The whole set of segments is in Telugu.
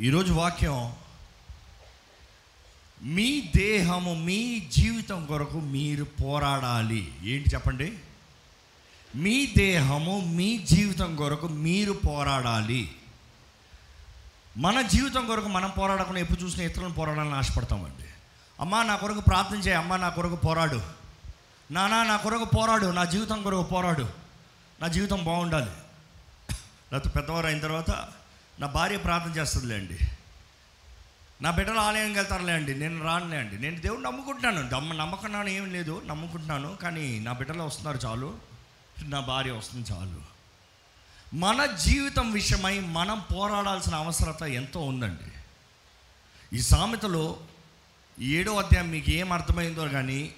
ఈరోజు వాక్యం మీ దేహము మీ జీవితం కొరకు మీరు పోరాడాలి. ఏంటి చెప్పండి? మీ దేహము మీ జీవితం కొరకు మీరు పోరాడాలి. మన జీవితం కొరకు మనం పోరాడకుండా ఎప్పుడు చూసిన ఇతరులను పోరాడాలని ఆశపడతామండి. అమ్మా నా కొరకు ప్రార్థన చేయి. అమ్మా నా కొరకు పోరాడు. నానా నా కొరకు పోరాడు. నా జీవితం కొరకు పోరాడు. నా జీవితం బాగుండాలి. లేకపోతే పెద్దవారు అయిన తర్వాత నా భార్య ప్రార్థన చేస్తుందిలే అండి నా బిడ్డలు ఆలయం వెళ్తారులే అండి నేను రానులే అండి నేను దేవుడు నమ్ముకుంటున్నాను. దమ్మ నమ్మకున్నాను ఏం లేదు నమ్ముకుంటున్నాను. కానీ నా బిడ్డలు వస్తున్నారు చాలు. నా భార్య వస్తుంది చాలు. మన జీవితం విషయమై మనం పోరాడాల్సిన అవసరత ఎంతో ఉందండి. ఈ సామెతలో ఏడో అధ్యాయం మీకు ఏం అర్థమైందో కానీ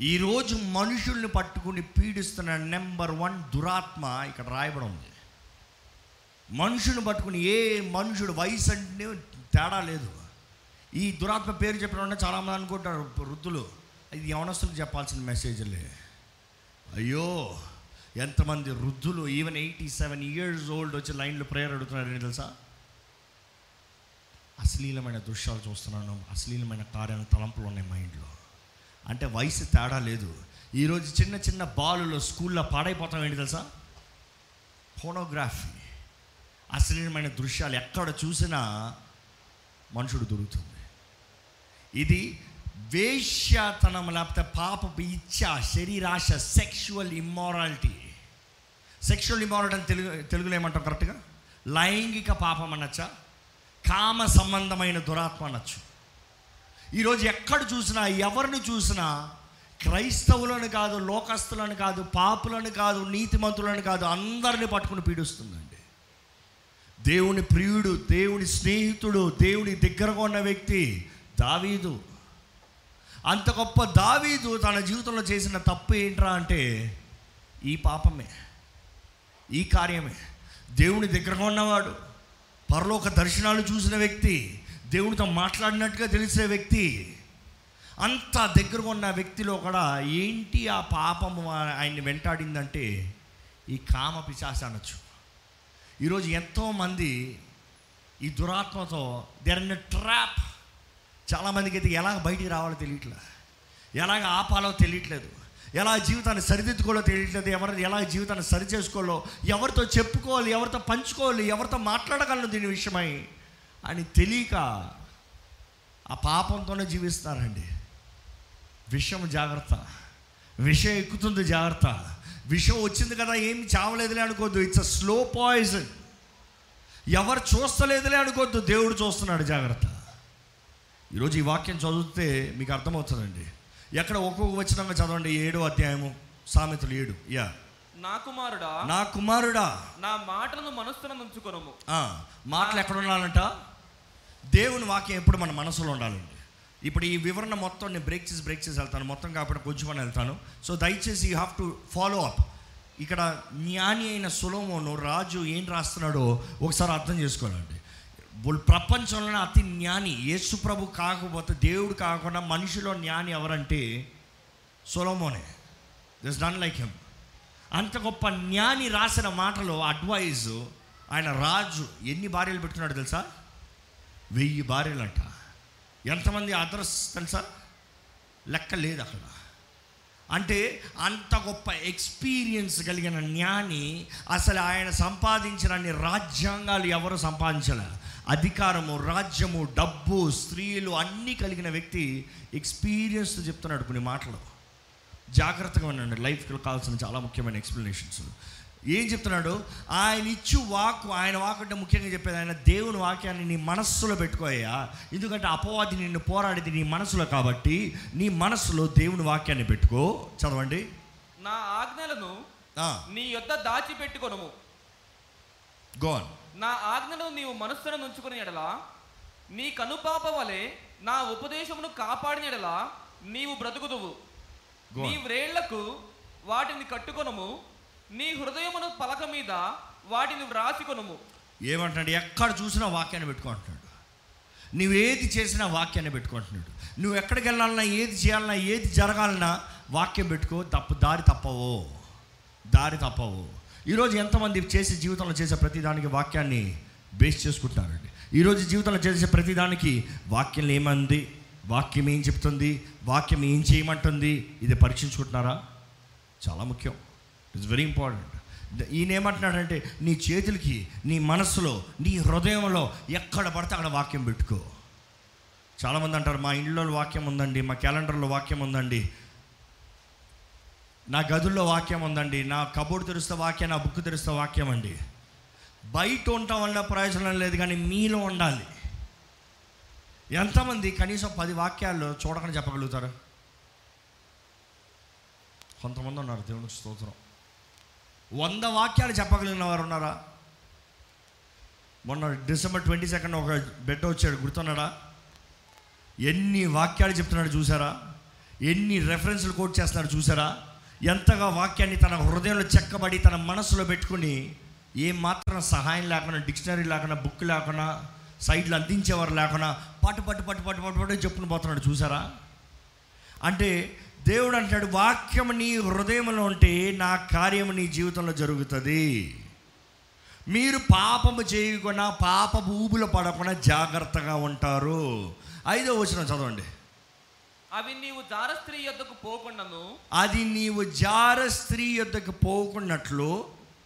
ఈరోజు మనుషుల్ని పట్టుకుని పీడిస్తున్న నెంబర్ వన్ దురాత్మ ఇక్కడ రాయబడి ఉంది. మనుషుని పట్టుకుని ఏ మనుషుడు వయసు అంటే తేడా లేదు. ఈ దురాత్మ పేరు చెప్పిన చాలామంది అనుకుంటారు వృద్ధులు. ఇది యవనస్తులకు చెప్పాల్సిన మెసేజ్లే. అయ్యో ఎంతమంది వృద్ధులు even eighty seven years old వచ్చి లైన్లో ప్రేయర్ అడుగుతున్నారని తెలుసా? అశ్లీలమైన దృశ్యాలు చూస్తున్నాను అశ్లీలమైన కార్యాల తలంపులు ఉన్నాయి మైండ్లో. అంటే వయసు తేడా లేదు. ఈరోజు చిన్న చిన్న బాలులో స్కూల్లో పాడైపోతాం ఏంటి తెలుసా? ఫోనోగ్రఫీ అశ్లీలమైన దృశ్యాలు ఎక్కడ చూసినా మనుషుడు దొరుకుతుంది. ఇది వేశ్యాతనం లేకపోతే పాపపు ఇచ్చ శరీరాశ సెక్షువల్ ఇమ్మారాలిటీ సెక్షువల్ ఇమ్మారాలిటీ అని తెలుగు తెలుగులో ఏమంటాం కరెక్ట్గా? లైంగిక పాపం అనొచ్చా? కామ సంబంధమైన దురాత్మ అనొచ్చు. ఈరోజు ఎక్కడ చూసినా ఎవరిని చూసినా క్రైస్తవులను కాదు లోకస్తులను కాదు పాపులను కాదు నీతిమంతులను కాదు అందరిని పట్టుకుని పీడిస్తుందండి దేవుని ప్రియుడు దేవుని స్నేహితుడు దేవుని దగ్గరగా ఉన్న వ్యక్తి దావీదు. అంత గొప్ప దావీదు తన జీవితంలో చేసిన తప్పు ఏంట్రా అంటే ఈ పాపమే ఈ కార్యమే. దేవుని దగ్గరగా ఉన్నవాడు పరలోక దర్శనాలు చూసిన వ్యక్తి దేవునితో మాట్లాడినట్టుగా తెలిసే వ్యక్తి అంత దగ్గరగా ఉన్న వ్యక్తిలో కూడా ఏంటి ఆ పాపము ఆయన్ని వెంటాడిందంటే ఈ కామ పిశాస అనొచ్చు ఈరోజు ఎంతోమంది ఈ దురాత్మతో దేర్ ఇన్ ట్రాప్ చాలామందికి అయితే ఎలా బయటికి రావాలో తెలియట్లేదు. ఎలాగ ఆపాలో తెలియట్లేదు. ఎలా జీవితాన్ని సరిదిద్దుకోవాలో తెలియట్లేదు. ఎవరు ఎలా జీవితాన్ని సరి చేసుకోవాలో ఎవరితో చెప్పుకోవాలి ఎవరితో పంచుకోవాలి ఎవరితో మాట్లాడగలను దీని విషయమై అని తెలియక ఆ పాపంతోనే జీవిస్తారండి విషయం జాగ్రత్త. విషయం ఎక్కుతుంది జాగ్రత్త. విషయం వచ్చింది కదా ఏమి చావలేదులే అనుకోద్దు ఇట్స్ అ స్లో పాయిజన్ ఎవరు చూస్తలేదులే అనుకోద్దు దేవుడు చూస్తున్నాడు జాగ్రత్త. ఈరోజు ఈ వాక్యం చదివితే మీకు అర్థమవుతుందండి. ఎక్కడ ఒక్కొక్క వచనంగా చదవండి ఏడో అధ్యాయము సామెతలు ఏడు. యా. నా కుమారుడా నా కుమారుడా. నా మాటలను మనస్సున ఉంచుకొనము. ఆ, మాటలు ఎక్కడ ఉండాలంట? దేవుని వాక్యం ఎప్పుడు మన మనసులో ఉండాలండి. ఇప్పుడు ఈ వివరణ మొత్తం నేను బ్రేక్ చేసి బ్రేక్ చేసి వెళ్తాను. మొత్తం కాబట్టి కొంచెం వెళ్తాను. సో దయచేసి you have to follow up ఇక్కడ జ్ఞాని అయిన సులోమోను రాజు ఏం రాస్తున్నాడో ఒకసారి అర్థం చేసుకోవాలండి ప్రపంచంలోనే అతి జ్ఞాని. యేసుప్రభు కాకపోతే దేవుడు కాకుండా మనిషిలో జ్ఞాని ఎవరంటే సొలోమోనే. దిస్ డన్ లైక్ హిమ్ అంత గొప్ప జ్ఞాని రాసిన మాటలో అడ్వైజ్ ఆయన రాజు ఎన్ని భార్యలు పెట్టుకున్నాడు తెలుసా? వెయ్యి భార్యలు అంట ఎంతమంది అదర్స్ తెలుసా? లెక్క లేదు అక్కడ. అంటే అంత గొప్ప ఎక్స్పీరియన్స్ కలిగిన జ్ఞాని అసలు ఆయన సంపాదించిన అన్ని రాజ్యాంగాలు ఎవరు సంపాదించలే? అధికారము రాజ్యము డబ్బు స్త్రీలు అన్నీ కలిగిన వ్యక్తి ఎక్స్పీరియన్స్ చెప్తున్నాడు కొన్ని మాటలు. జాగ్రత్తగా ఉండండి. లైఫ్కి కావాల్సిన చాలా ముఖ్యమైన ఎక్స్ప్లెనేషన్స్ ఏం చెప్తున్నాడు? ఆయన ఇచ్చు వాక్ ఆయన వాక్ అంటే ముఖ్యంగా చెప్పేది ఆయన దేవుని వాక్యాన్ని నీ మనస్సులో పెట్టుకోయ్యా ఎందుకంటే అపవాది నిన్ను పోరాడేది నీ మనసులో కాబట్టి నీ మనసులో దేవుని వాక్యాన్ని పెట్టుకో. చదవండి. నా ఆజ్ఞలను నీ యొద్ద దాచిపెట్టుకొనుము. Go on. నా ఆజ్ఞలను నీవు మనస్సున ఉంచుకుని ఎడల నీ కనుపాప వలె నా ఉపదేశమును కాపాడిన ఎడల నీవు బ్రతుకుదువు. నీ. వ్రేళ్ళకు వాటిని కట్టుకొనుము. నీ హృదయమును పలక మీద వాటిని వ్రాసికొనుము. ఏమంటున్నాడు? ఎక్కడ చూసినా వాక్యాన్ని పెట్టుకుంటున్నాడు. నువ్వు ఏది చేసినా వాక్యాన్ని పెట్టుకుంటున్నాడు. నువ్వు ఎక్కడికి వెళ్ళాలన్నా ఏది చేయాలన్నా ఏది జరగాలన్నా వాక్యం పెట్టుకో తప్పు దారి తప్పవు. దారి తప్పవు. ఈరోజు ఎంతమంది చేసే జీవితంలో చేసే ప్రతిదానికి వాక్యాన్ని బేస్ చేసుకుంటున్నారండి. ఈరోజు జీవితంలో చేసే ప్రతిదానికి వాక్యం ఏమంది? వాక్యం ఏం చెప్తుంది? వాక్యం ఏం చేయమంటుంది? ఇది పరీక్షించుకుంటున్నారా? చాలా ముఖ్యం. ఇట్స్ వెరీ ఇంపార్టెంట్ ఈయన ఏమంటున్నాడంటే నీ చేతులకి నీ మనసులో నీ హృదయంలో ఎక్కడ పడితే అక్కడ వాక్యం పెట్టుకో. చాలామంది అంటారు మా ఇంట్లో వాక్యం ఉందండి మా క్యాలెండర్లో వాక్యం ఉందండి నా గదుల్లో వాక్యం ఉందండి నా కబోర్డు తెరిస్తే వాక్యం నా బుక్ తెరిస్తే వాక్యం అండి. బయట ఉండటం వల్ల ప్రయోజనం లేదు కానీ మీలో ఉండాలి. ఎంతమంది కనీసం పది వాక్యాల్లో చూడకుండా చెప్పగలుగుతారు? కొంతమంది ఉన్నారు దేవునికి స్తోత్రం. వంద వాక్యాలు చెప్పగలిగిన వారు ఉన్నారా మొన్న డిసెంబర్ ట్వంటీ సెకండ్ ఒక బిడ్డ వచ్చాడు గుర్తున్నాడా ఎన్ని వాక్యాలు చెప్తున్నాడు చూసారా ఎన్ని రెఫరెన్స్లు కోట్ చేస్తున్నాడు చూసారా ఎంతగా వాక్యాన్ని తన హృదయంలో చెక్కబడి తన మనసులో పెట్టుకుని ఏమాత్రం మాత్రం సహాయం లేకుండా డిక్షనరీ లేకుండా బుక్ లేకుండా సైడ్లు అందించేవారు లేకుండా పట్టు పట్టు పట్టు పట్టు పట్టు పట్టు చెప్పుకుని పోతున్నాడు చూసారా అంటే దేవుడు అంటాడు వాక్యం నీ హృదయంలో ఉంటే నా కార్యము నీ జీవితంలో జరుగుతుంది. మీరు పాపము చేయకుండా పాపపు ఊబులో పడకుండా జాగ్రత్తగా ఉంటారు. ఐదో వచనం చదవండి. అవి నీవు జార స్త్రీ యొద్దకు పోకుండాను అది నీవు జార స్త్రీ యొద్దకు పోకున్నట్లు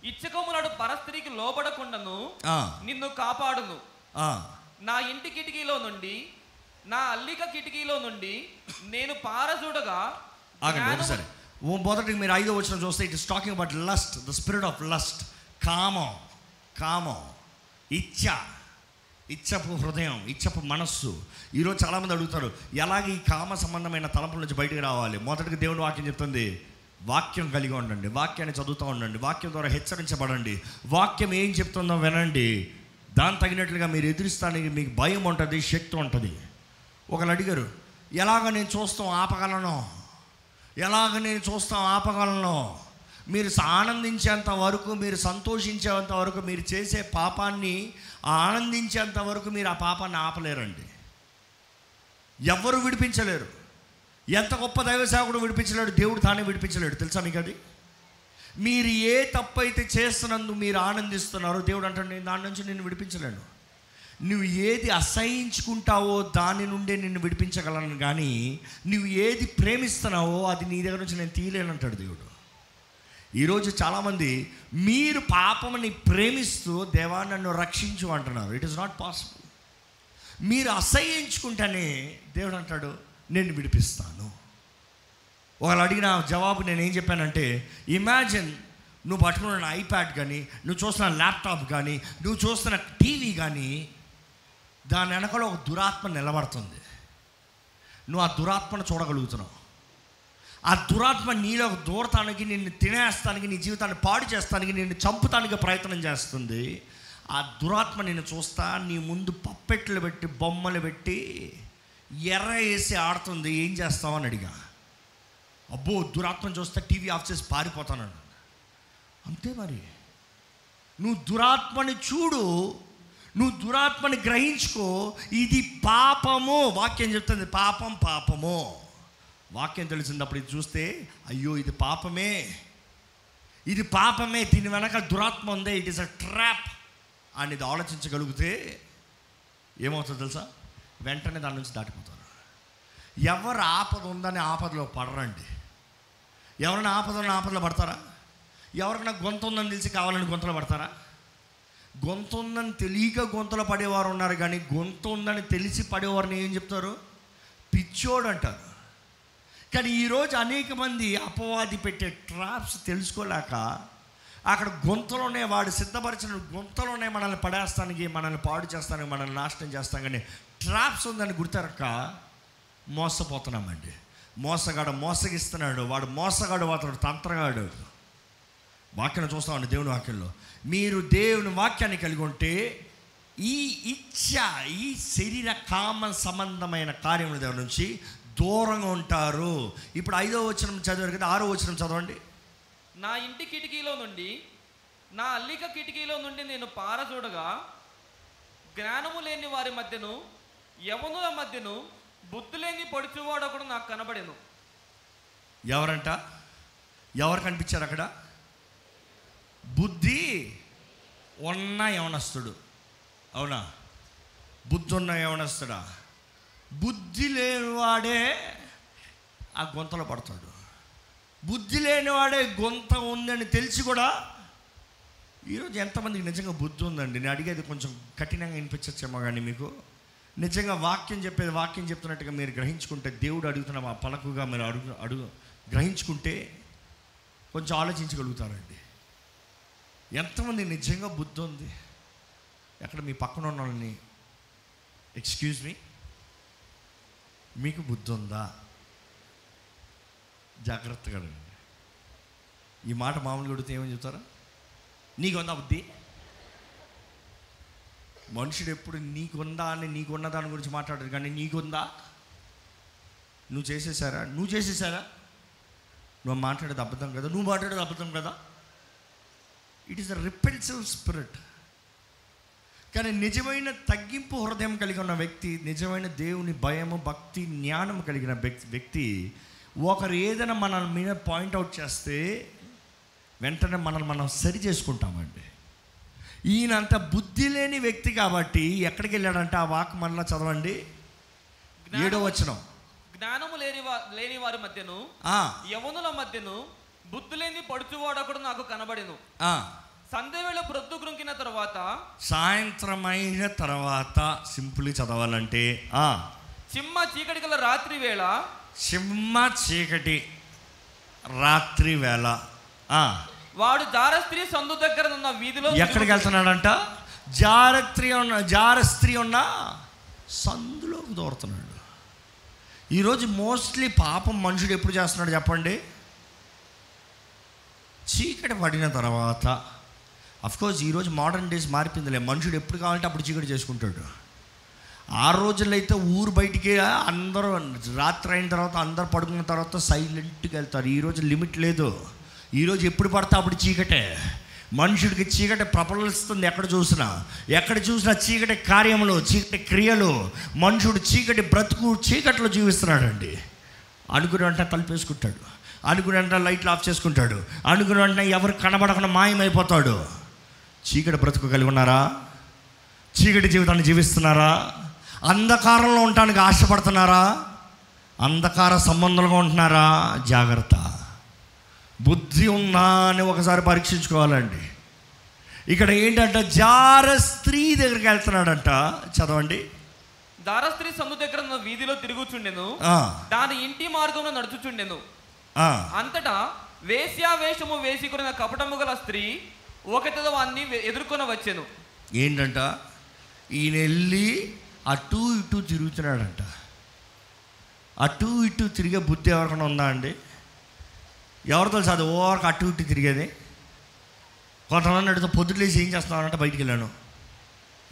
ఇచ్చకములాడు పరస్త్రీకి లోబడకుండాను ఆ, నిన్ను కాపాడును. నా ఇంటి కిటికీలో నుండి నా అల్లిక కిటికీలో నుండి నేను పారజూడగా ఆగండి ఒకసారి. ఓ మొదటికి మీరు ఐదో వచ్చిన చూస్తే it is talking about lust the spirit of lust కామం కామం ఇచ్చ ఇచ్చపు హృదయం ఇచ్చపు మనస్సు. ఈరోజు చాలామంది అడుగుతారు ఎలాగ ఈ కామ సంబంధమైన తలంపుల నుంచి బయటకు రావాలి? మొదటికి దేవుని వాక్యం చెప్తుంది వాక్యం కలిగి ఉండండి వాక్యాన్ని చదువుతూ ఉండండి వాక్యం ద్వారా హెచ్చరించబడండి. వాక్యం ఏం చెప్తుందో వినండి. దాని తగినట్లుగా మీరు ఎదురిస్తానికి మీకు భయం ఉంటుంది శక్తి ఉంటుంది. ఒకరు అడిగారు ఎలాగ నేను చూస్తాం ఆపగలను. ఎలాగ నేను చూస్తాం ఆపగలను? మీరు ఆనందించేంత వరకు మీరు సంతోషించేంత వరకు మీరు చేసే పాపాన్ని ఆనందించేంత వరకు మీరు ఆ పాపాన్ని ఆపలేరండి. ఎవ్వరు విడిపించలేరు. ఎంత గొప్ప దైవ సేవకుడు విడిపించలేడు దేవుడు తానే విడిపించలేడు. తెలుసా మీకు అది? మీరు ఏ తప్పు అయితే చేస్తున్నందుకు మీరు ఆనందిస్తున్నారో దేవుడు అంటే నేను దాని నుంచి నేను విడిపించలేను. నువ్వు ఏది అసహించుకుంటావో దాని నుండే నిన్ను విడిపించగలను కానీ నువ్వు ఏది ప్రేమిస్తున్నావో అది నీ దగ్గర నుంచి నేను తీయలేనంటాడు దేవుడు. ఈరోజు చాలామంది మీరు పాపమని ప్రేమిస్తూ దేవా నన్ను రక్షించు అంటున్నారు. ఇట్ ఇస్ నాట్ పాసిబుల్ మీరు అసహించుకుంటేనే దేవుడు అంటాడు నేను విడిపిస్తాను. వాళ్ళు అడిగిన జవాబు నేను ఏం చెప్పానంటే ఇమాజిన్ నువ్వు పట్టుకున్న ఐప్యాడ్ కానీ నువ్వు చూస్తున్న ల్యాప్టాప్ కానీ నువ్వు చూస్తున్న టీవీ కానీ దాని వెనకాల ఒక దురాత్మ నిలబడుతుంది. నువ్వు ఆ దురాత్మను చూడగలుగుతున్నావు. ఆ దురాత్మ నీలో దూరతానికి నిన్ను తినేస్తానికి నీ జీవితాన్ని పాడు చేస్తానికి నిన్ను చంపుతానికి ప్రయత్నం చేస్తుంది. ఆ దురాత్మ నిన్ను చూస్తా నీ ముందు పప్పెట్లు పెట్టి బొమ్మలు పెట్టి ఎర్ర వేసి ఆడుతుంది. ఏం చేస్తావు అని అడిగా. అబ్బో దురాత్మను చూస్తే టీవీ ఆఫ్ చేసి పారిపోతానని అంతే మరి. నువ్వు దురాత్మని చూడు నువ్వు దురాత్మని గ్రహించుకో ఇది పాపము. వాక్యం చెప్తుంది పాపం పాపము. వాక్యం తెలిసినప్పుడు ఇది చూస్తే అయ్యో ఇది పాపమే. ఇది పాపమే దీని వెనక దురాత్మ ఉందే ఇట్ ఇస్ అ ట్రాప్ అనేది ఆలోచించగలిగితే ఏమవుతుందో తెలుసా? వెంటనే దాని నుంచి దాటిపోతారు. ఎవరు ఆపద ఉందని ఆపదలో పడరండి. ఎవరైనా ఆపద ఉన్న ఆపదలో పడతారా? ఎవరికైనా గొంత ఉందని తెలిసి కావాలని గొంతలో పడతారా? గొంత ఉందని తెలియక గొంతలో పడేవారు ఉన్నారు కానీ గొంత ఉందని తెలిసి పడేవారిని ఏం చెప్తారు? పిచ్చోడు అంటారు కానీ ఈరోజు అనేక మంది అపవాది పెట్టే ట్రాప్స్ తెలుసుకోలేక అక్కడ గొంతలోనే వాడు సిద్ధపరిచిన గొంతలోనే మనల్ని పడేస్తానికి మనల్ని పాడు చేస్తానికి మనల్ని నాశనం చేస్తాం కానీ ట్రాప్స్ ఉందని గుర్తెరక్క? మోసపోతున్నామండి. మోసగాడు మోసగిస్తున్నాడు. వాడు మోసగాడు అతడు తంత్రగాడు. వాక్యం చూస్తామండి దేవుని వాక్యంలో. మీరు దేవుని వాక్యాన్ని కలిగి ఉంటే ఈ ఇచ్చ ఈ శరీర కామ సంబంధమైన కార్యముల దగ్గర నుంచి దూరంగా ఉంటారు. ఇప్పుడు ఐదో వచనం చదివారు కదా ఆరో వచనం చదవండి. నా ఇంటి కిటికీలో నుండి నా అల్లిక కిటికీలో నుండి నేను పారచూడగా జ్ఞానము లేని వారి మధ్యను యవనుల మధ్యను బుద్ధి లేని పొడిచివాడు ఒకడు నాకు కనబడెను. ఎవరంట? ఎవరు కనిపించారు అక్కడ? బుద్ధి ఉన్న యవనస్తుడు. అవునా? బుద్ధి ఉన్న యవనస్తుడా? బుద్ధి లేనివాడే ఆ గొంతలో పడతాడు. బుద్ధి లేనివాడే గొంత ఉందని తెలిసి కూడా ఈరోజు ఎంతమందికి నిజంగా బుద్ధి ఉందండి? నేను అడిగేది కొంచెం కఠినంగా వినిపించచ్చేమో కానీ మీకు. నిజంగా వాక్యం చెప్పేది వాక్యం చెప్తున్నట్టుగా మీరు గ్రహించుకుంటే దేవుడు అడుగుతున్న ఆ పలకుగా మీరు అడుగు అడుగు గ్రహించుకుంటే కొంచెం ఆలోచించగలుగుతారండి. ఎంతమంది నిజంగా బుద్ధి ఉంది? ఎక్కడ మీ పక్కన ఉన్న వాళ్ళని ఎక్స్క్యూజ్ మీ మీకు బుద్ధి ఉందా? జాగ్రత్తగా అడగండి ఈ మాట మామూలుగా అడిగితే ఏమని చెప్తారా? నీకుందా బుద్ధి? మనుషుడు ఎప్పుడు నీకుందా అని నీకున్న దాని గురించి మాట్లాడరు కానీ నీకుందా? నువ్వు చేసేసారా? నువ్వు చేసేసారా? నువ్వు మాట్లాడేది అబద్ధం కదా నువ్వు మాట్లాడేది అబద్ధం కదా? It is a repulsive spirit కానీ నిజమైన తగ్గింపు హృదయం కలిగి ఉన్న వ్యక్తి నిజమైన దేవుని భయము భక్తి జ్ఞానం కలిగిన వ్యక్తి వ్యక్తి ఒకరు ఏదైనా మన మీద పాయింట్అవుట్ చేస్తే వెంటనే మనల్ని మనం సరి చేసుకుంటామండి. ఈయన అంత బుద్ధి లేని వ్యక్తి కాబట్టి ఎక్కడికి వెళ్ళాడంటే ఆ వాక్ మళ్ళా చదవండి. ఏడో వచనం. జ్ఞానము లేని వారి మధ్యను యవనుల మధ్యను బుద్ధి లేని పడుచువాడొకడు నాకు కనబడెను. ఆ. సంధ్యవేళ ప్రొద్దు కృంకిన తర్వాత సాయంత్రం అయిన తర్వాత సింపుల్ చదవాలంటే ఆ, చిమ్మ చీకటి గల రాత్రి వేళ సింహ చీకటి రాత్రి వేళ ఆ, వాడు జార స్త్రీ సందు దగ్గర ఉన్న వీధిలో ఎక్కడికి వెళ్తున్నాడంట? జారత్రి ఉన్న జారస్త్రీ ఉన్న సందులోకి దూరుతున్నాడు. ఈరోజు మోస్ట్లీ పాపం మనుషుడు ఎప్పుడు చేస్తున్నాడు చెప్పండి? చీకటి పడిన తర్వాత అఫ్కోర్స్ ఈరోజు మోడర్న్ డేస్ మారిపోయిందిలే. మనుషుడు ఎప్పుడు కావాలంటే అప్పుడు చీకటి చేసుకుంటాడు. ఆ రోజుల్లో అయితే ఊరు బయటికి అందరూ రాత్రి అయిన తర్వాత అందరు పడుకున్న తర్వాత సైలెంట్గా వెళ్తారు. ఈరోజు లిమిట్ లేదు. ఈరోజు ఎప్పుడు పడితే అప్పుడు చీకటే. మనుషుడికి చీకటి ప్రబలిస్తుంది ఎక్కడ చూసినా. ఎక్కడ చూసినా చీకటి కార్యములు చీకటి క్రియలు. మనుషుడు చీకటి బ్రతుకు చీకట్లో జీవిస్తున్నాడండి. అనుకుని అంటే తలుపేసుకుంటాడు అనుకుని వెంటనే లైట్లు ఆఫ్ చేసుకుంటాడు. అనుకుని వెంటనే ఎవరు కనబడకుండా మాయమైపోతాడు. చీకటి బ్రతుకు కలిగి ఉన్నారా? చీకటి జీవితాన్ని జీవిస్తున్నారా? అంధకారంలో ఉండటానికి ఆశపడుతున్నారా? అంధకార సంబంధంగా ఉంటున్నారా? జాగ్రత్త. బుద్ధి ఉందా అని ఒకసారి పరీక్షించుకోవాలండి. ఇక్కడ ఏంటంటే జార స్త్రీ దగ్గరికి వెళ్తున్నాడంట. చదవండి. దార స్త్రీ సందు దగ్గర ఉన్న వీధిలో తిరుగుచుండెను. దాని ఇంటి మార్గంలో నడుచుచుండెను. అంతటా వేశ్యావేషము వేసుకున్న కపటము గల స్త్రీ ఒకటితో వాన్ని ఎదుర్కొని వచ్చెను. ఏంటంట? ఈయన వెళ్ళి అటు ఇటు తిరుగుతున్నాడంట. అటు ఇటు తిరిగే బుద్ధి ఎవరికైనా ఉందా అండి? ఎవరు తెలుసు అది అటు ఇటు తిరిగేది? కొంతమంది అడిగితే పొద్దులేసి ఏం చేస్తున్నానంటే బయటికి వెళ్ళాను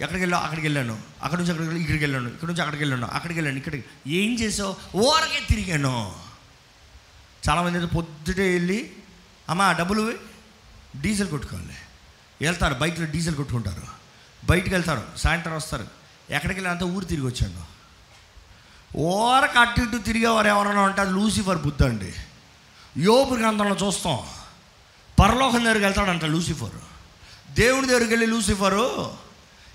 ఎక్కడికి వెళ్ళావు అక్కడికి వెళ్ళాను అక్కడి నుంచి అక్కడికి వెళ్ళి ఇక్కడికి వెళ్ళాను. ఇక్కడ నుంచి అక్కడికి వెళ్ళాను. అక్కడికి వెళ్ళాను. ఇక్కడికి ఏం చేసావు? ఓరకే తిరిగాను. చాలామంది అయితే పొద్దుటే వెళ్ళి అమ్మ డబ్బులు డీజిల్ కొట్టుకోవాలి. వెళ్తారు బైక్లో డీజిల్ కొట్టుకుంటారు. బయటకు వెళ్తారు సాయంత్రం వస్తారు. ఎక్కడికి వెళ్ళినంత ఊరు తిరిగి వచ్చాడు ఓరకు అటు ఇటు తిరిగేవారు ఎవరైనా ఉంటే అది లూసిఫర్ బుద్ధ అండి. యోపు గ్రంథంలో చూస్తాం. పరలోకం దగ్గరికి వెళ్తాడంట లూసిఫర్. దేవుడి దగ్గరికి వెళ్ళి లూసిఫరు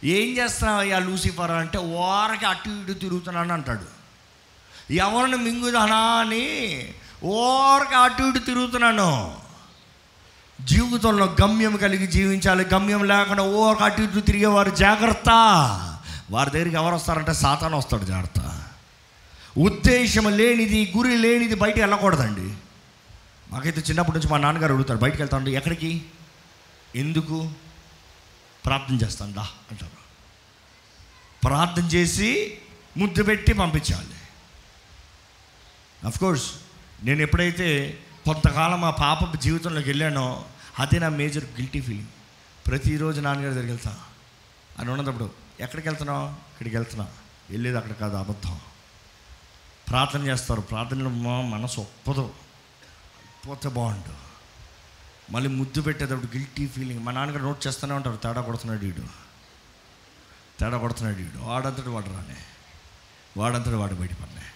ఏం చేస్తున్నావయ్యా లూసిఫర్? అంటే ఓరకి అటు ఇటు తిరుగుతున్నాను అంటాడు. ఎవరిని మింగుదానా అని ఓరగా అటు ఇటు తిరుగుతున్నాను. జీవితంలో గమ్యం కలిగి జీవించాలి. గమ్యం లేకుండా ఓరక అటు ఇటు తిరిగేవారు జాగ్రత్త. వారి దగ్గరికి ఎవరు వస్తారంటే సాతాను వస్తాడు జాగ్రత్త. ఉద్దేశం లేనిది గురి లేనిది బయటికి వెళ్ళకూడదండి. మాకైతే చిన్నప్పటి నుంచి మా నాన్నగారు అడుగుతారు బయటకు వెళ్తాను ఎక్కడికి? ఎందుకు? ప్రార్థన చేస్తాను దా అంటారు. ప్రార్థన చేసి ముద్దు పెట్టి పంపించాలి. అఫ్కోర్స్ నేను ఎప్పుడైతే కొంతకాలం మా పాప జీవితంలోకి వెళ్ళానో అదే నా మేజర్ గిల్టీ ఫీలింగ్. ప్రతిరోజు నాన్నగారి దగ్గరికి వెళ్తా. అని ఉన్నప్పుడు ఎక్కడికి వెళ్తున్నావు? ఇక్కడికి వెళ్తున్నా. వెళ్ళేది అక్కడ కాదు అబద్ధం. ప్రార్థన చేస్తారు. ప్రార్థనలో మనసు ఒప్పదు. పోతే బాగుండు. మళ్ళీ ముద్దు పెట్టేటప్పుడు గిల్టీ ఫీలింగ్. మా నాన్నగారు నోట్ చేస్తూనే ఉంటారు తేడా కొడుతున్నాడు వీడు తేడా కొడుతున్నాడు వీడు వాడంతటి వాడు రానే. వాడంతటి వాడు బయటపడినాయి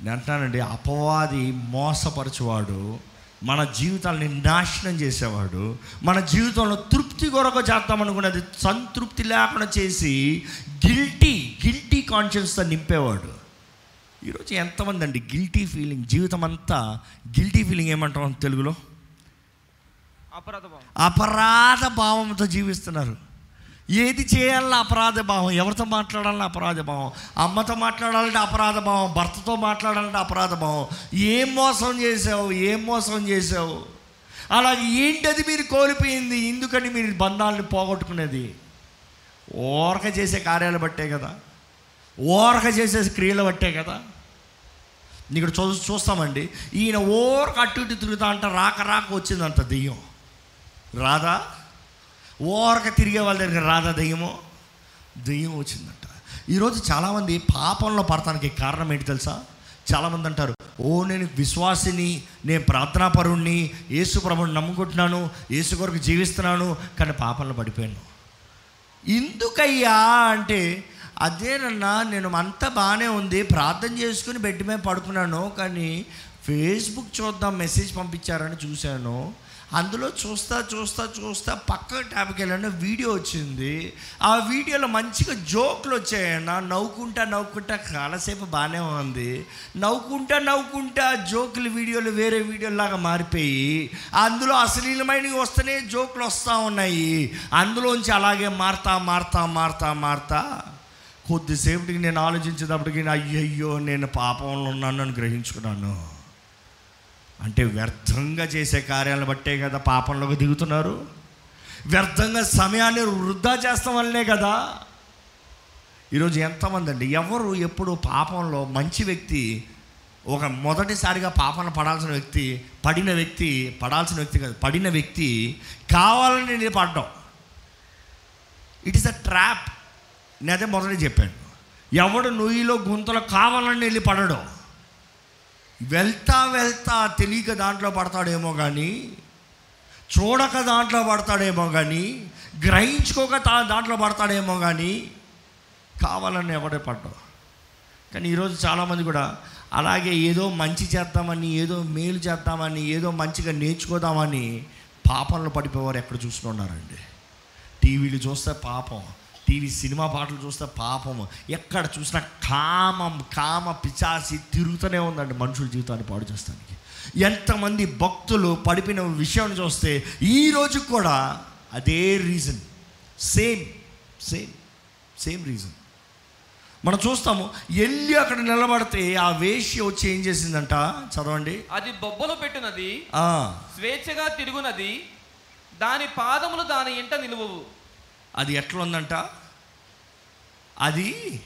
నేను అంటున్నానండి అపవాది మోసపరచువాడు మన జీవితాన్ని నాశనం చేసేవాడు మన జీవితంలో తృప్తి కొరకు చేద్దామనుకున్నది సంతృప్తి లేకుండా చేసి గిల్టీ గిల్టీ కాన్షియస్తో నింపేవాడు. ఈరోజు ఎంతమంది అండి గిల్టీ ఫీలింగ్ జీవితం అంతా గిల్టీ ఫీలింగ్ ఏమంటాం తెలుగులో? అపరాధ భావంతో జీవిస్తున్నారు. ఏది చేయాలన్నా అపరాధ భావం ఎవరితో మాట్లాడాలన్నా అపరాధ భావం అమ్మతో మాట్లాడాలంటే అపరాధ భావం భర్తతో మాట్లాడాలంటే అపరాధ భావం. ఏం మోసం చేసావు ఏం మోసం చేసావు అలాగే ఏంటది మీరు కోల్పోయింది? ఎందుకని మీరు బంధాలను పోగొట్టుకునేది? ఓరక చేసే కార్యాలు బట్టే కదా. ఓరక చేసే క్రియలు బట్టే కదా. ఇక్కడ చూ చూస్తామండి. ఈయన ఓరక అటు ఇటు తిరుగుతా అంట రాక రాక వచ్చిందంట దెయ్యం. రాదా? ఓరక తిరిగే వాళ్ళ దగ్గర రాదా దెయ్యమో? దెయ్యం వచ్చిందంట. ఈరోజు చాలామంది పాపంలో పడటానికి కారణం ఏంటి తెలుసా? చాలామంది అంటారు ఓ నేను విశ్వాసిని నేను ప్రార్థనాపరుణ్ణి యేసు ప్రభుని నమ్ముకుంటున్నాను యేసు కొరకు జీవిస్తున్నాను కానీ పాపంలో పడిపోయాను. ఎందుకయ్యా అంటే అదేనన్నా నేను అంతా బాగానే ఉంది ప్రార్థన చేసుకుని బెడ్ మీద పడుకున్నాను కానీ ఫేస్బుక్ చూద్దాం మెసేజ్ పంపించారని చూశాను. అందులో చూస్తా చూస్తా చూస్తా పక్క ట్యాబ్కి వెళ్ళాను వీడియో వచ్చింది. ఆ వీడియోలో మంచిగా జోకులు వచ్చాయన్న నవ్వుకుంటా నవ్వుకుంటా కాలసేపు బాగానే ఉంది. నవ్వుకుంటా నవ్వుకుంటా జోకులు వీడియోలు వేరే వీడియోలాగా మారిపోయి అందులో అశ్లీలమైనవి వస్తేనే జోకులు వస్తూ ఉన్నాయి. అందులోంచి అలాగే మారుతా మారుతా మారుతా మారుతా. కొద్దిసేపటికి నేను ఆలోచించేటప్పటికి అయ్యయ్యో నేను పాపంలో ఉన్నాను అని గ్రహించుకున్నాను. అంటే వ్యర్థంగా చేసే కార్యాలను బట్టే కదా పాపంలోకి దిగుతున్నారు. వ్యర్థంగా సమయాన్ని వృధా చేస్తాం వల్లనే కదా. ఈరోజు ఎంతమంది అండి ఎవరు ఎప్పుడు పాపంలో మంచి వ్యక్తి ఒక మొదటిసారిగా పాపన పడాల్సిన వ్యక్తి పడిన వ్యక్తి పడాల్సిన వ్యక్తి కాదు పడిన వ్యక్తి కావాలని నేను పడ్డాం. ఇట్ ఇస్ అ ట్రాప్ నేనైతే మొదటి చెప్పాను. ఎవడు నుయ్యిలో గుంతలో కావాలని వెళ్ళి పడడం. వెళ్తా వెళ్తా తెలియక దాంట్లో పడతాడేమో కానీ చూడక దాంట్లో పడతాడేమో కానీ గ్రహించుకోక తా దాంట్లో పడతాడేమో కానీ కావాలని ఎవడే పడ్డావు కానీ ఈరోజు చాలామంది కూడా అలాగే ఏదో మంచి చేద్దామని ఏదో మేలు చేద్దామని ఏదో మంచిగా నేర్చుకోదామని పాపంలో పడిపోయేవారు ఎక్కడ చూస్తున్నారండి టీవీలు చూస్తే పాపం. టీవీ సినిమా పాటలు చూస్తే పాపం ఎక్కడ చూసినా కామం కామ పిచాసి తిరుగుతూనే ఉందండి మనుషుల జీవితాన్ని పాడు చేస్తానికి. ఎంతమంది భక్తులు పడిపోయిన విషయం చూస్తే ఈ రోజు కూడా అదే reason same same same reason మనం చూస్తాము వెళ్ళి అక్కడ నిలబడితే ఆ వేష్య వచ్చి ఏం చేసిందంట? చదవండి. అది బొబ్బలు పెట్టినది స్వేచ్ఛగా తిరుగునది దాని పాదములు దాని ఇంట నిలువవు. అది ఎట్లా ఉందంట అది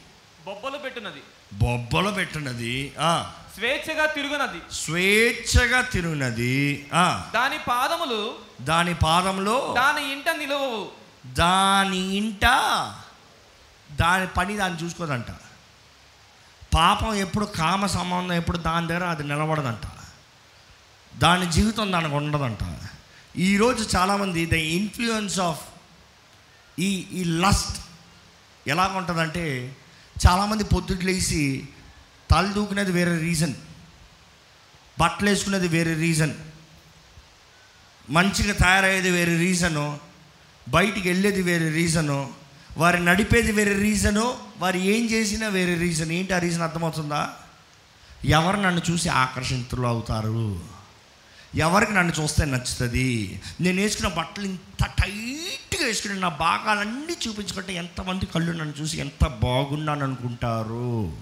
బొబ్బలు పెట్టినది. బొబ్బలో పెట్టినది ఆ, స్వేచ్ఛగా తిరుగునది. స్వేచ్ఛగా తిరిగినది ఆ, దాని పాదములు దాని పాదంలో దాని ఇంట నిలువవు. దాని ఇంట దాని పని దాన్ని చూసుకోదంట. పాపం ఎప్పుడు కామ సంబంధం ఎప్పుడు దాని దగ్గర అది నిలబడదంట. దాని జీవితం దానికి ఉండదంట. ఈరోజు చాలామంది ద ఇన్ఫ్లుయెన్స్ ఆఫ్ ఈ ఈ లస్ట్ ఎలాగుంటుందంటే చాలామంది పొద్దుట్లేసి తల దూకునేది వేరే రీజన్ బట్టలు వేసుకునేది వేరే రీజన్ మంచిగా తయారయ్యేది వేరే రీజను బయటికి వెళ్ళేది వేరే రీజను వారు నడిపేది వేరే రీజను వారు ఏం చేసినా వేరే రీజన్ ఏంటి ఆ రీజన్ అర్థమవుతుందా? ఎవరు నన్ను చూసి ఆకర్షితులు అవుతారు? ఎవరికి నన్ను చూస్తే నచ్చుతుంది? నేను వేసుకున్న బట్టలు ఇంత టైట్గా వేసుకుని నా భాగాలన్నీ చూపించుకుంటే ఎంతమంది కళ్ళు నన్ను చూసి ఎంత బాగున్నాను అనుకుంటారు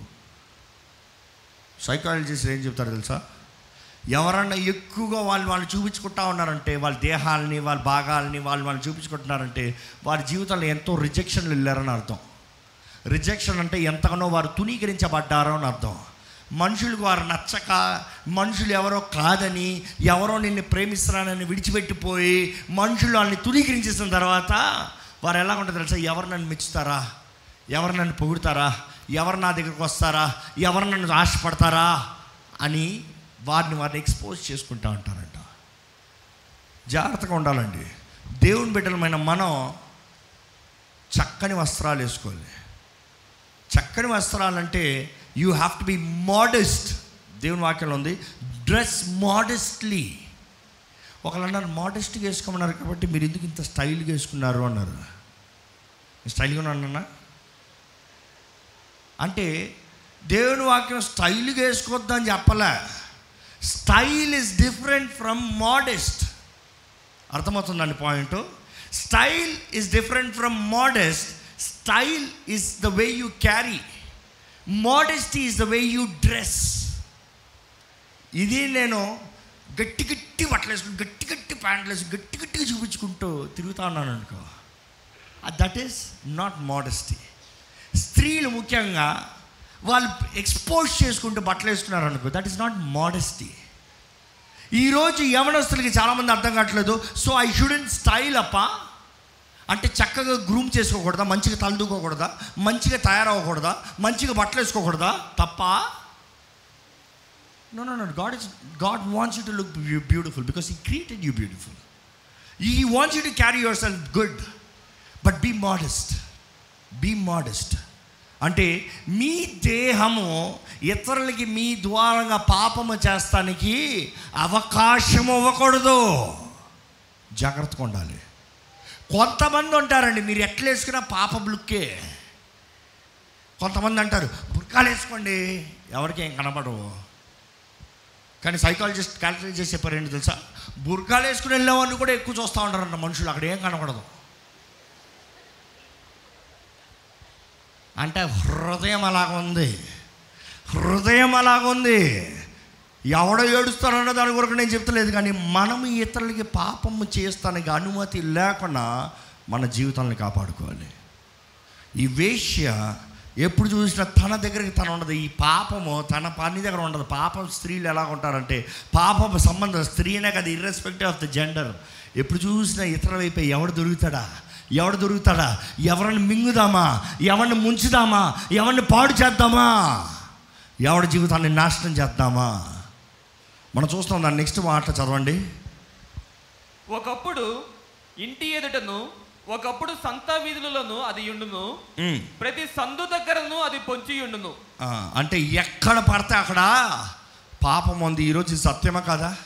సైకాలజిస్ట్ ఏం చెప్తారు తెలుసా? ఎవరన్నా ఎక్కువగా వాళ్ళు వాళ్ళు చూపించుకుంటా ఉన్నారంటే వాళ్ళ దేహాలని వాళ్ళ భాగాలని వాళ్ళు వాళ్ళు చూపించుకుంటున్నారంటే వారి జీవితంలో ఎంతో రిజెక్షన్లు వెళ్ళారని అర్థం. రిజెక్షన్ అంటే ఎంతగానో వారు తునీకరించబడ్డారో అని అర్థం. మనుషులకు వారు నచ్చక మనుషులు ఎవరో కాదని ఎవరో నిన్ను ప్రేమిస్తున్నానని విడిచిపెట్టిపోయి మనుషులు వాళ్ళని తునీకరించేసిన తర్వాత వారు ఎలా ఉంటుంది తెలుసా? ఎవరు నన్ను మెచ్చుతారా? ఎవరు నన్ను పొగుడతారా? ఎవరు నా దగ్గరకు వస్తారా? ఎవరు నన్ను ఆశపడతారా? అని వారిని వారిని ఎక్స్పోజ్ చేసుకుంటా ఉంటారంట. జాగ్రత్తగా ఉండాలండి. దేవుని బిడ్డలమైన మనం చక్కని వస్త్రాలు వేసుకోవాలి. చక్కని వస్త్రాలంటే you have to be modest దేవుని వాక్యంలో ఉంది డ్రెస్ మోడెస్ట్లీ ఒకళ్ళు అన్నారు మోడెస్ట్గా వేసుకోమన్నారు కాబట్టి మీరు ఎందుకు ఇంత స్టైల్గా వేసుకున్నారు? అన్నారు. స్టైల్గా ఉన్నానన్నా అంటే దేవుని వాక్యం స్టైల్గా వేసుకోవద్దని చెప్పలే. Style is different from modest అర్థమవుతుందండి point? Style is different from modest style is the way you carry modesty is the way you dress ఇది నేను గట్టి గట్టి బట్టలు వేసుకుని గట్టి గట్టి ప్యాంట్లు వేసి గట్టి గట్టిగా చూపించుకుంటూ తిరుగుతా ఉన్నాను అనుకో. దట్ ఈస్ నాట్ మోడెస్టీ స్త్రీలు ముఖ్యంగా వాళ్ళు ఎక్స్పోజ్ చేసుకుంటూ బట్టలు వేసుకున్నారు అనుకో దట్ ఈస్ నాట్ మోడెస్టీ ఈరోజు యవనస్తులకి చాలామంది అర్థం కావట్లేదు సో ఐ షుడెంట్ స్టైల్ అప్ప. అంటే చక్కగా గ్రూమ్ చేసుకోకూడదా? మంచిగా తలదూకోకూడదా మంచిగా తయారవ్వకూడదా? మంచిగా బట్టలు వేసుకోకూడదా? తప్ప? No no no God is God wants you to look beautiful because he created you beautiful he wants you to carry yourself good but be modest be modest అంటే మీ దేహము ఇతరులకి మీ ద్వారంగా పాపము చేస్తానికి అవకాశం ఇవ్వకూడదు. జాగ్రత్తగా ఉండాలి. కొంతమంది ఉంటారండి మీరు ఎట్లా వేసుకున్నా పాపం లుక్కే కొంతమంది అంటారు బుర్కాలు వేసుకోండి ఎవరికి ఏం కనపడవు కానీ సైకాలజిస్ట్ క్యాలిక్యులేట్ చేసి చెప్పారు ఏంటి తెలుసా? బుర్కాలు వేసుకుని వెళ్ళేవాడిని కూడా ఎక్కువ చూస్తూ ఉంటారంట మనుషులు అక్కడ ఏం కనపడదు అంటే హృదయం అలాగ ఉంది హృదయం అలాగ ఉంది ఎవడో ఏడుస్తారన్న దాని కొరకు నేను చెప్తలేదు కానీ మనం ఇతరులకి పాపము చేస్తానికి అనుమతి లేకుండా మన జీవితాన్ని కాపాడుకోవాలి. ఈ వేష్య ఎప్పుడు చూసినా తన దగ్గరికి తన ఉండదు. ఈ పాపము తన పని దగ్గర ఉండదు. పాపం స్త్రీలు ఎలా ఉంటారంటే పాపం సంబంధం స్త్రీనే కదా ఇర్రెస్పెక్టివ్ ఆఫ్ ద జెండర్ ఎప్పుడు చూసినా ఇతర వైపు ఎవడు దొరుకుతాడా? ఎవడు దొరుకుతాడా? ఎవరిని మింగుదామా? ఎవరిని ముంచుదామా? ఎవరిని పాడు చేద్దామా? ఎవడి జీవితాన్ని నాశనం చేద్దామా? మనం చూస్తాం దాని నెక్స్ట్ మాట చదవండి. ఒకప్పుడు ఇంటి ఎదుటను ఒకప్పుడు సంత వీధులలోను అది ఉండును. ప్రతి సందు దగ్గరను అది పొంచి ఉండును. అంటే ఎక్కడ పడితే అక్కడ పాపం ఉంది ఈరోజు సత్యమా కదా?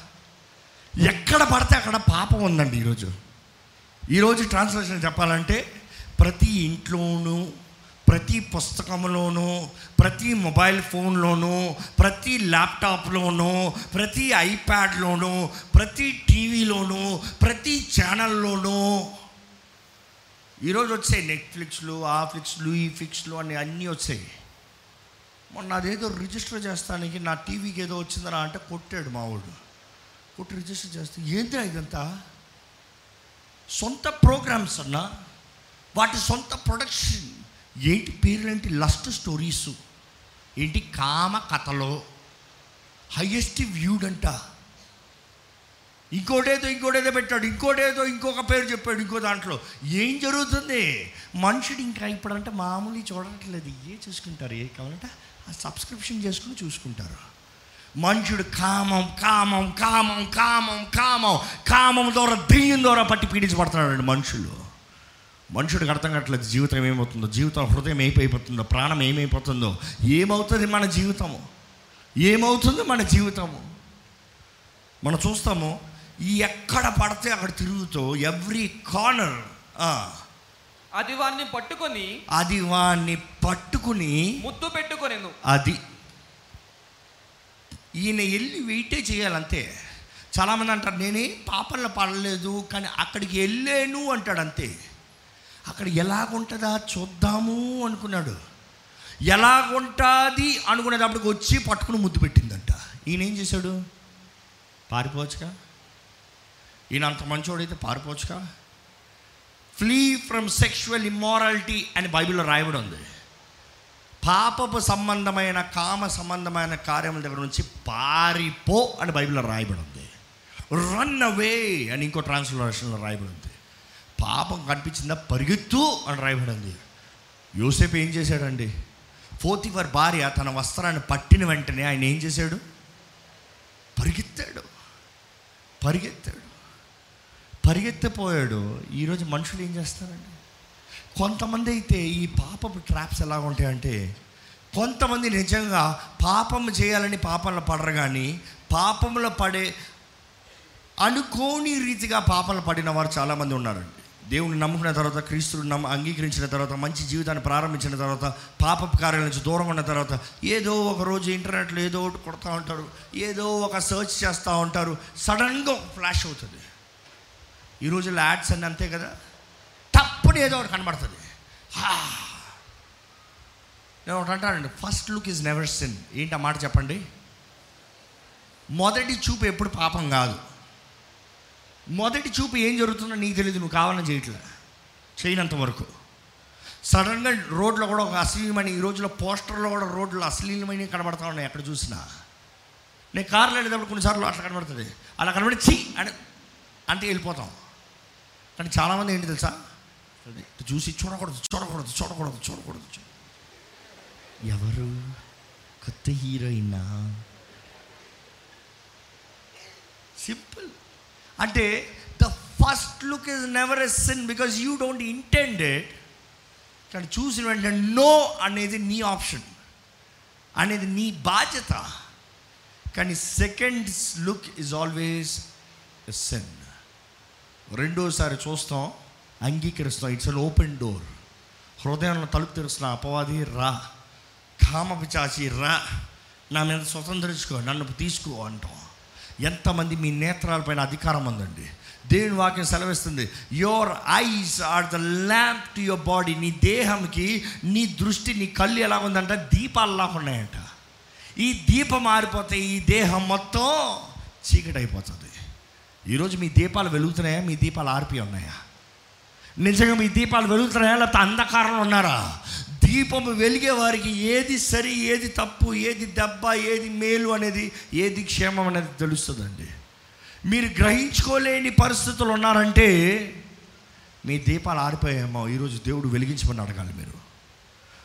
ఎక్కడ పడితే అక్కడ పాపం ఉందండి ఈరోజు. ఈరోజు ట్రాన్స్లేషన్ చెప్పాలంటే ప్రతి ఇంట్లోనూ ప్రతి పుస్తకంలోనూ ప్రతి మొబైల్ ఫోన్లోనూ ప్రతి ల్యాప్టాప్లోనూ ప్రతి ఐప్యాడ్లోనూ ప్రతి టీవీలోనూ ప్రతి ఛానల్లోనూ ఈరోజు వచ్చాయి నెట్ఫ్లిక్స్లు ఆ ఫ్లిక్స్లు ఈ ఫ్లిక్స్లు అని అన్నీ వచ్చాయి. మొన్న అదేదో రిజిస్టర్ చేస్తానికి నా టీవీకి ఏదో వచ్చిందరా అంటే కొట్టాడు మా వాడు. కొట్టి రిజిస్టర్ చేస్తే ఏంటి ఇదంతా? సొంత ప్రోగ్రామ్స్ అన్నా వాటి సొంత ప్రొడక్షన్. ఏంటి పేర్లేంటి లస్ట్ స్టోరీస్ ఏంటి కామ కథలో హయ్యెస్ట్ వ్యూడ్ అంట. ఇంకోటేదో ఇంకోటేదో పెట్టాడు ఇంకోటేదో ఇంకొక పేరు చెప్పాడు ఇంకో దాంట్లో. ఏం జరుగుతుంది? మనుషుడు ఇంకా ఇప్పుడంటే మామూలు చూడట్లేదు. ఏ చూసుకుంటారు? ఏ కావాలంటే? ఆ సబ్స్క్రిప్షన్ చేసుకుని చూసుకుంటారు. మనుషుడు కామం కామం కామం కామం కామం కామం ద్వారా దెయ్యం ద్వారా పట్టి పీడించబడుతున్నాడు మనుషులు. మనుషుడికి అర్థం కావట్లేదు జీవితం ఏమవుతుందో జీవితం హృదయం ఏమైపోతుందో ప్రాణం ఏమైపోతుందో. ఏమవుతుంది మన జీవితము? ఏమవుతుంది మన జీవితము? మనం చూస్తాము ఈ ఎక్కడ పడితే అక్కడ తిరుగుతూ ఎవ్రీ కార్నర్ అది వారిని పట్టుకొని అది వాడిని పట్టుకుని ముద్దు పెట్టుకొనేను అది ఈయన వెళ్ళి వెయిటే చేయాలంతే. చాలామంది అంటారు నేనే పాపంలో పడలేదు కానీ అక్కడికి వెళ్ళాను అంటాడు అంతే. అక్కడ ఎలాగుంటుందా చూద్దాము అనుకున్నాడు. ఎలాగుంటుంది అనుకునేటప్పటికి వచ్చి పట్టుకుని ముద్దు పెట్టిందంట. ఈయన ఏం చేశాడు? పారిపోవచ్చుగా? ఈయన అంత మంచోడైతే పారిపోవచ్చుగా? ఫ్లీ ఫ్రమ్ సెక్షువల్ ఇమ్మారాలిటీ అని బైబిల్లో రాయబడి ఉంది. పాపపు సంబంధమైన కామ సంబంధమైన కార్యముల దగ్గర నుంచి పారిపో అని బైబిల్లో రాయబడి ఉంది. రన్ అవే అని ఇంకో ట్రాన్స్లేషన్లో రాయబడి ఉంది. పాపం కనిపించిందా? పరిగెత్తు అని రాయబడింది. యోసేపు ఏం చేశాడండి? ఫోతిఫర్ భార్య తన వస్త్రాన్ని పట్టిన వెంటనే ఆయన ఏం చేశాడు? పరిగెత్తాడు. పరిగెత్తాడు. పరిగెత్తిపోయాడు. ఈరోజు మనుషులు ఏం చేస్తారండి? కొంతమంది అయితే ఈ పాపపు ట్రాప్స్ ఎలా ఉంటాయంటే కొంతమంది నిజంగా పాపం చేయాలని పాపంలో పడరు కానీ పాపంలో పడే అనుకోని రీతిగా పాపలు పడిన వారు చాలామంది ఉన్నారండి. దేవుని నమ్ముకున్న తర్వాత క్రీస్తుని నమ్మ అంగీకరించిన తర్వాత మంచి జీవితాన్ని ప్రారంభించిన తర్వాత పాప కార్యాల నుంచి దూరం ఉన్న తర్వాత ఏదో ఒక రోజు ఇంటర్నెట్లో ఏదో ఒకటి కొడతా ఉంటారు ఏదో ఒక సెర్చ్ చేస్తూ ఉంటారు సడన్గా ఫ్లాష్ అవుతుంది. ఈ రోజుల్లో యాడ్స్ అన్నీ అంతే కదా? తప్పుడు ఏదో ఒకటి కనబడుతుంది. నేను ఒకటి అంటానండి first look is never sin ఏంటి ఆ మాట చెప్పండి? మొదటి చూపు ఎప్పుడు పాపం కాదు. మొదటి చూపు ఏం జరుగుతుందో నీకు తెలియదు నువ్వు కావాలని చేయట్లే. చేయనంత వరకు. సడన్గా రోడ్లో కూడా ఒక అశ్లీలమైన ఈ రోజులో పోస్టర్లో కూడా రోడ్లు అశ్లీలమైన కనబడతా ఉన్నాయి ఎక్కడ చూసినా. నేను కార్లో వెళ్ళేటప్పుడు కొన్నిసార్లు అట్లా కనబడుతుంది. అలా కనబడి చి అని అంటే వెళ్ళిపోతాం. కానీ చాలామంది ఏంటి తెలుసా? చూసి చూడకూడదు చూడకూడదు చూడకూడదు చూడకూడదు. ఎవరు? కొత్త హీరోయినా? సింపుల్. అంటే the first look is never a sin because you don't intended కానీ చూసిన వెంటనే నో అనేది నీ ఆప్షన్ అనేది నీ బాధ్యత. కానీ second look is always a sin రెండోసారి చూస్తాం అంగీకరిస్తాం ఇట్స్ అన్ ఓపెన్ డోర్ హృదయంలో తలుపు తెరుస్తున్న. అపవాది రా. కామపిచాచి రా. నా మీద స్వతంత్రించుకో నన్ను తీసుకో అంటాం. ఎంతమంది మీ నేత్రాలపైన అధికారం ఉందండి? దేవుని వాక్యం సెలవిస్తుంది your eyes are the lamp to your body నీ దేహంకి నీ దృష్టి నీ కళ్ళు ఎలా ఉందంట? దీపాలలా ఉన్నాయంట. ఈ దీపం మారిపోతే ఈ దేహం మొత్తం చీకటి అయిపోతుంది ఈరోజు మీ దీపాలు వెలుగుతున్నాయా? మీ దీపాలు ఆర్పి ఉన్నాయా? నిజంగా మీ దీపాలు వెలుగుతున్నాయా? లేకపోతే అంధకారంలో ఉన్నారా? దీపం వెలిగే వారికి ఏది సరి ఏది తప్పు ఏది దెబ్బ ఏది మేలు అనేది ఏది క్షేమం అనేది తెలుస్తుందండి. మీరు గ్రహించుకోలేని పరిస్థితులు ఉన్నారంటే మీ దీపాలు ఆరిపోయామో ఈరోజు దేవుడు వెలిగించమని అడగాలి మీరు.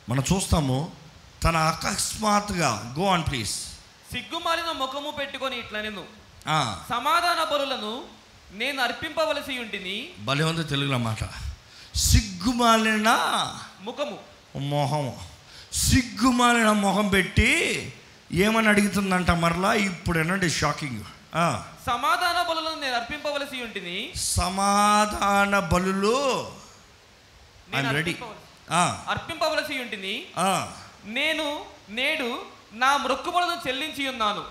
మనం చూస్తాము తన అకస్మాత్తుగా గో ఆన్ ప్లీజ్ సిగ్గుమాలిన ముఖము పెట్టుకొని ఇట్లా నేను సమాధాన బలులను నేను అర్పింపవలసి ఉంటిని. భలే ఉంది తెలుగులో మాట. సిగ్గుమాలిన ముఖము. మొహం సిగ్గుమాలిన మొహం పెట్టి ఏమని అడుగుతుందంట మరలా? ఇప్పుడు ఏనండి షాకింగ్ సమాధాన బలులను నేను అర్పింపవలసి ఉంటిని. సమాధాన బలులు ready. అర్పింపవలసి- ఉంటిని. నేను నేడు నా మృక్కుబడులను చెల్లించి ఉన్నాను.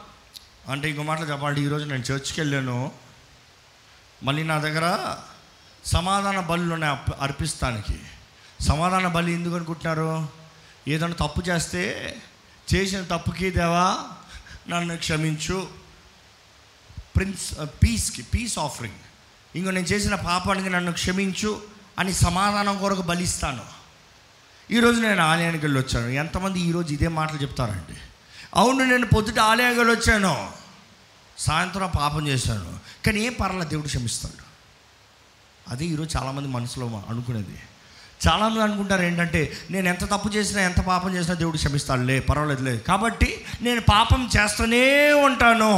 అంటే ఇంకో మాటలు చెప్పాలి. ఈరోజు నేను చర్చ్కి వెళ్ళాను. మళ్ళీ నా దగ్గర సమాధాన బలులు ఉన్నాయి అర్ప- అర్పిస్తానికి. సమాధాన బలి ఎందుకు అనుకుంటున్నారు? ఏదైనా తప్పు చేస్తే చేసిన తప్పుకి దేవా నన్ను క్షమించు. ప్రిన్స్ పీస్కి పీస్ ఆఫరింగ్ ఇంకో నేను చేసిన పాపానికి నన్ను క్షమించు అని సమాధానం కొరకు బలిస్తాను. ఈరోజు నేను ఆలయానికి వెళ్ళి వచ్చాను ఎంతమంది ఈరోజు ఇదే మాటలు చెప్తారండి? అవును నేను పొద్దుట ఆలయానికి వెళ్ళి వచ్చాను సాయంత్రం పాపం చేశాను. కానీ ఏం పర్లేదు దేవుడు క్షమిస్తాడు. అదే ఈరోజు చాలామంది మనసులో అనుకునేది. చాలామంది అనుకుంటారు ఏంటంటే నేను ఎంత తప్పు చేసినా ఎంత పాపం చేసినా దేవుడు క్షమిస్తాడులే పర్వాలేదులే. కాబట్టి నేను పాపం చేస్తూనే ఉంటాను.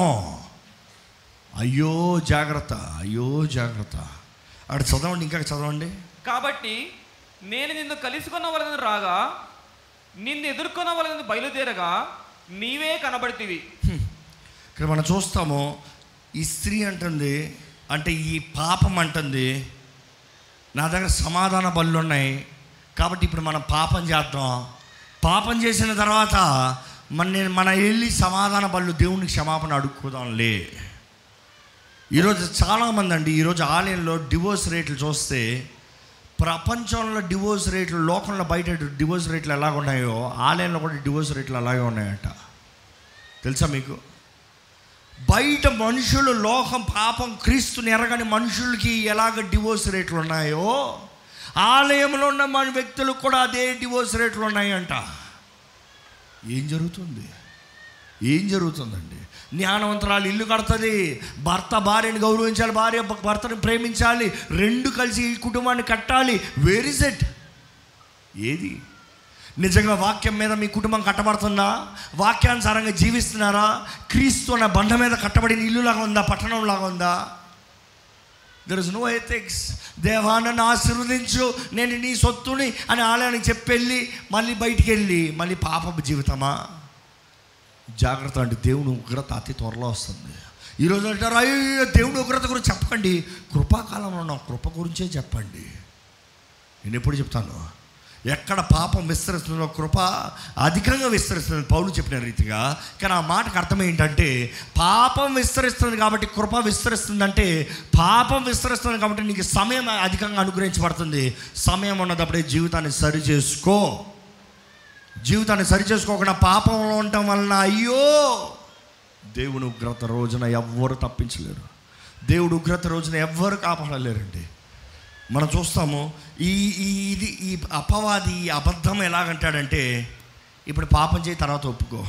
అయ్యో జాగ్రత్త అయ్యో జాగ్రత్త. అక్కడ చదవండి ఇంకా చదవండి. కాబట్టి నేను నిన్ను కలుసుకున్న వలన రాగా నిన్ను ఎదుర్కొన్న వలన బయలుదేరగా నీవే కనబడితివి. ఇక్కడ మనం చూస్తాము ఈ స్త్రీ అంటుంది అంటే ఈ పాపం అంటుంది నా దగ్గర సమాధాన బళ్ళు ఉన్నాయి కాబట్టి ఇప్పుడు మనం పాపం చేద్దాం. పాపం చేసిన తర్వాత మన నేను మన వెళ్ళి సమాధాన బళ్ళు దేవునికి క్షమాపణ అడుక్కుదాంలే. ఈరోజు చాలామంది అండి ఈరోజు ఆలయంలో డివోర్స్ రేట్లు చూస్తే ప్రపంచంలో డివోర్స్ రేట్లు లోకంలో బయట డివోర్స్ రేట్లు ఎలాగ ఉన్నాయో ఆలయంలో కూడా డివోర్స్ రేట్లు అలాగే ఉన్నాయంట. తెలుసా మీకు? బయట మనుషులు లోకం పాపం క్రీస్తుని ఎరగని మనుషులకి ఎలాగ డివోర్స్ రేట్లు ఉన్నాయో ఆలయంలో ఉన్న మన వ్యక్తులకు కూడా అదే డివోర్స్ రేట్లు ఉన్నాయంట. ఏం జరుగుతుంది? ఏం జరుగుతుందండి? జ్ఞానవంతరాలు ఇల్లు కడుతుంది భర్త భార్యని గౌరవించాలి భార్య భర్తను ప్రేమించాలి రెండు కలిసి ఈ కుటుంబాన్ని కట్టాలి. వేర్ ఇస్ ఇట్ ఏది? నిజంగా వాక్యం మీద మీ కుటుంబం కట్టబడుతుందా? వాక్యానుసారంగా జీవిస్తున్నారా? క్రీస్తు అన్న బండ మీద కట్టబడిన ఇల్లులాగా ఉందా? పట్టణంలాగా ఉందా? దర్ ఇస్ నో ఎథిక్స్ దేవా నన్ను ఆశీర్వదించు. నేను నీ సొత్తుని అని ఆలయానికి చెప్పెళ్ళి మళ్ళీ బయటికి వెళ్ళి మళ్ళీ పాప జీవితమా? జాగ్రత్త అంటే దేవుని ఉగ్రత అతి త్వరలో వస్తుంది. ఈరోజు అంటారు అయ్యో దేవుని ఉగ్రత గురించి చెప్పకండి కృపాకాలంలో ఉన్న కృప గురించే చెప్పండి. నేను ఎప్పుడు చెప్తాను? ఎక్కడ పాపం విస్తరిస్తుందో కృప అధికంగా విస్తరిస్తుంది పౌలు చెప్పిన రీతిగా. కానీ ఆ మాటకు అర్థం ఏంటంటే పాపం విస్తరిస్తుంది కాబట్టి కృప విస్తరిస్తుందంటే పాపం విస్తరిస్తుంది కాబట్టి నీకు సమయం అధికంగా అనుగ్రహించబడుతుంది. సమయం ఉన్నదప్పుడే జీవితాన్ని సరి చేసుకో. జీవితాన్ని సరి చేసుకోకుండా పాపంలో ఉండటం వలన అయ్యో! దేవుని ఉగ్రత రోజున ఎవ్వరు తప్పించలేరు. దేవుడు ఉగ్రత రోజున ఎవ్వరు కాపాడలేరండి. మనం చూస్తాము ఈ ఈ ఇది ఈ అపవాది ఈ అబద్ధం ఎలాగంటాడంటే ఇప్పుడు పాపం చేయి తర్వాత ఒప్పుకో.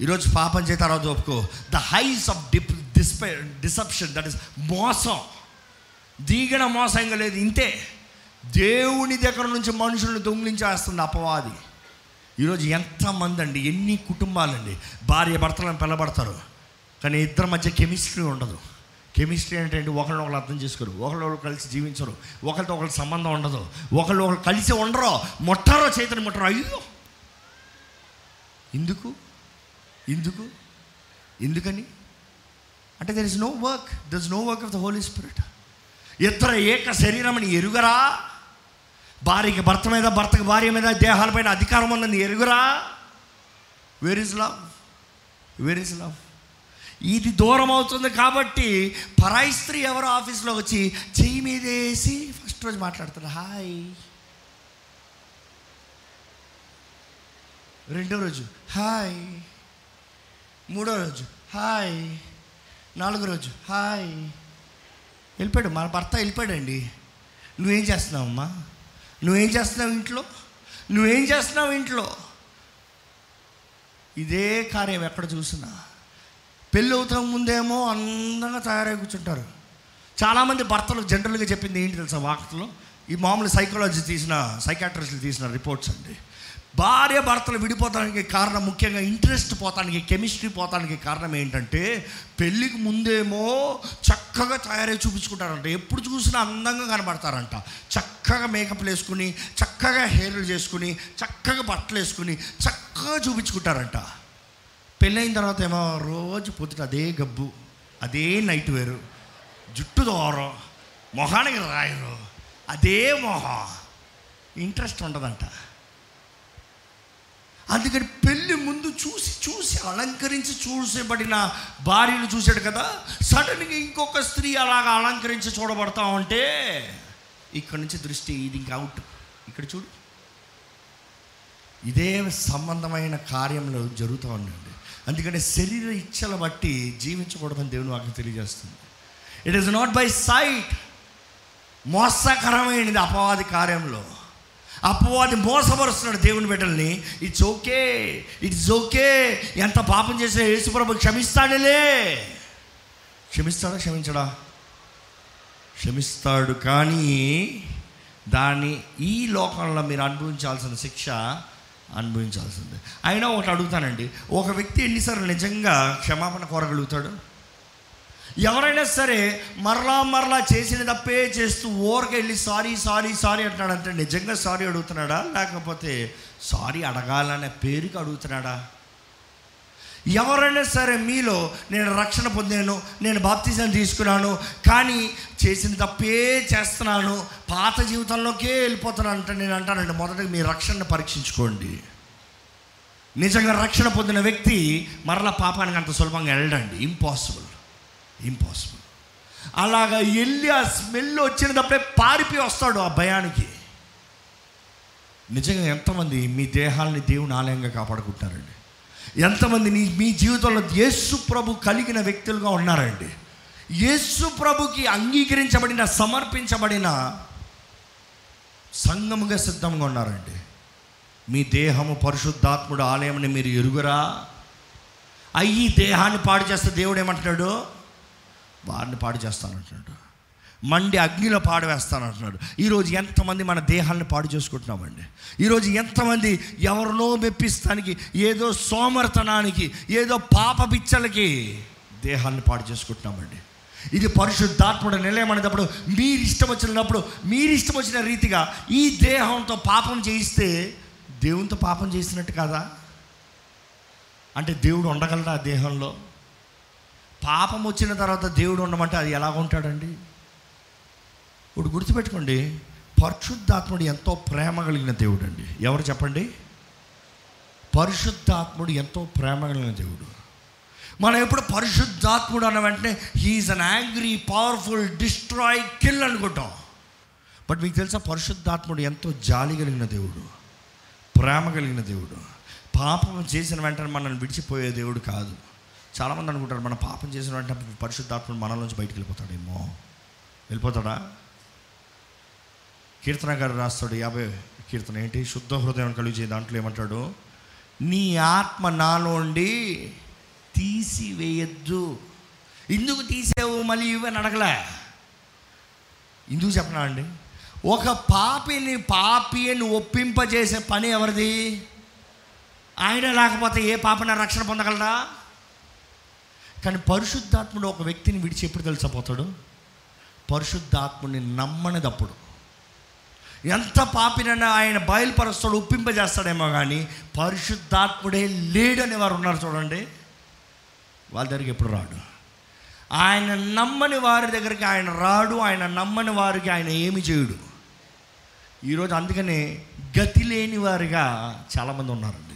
ఈరోజు పాపం చేయి తర్వాత ఒప్పుకో. ద హైస్ ఆఫ్ డిప్ డిస్పై డిసెప్షన్ దట్ ఇస్ మోసం. దిగిన మోసంగా లేదు ఇంతే. దేవుని దగ్గర నుంచి మనుషులను దొంగిలించేస్తుంది అపవాది. ఈరోజు ఎంతమంది అండి ఎన్ని కుటుంబాలండి భార్య భర్తలను పిలబడతారు కానీ ఇద్దరి మధ్య కెమిస్ట్రీ ఉండదు. కెమిస్ట్రీ అంటే ఒకళ్ళు ఒకళ్ళు అర్థం చేసుకోరు. ఒకళ్ళు ఒకళ్ళు కలిసి జీవించరు. ఒకరితో ఒకరి సంబంధం ఉండదు. ఒకళ్ళు ఒకరు కలిసి ఉండరు. ముట్టారో చేతిని ముట్టరు. అయ్యో! ఎందుకు? ఎందుకు? ఎందుకని? అంటే there is no work there is no work of the holy spirit ఇతర ఏక శరీరమని ఎరుగరా? భార్యకి భర్త మీద భర్తకి భార్య మీద దేహాలపైన అధికారం ఉందని ఎరుగురా? Where is love where is love ఇది దూరం అవుతుంది కాబట్టి పరాయి స్త్రీ ఎవరో ఆఫీస్లో వచ్చి చెయ్యి మీద వేసి ఫస్ట్ రోజు మాట్లాడతారు. హాయ్. రెండో రోజు హాయ్. మూడో రోజు హాయ్. నాలుగో రోజు హాయ్. వెళ్ళిపోయాడు. మన భర్త వెళ్ళిపోయాడండి. నువ్వేం చేస్తున్నావమ్మా? నువ్వేం చేస్తున్నావు ఇంట్లో? నువ్వేం చేస్తున్నావు ఇంట్లో? ఇదే కార్యం ఎక్కడ చూసినా. పెళ్ళి అవుతాం ముందేమో అందంగా తయారై కూర్చుంటారు. చాలామంది భర్తలు జనరల్గా చెప్పింది ఏంటి తెలుసా వార్తలో? ఈ మామూలు సైకాలజీ తీసిన సైకాట్రిస్టులు తీసిన రిపోర్ట్స్ అండి. భార్య భర్తలు విడిపోతానికి కారణం ముఖ్యంగా ఇంట్రెస్ట్ పోతానికి కెమిస్ట్రీ పోతానికి కారణం ఏంటంటే పెళ్ళికి ముందేమో చక్కగా తయారై చూపించుకుంటారంట. ఎప్పుడు చూసినా అందంగా కనబడతారంట. చక్కగా మేకప్లు వేసుకుని చక్కగా హెయిర్లు చేసుకుని చక్కగా బట్టలు వేసుకుని చక్కగా చూపించుకుంటారంట. పెళ్ళైన తర్వాత ఏమో రోజు పొద్దుట అదే గబ్బు అదే నైట్ వేరు. జుట్టు దోరం మొహానికి రాయరు అదే మొహం. ఇంట్రెస్ట్ ఉండదంట. అందుకని పెళ్ళి ముందు చూసి చూసి అలంకరించి చూసేబడిన భార్యను చూశాడు కదా సడన్గా ఇంకొక స్త్రీ అలాగా అలంకరించి చూడబడతా ఉంటే ఇక్కడ నుంచి దృష్టి ఇది ఇంకా అవుట్. ఇక్కడ చూడు. ఇదే సంబంధమైన కార్యంలో జరుగుతూ ఉన్నాడు. అందుకనే శరీర ఇచ్చల బట్టి జీవించకూడదని దేవుని వాక్యం తెలియజేస్తుంది. It is not by sight మోసకరమైనది అపవాది కార్యంలో. అపవాది మోసపరుస్తున్నాడు దేవుని బిడ్డల్ని. ఇట్స్ ఓకే ఇట్స్ ఓకే ఎంత పాపం చేసినా యేసుప్రభు క్షమిస్తాడులే. క్షమిస్తాడా క్షమించడా? క్షమిస్తాడు కానీ దాన్ని ఈ లోకంలో మీరు అనుభవించాల్సిన శిక్ష అనుభవించాల్సిందే. అయినా ఒకటి అడుగుతానండి. ఒక వ్యక్తి ఎన్నిసార్లు నిజంగా క్షమాపణ కోరగలుగుతాడు? ఎవరైనా సరే మరలా మరలా చేసిన తప్పే చేస్తూ ఊరికి వెళ్ళి సారీ సారీ సారీ అంటున్నాడంటే నిజంగా సారీ అడుగుతున్నాడా? లేకపోతే సారీ అడగాలనే పేరుకి అడుగుతున్నాడా? ఎవరైనా సరే మీలో నేను రక్షణ పొందాను నేను బాప్తిజం తీసుకున్నాను కానీ చేసిన తప్పే చేస్తున్నాను పాత జీవితంలోకే వెళ్ళిపోతున్నాను అంటే నేను అంటానండి మొదటగా మీ రక్షణను పరీక్షించుకోండి. నిజంగా రక్షణ పొందిన వ్యక్తి మరల పాపానికి అంత సులభంగా వెళ్ళడండి. ఇంపాసిబుల్ ఇంపాసిబుల్ అలాగా వెళ్ళి ఆ స్మెల్ వచ్చినప్పుడే పారిపోయి వస్తాడు ఆ భయానికి. నిజంగా ఎంతమంది మీ దేహాలని దేవుని ఆలయంగా కాపాడుకుంటారండి. ఎంతమంది నీ మీ జీవితంలో యేసు ప్రభు కలిగిన వ్యక్తులుగా ఉన్నారండి. యేసు ప్రభుకి అంగీకరించబడిన సమర్పించబడిన సంఘముగా సిద్ధంగా ఉన్నారండి. మీ దేహము పరిశుద్ధాత్ముడు ఆలయంని మీరు ఎరుగురా? అయ్యి దేహాన్ని పాడు చేస్తే దేవుడు ఏమంటున్నాడు? వారిని పాడు చేస్తానంటున్నాడు. మండి అగ్నిలో పాడవేస్తాను అంటున్నాడు ఈరోజు ఎంతమంది మన దేహాన్ని పాడు చేసుకుంటున్నామండి? ఈరోజు ఎంతమంది ఎవరినో మెప్పిస్తానికి ఏదో సోమర్తనానికి ఏదో పాప పిచ్చలకి దేహాన్ని పాడు చేసుకుంటున్నామండి. ఇది పరిశుద్ధాత్ముడు నిలయమనేటప్పుడు మీరు ఇష్టం వచ్చినప్పుడు మీరు ఇష్టం వచ్చిన రీతిగా ఈ దేహంతో పాపం చేయిస్తే దేవునితో పాపం చేసినట్టు కాదా? అంటే దేవుడు ఉండగలరా ఆ దేహంలో? పాపం వచ్చిన తర్వాత దేవుడు ఉండమంటే అది ఎలా ఉంటాడండి ఇప్పుడు గుర్తుపెట్టుకోండి పరిశుద్ధాత్ముడు ఎంతో ప్రేమ కలిగిన దేవుడు అండి ఎవరు చెప్పండి? పరిశుద్ధాత్ముడు ఎంతో ప్రేమ కలిగిన దేవుడు. మనం ఎప్పుడు పరిశుద్ధాత్ముడు అన్న వెంటనే he's an angry powerful destroy kill అనుకుంటాం. బట్ మీకు తెలుసా పరిశుద్ధాత్ముడు ఎంతో జాలి కలిగిన దేవుడు. ప్రేమ కలిగిన దేవుడు. పాపం చేసిన వెంటనే మనల్ని విడిచిపోయే దేవుడు కాదు. చాలామంది అనుకుంటారు మన పాపం చేసిన వెంటనే పరిశుద్ధాత్ముడు మనలోంచి నుంచి వెళ్ళిపోతాడేమో. వెళ్ళిపోతాడా? కీర్తన గారు రాస్తాడు యాభై కీర్తన. ఏంటి? శుద్ధ హృదయం కలిగి దాంట్లో ఏమంటాడు? నీ ఆత్మ నాలోండి తీసివేయద్దు. ఎందుకు తీసావు? మళ్ళీ ఇవని అడగలే. ఎందుకు చెప్పనా అండి? ఒక పాపిని పాపి అని ఒప్పింపజేసే పని ఎవరిది? ఆయన లేకపోతే ఏ పాపన రక్షణ పొందగలరా కానీ పరిశుద్ధాత్ముడు ఒక వ్యక్తిని విడిచి ఎప్పుడు తెలిసిపోతాడు పరిశుద్ధాత్ముడిని నమ్మనిదప్పుడు. ఎంత పాపినైనా ఆయన బయలుపరుస్తాడు ఒప్పింపజేస్తాడేమో కానీ పరిశుద్ధాత్ముడే లేడని వారు ఉన్నారు చూడండి. వాళ్ళ దగ్గరికి ఎప్పుడు రాడు? ఆయన నమ్మని వారి దగ్గరికి ఆయన రాడు ఆయన నమ్మని వారికి ఆయన ఏమి చేయడు. ఈరోజు అందుకనే గతి లేని వారిగా చాలామంది ఉన్నారండి.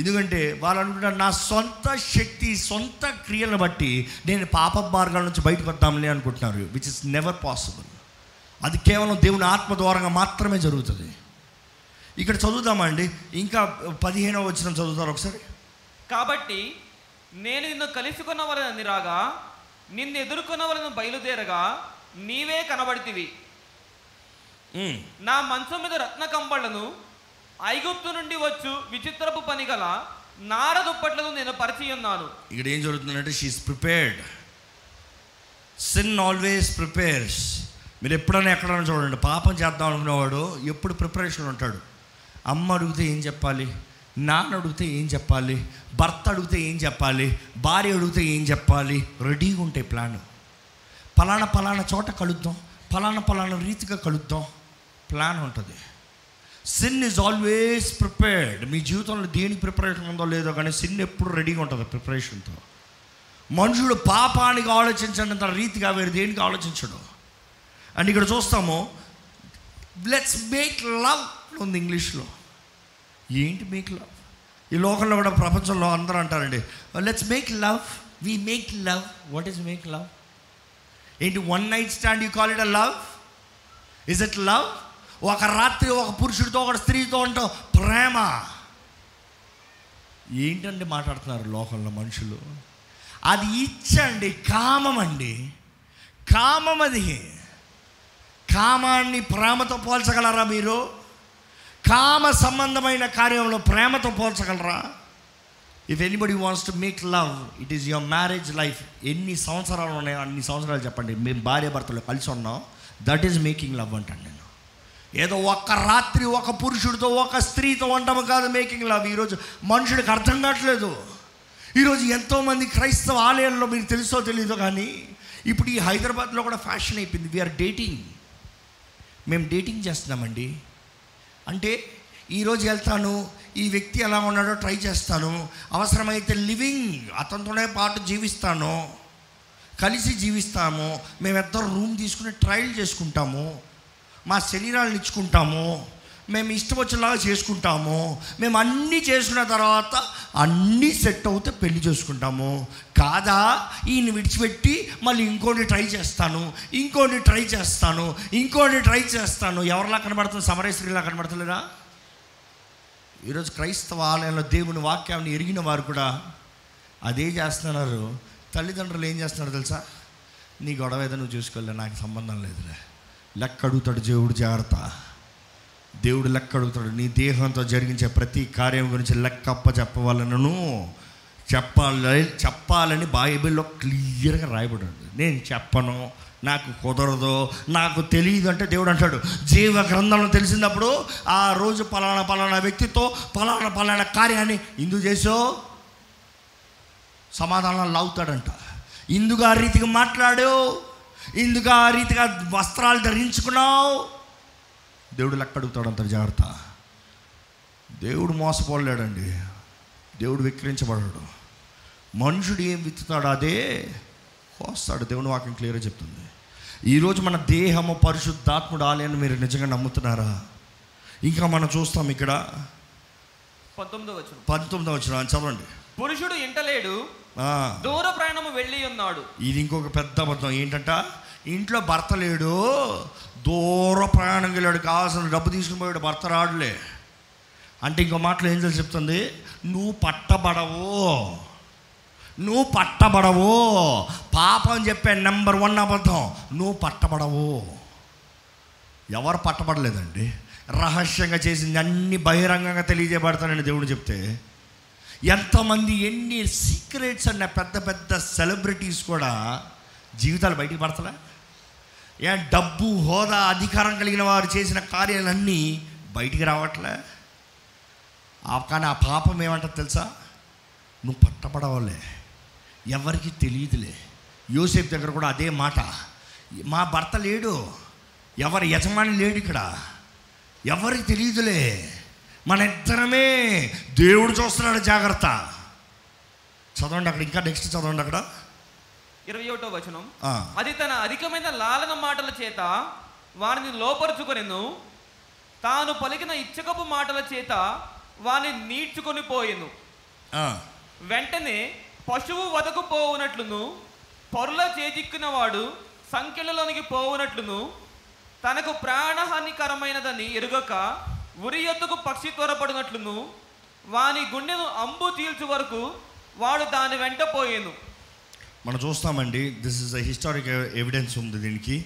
ఎందుకంటే వాళ్ళు అనుకుంటారు నా సొంత శక్తి సొంత క్రియలను బట్టి నేను పాప మార్గాల నుంచి బయటకు అనుకుంటున్నారు విచ్ ఇస్ నెవర్ పాసిబుల్ అది కేవలం దేవుని ఆత్మ ద్వారంగా మాత్రమే జరుగుతుంది. ఇక్కడ చదువుదామండి. ఇంకా పదిహేనవ వచ్చిన చదువుతారు ఒకసారి? కాబట్టి నేను నిన్ను కలుసుకున్న వలన రాగా నిన్ను ఎదుర్కొన్న వలన బయలుదేరగా నీవే కనబడితివి. నా మంచం మీద రత్న కంబళ్ళను ఐగుప్తు నుండి వచ్చు విచిత్రపు పని గల నార దుప్పట్లను నేను పరిచి ఉన్నాను ఇక్కడ ఏం జరుగుతుందంటే she's prepared sin always prepares మీరు ఎప్పుడైనా ఎక్కడైనా చూడండి పాపం చేద్దాం అనుకునేవాడు ఎప్పుడు ప్రిపరేషన్ ఉంటాడు. అమ్మ అడిగితే ఏం చెప్పాలి? నాన్న అడిగితే ఏం చెప్పాలి? భర్త అడిగితే ఏం చెప్పాలి? భార్య అడిగితే ఏం చెప్పాలి? రెడీగా ఉంటాయి ప్లాన్ పలానా పలానా చోట కలుద్దాం పలానా పలానా రీతిగా కలుద్దాం. ప్లాన్ ఉంటుంది. సిన్ ఇస్ ఆల్వేస్ ప్రిపేర్డ్ మీ జీవితంలో దేనికి ప్రిపరేషన్ ఉందో లేదో కానీ సిన్ ఎప్పుడు రెడీగా ఉంటుంది ప్రిపరేషన్తో మనుషుడు పాపానికి ఆలోచించండి ఆలోచించినంత రీతిగా వేరు దేనికి ఆలోచించడు? అండ్ ఇక్కడ చూస్తాము లెట్స్ మేక్ లవ్ ఉంది ఇంగ్లీష్లో. ఏంటి మేక్ లవ్ ఈ లోకంలో కూడా ప్రపంచంలో అందరూ అంటారండి let's make love we make love what is make love ఏంటి one night stand you call it a love is it love ఒక రాత్రి ఒక పురుషుడితో ఒక స్త్రీతో ఉంటాం ప్రేమ. ఏంటండి మాట్లాడుతున్నారు లోకంలో మనుషులు? అది ఇచ్చండి కామం అండి. కామం అది. కామాన్ని ప్రేమతో పోల్చగలరా మీరు? కామ సంబంధమైన కార్యంలో ప్రేమతో పోల్చగలరా? If anybody wants to make love it is your marriage life ఎన్ని సంవత్సరాలు ఉన్నాయో? అన్ని సంవత్సరాలు చెప్పండి. మేము భార్య భర్తలు కలిసి ఉన్నాం. దట్ ఈజ్ మేకింగ్ లవ్ అంటాను నేను. ఏదో ఒక్క రాత్రి ఒక పురుషుడితో ఒక స్త్రీతో ఉండము కాదు మేకింగ్ లవ్ ఈరోజు మనుషుడికి అర్థం కావట్లేదు. ఈరోజు ఎంతోమంది క్రైస్తవ ఆలయాల్లో మీకు తెలుసో తెలియదు కానీ ఇప్పుడు ఈ హైదరాబాద్లో కూడా ఫ్యాషన్ అయిపోయింది. వీఆర్ డేటింగ్ మేము డేటింగ్ చేస్తున్నామండి. అంటే ఈరోజు వెళ్తాను ఈ వ్యక్తి ఎలా ఉన్నాడో ట్రై చేస్తాను అవసరమైతే లివింగ్ అతనితోనే పాటు జీవిస్తాను కలిసి జీవిస్తాము మేమిద్దరు రూమ్ తీసుకుని ట్రయల్ చేసుకుంటాము మా శరీరాలను ఇచ్చుకుంటాము. మేము ఇష్టం వచ్చేలాగా చేసుకుంటాము. మేము అన్నీ చేసుకున్న తర్వాత అన్నీ సెట్ అవుతే పెళ్ళి చేసుకుంటాము. కాదా? ఈయన విడిచిపెట్టి మళ్ళీ ఇంకోటి ట్రై చేస్తాను. ఇంకోటి ట్రై చేస్తాను. ఇంకోటి ట్రై చేస్తాను. ఎవరిలా కనబడుతుంది? సమరేశ్వరిలా కనబడతలేదా? ఈరోజు క్రైస్తవ ఆలయంలో దేవుని వాక్యాన్ని ఎరిగిన వారు కూడా అదే చేస్తున్నారు. తల్లిదండ్రులు ఏం చేస్తున్నారు తెలుసా? నీ గొడవ ఏదో నువ్వు చూసుకోలే నాకు సంబంధం లేదులే. లెక్క అడుగుతాడు దేవుడు జాగ్రత్త. దేవుడు లెక్క అడుగుతాడు నీ దేహంతో జరిగించే ప్రతి కార్యం గురించి లెక్కప్ప చెప్పవాలనను చెప్పాలి చెప్పాలని బైబిల్లో క్లియర్గా రాయబడింది. నేను చెప్పను నాకు కుదరదు నాకు తెలియదు అంటే దేవుడు అంటాడు. జీవ గ్రంథంలో తెలిసినప్పుడు ఆ రోజు పలానా పలానా వ్యక్తితో పలానా పలానా కార్యాన్ని ఇందు చేసో సమాధానాలు లాగుతాడంట. ఇందుకు ఆ రీతిగా మాట్లాడు ఇందుకు ఆ రీతిగా వస్త్రాలు ధరించుకున్నావు? దేవుడు లెక్క అడుగుతాడు అంత జాగ్రత్త. దేవుడు మోసపోలేడండి. దేవుడు విక్రించబడడు మనుషుడు ఏం విత్తుతాడో అదే కోస్తాడు. దేవుని వాక్యం క్లియర్గా చెప్తుంది. ఈరోజు మన దేహము పరిశుద్ధాత్ముడు ఆలయాన్ని మీరు నిజంగా నమ్ముతున్నారా? ఇంకా మనం చూస్తాం ఇక్కడ. పంతొమ్మిదో వచ్చిన పంతొమ్మిది వచ్చిన చదవండి. పురుషుడు ఇంటలేడు. దూర ప్రయాణము వెళ్ళి ఉన్నాడు. ఇది ఇంకొక పెద్ద అబద్ధం. ఏంటంట? ఇంట్లో భర్త లేడు. దూర ప్రయాణం వెళ్ళాడు కావాల్సిన డబ్బు తీసుకుని పోయాడు భర్త రాడులే. అంటే ఇంకో మాటలు ఏం తెలిసి చెప్తుంది? నువ్వు పట్టబడవు. నువ్వు పట్టబడవు. పాపం చెప్పే నెంబర్ వన్ అబద్ధం. నువ్వు పట్టబడవు. ఎవరు పట్టబడలేదండి? రహస్యంగా చేసింది అన్ని బహిరంగంగా తెలియజేయబడతానని దేవుడు చెప్తే ఎంతమంది ఎన్ని సీక్రెట్స్ అన్న పెద్ద పెద్ద సెలబ్రిటీస్ కూడా జీవితాలు బయటికి పడతలే? ఏ డబ్బు హోదా అధికారం కలిగిన వారు చేసిన కార్యాలన్నీ బయటికి రావట్లే. ఆ కానీ ఆ పాపం ఏమంటారు తెలుసా? నువ్వు పట్టబడవలే ఎవరికి తెలియదులే. యూసేఫ్ దగ్గర కూడా అదే మాట. మా భర్త లేడు. ఎవరి యజమాని లేడు ఇక్కడ. ఎవరికి తెలియదులే. మన ఇద్దరమే దేవుడు చూస్తున్నాడు జాగ్రత్త. చదవండి అక్కడ ఇంకా నెక్స్ట్ చదవండి అక్కడ. ఇరవై ఒకటో వచనం. అది తన అధికమైన లాలన మాటల చేత వారిని లోపరుచుకొనెను. తాను పలికిన ఇచ్చకపు మాటల చేత వారిని నీడ్చుకొని పోయెను. వెంటనే పశువు వదకు పోవునట్లును పొరల చేజిక్కిన వాడు సంఖ్యలలోనికి పోవునట్లును తనకు ప్రాణహానికరమైనదని ఎరుగక ఉరి ఎత్తుకు పక్షి త్వరపడినట్లును వాని గుండెను అంబు చీల్చు వరకు వాడు దాని వెంట పోయేను. మనం చూస్తామండి this is a historic evidence ఉంది దీనికి.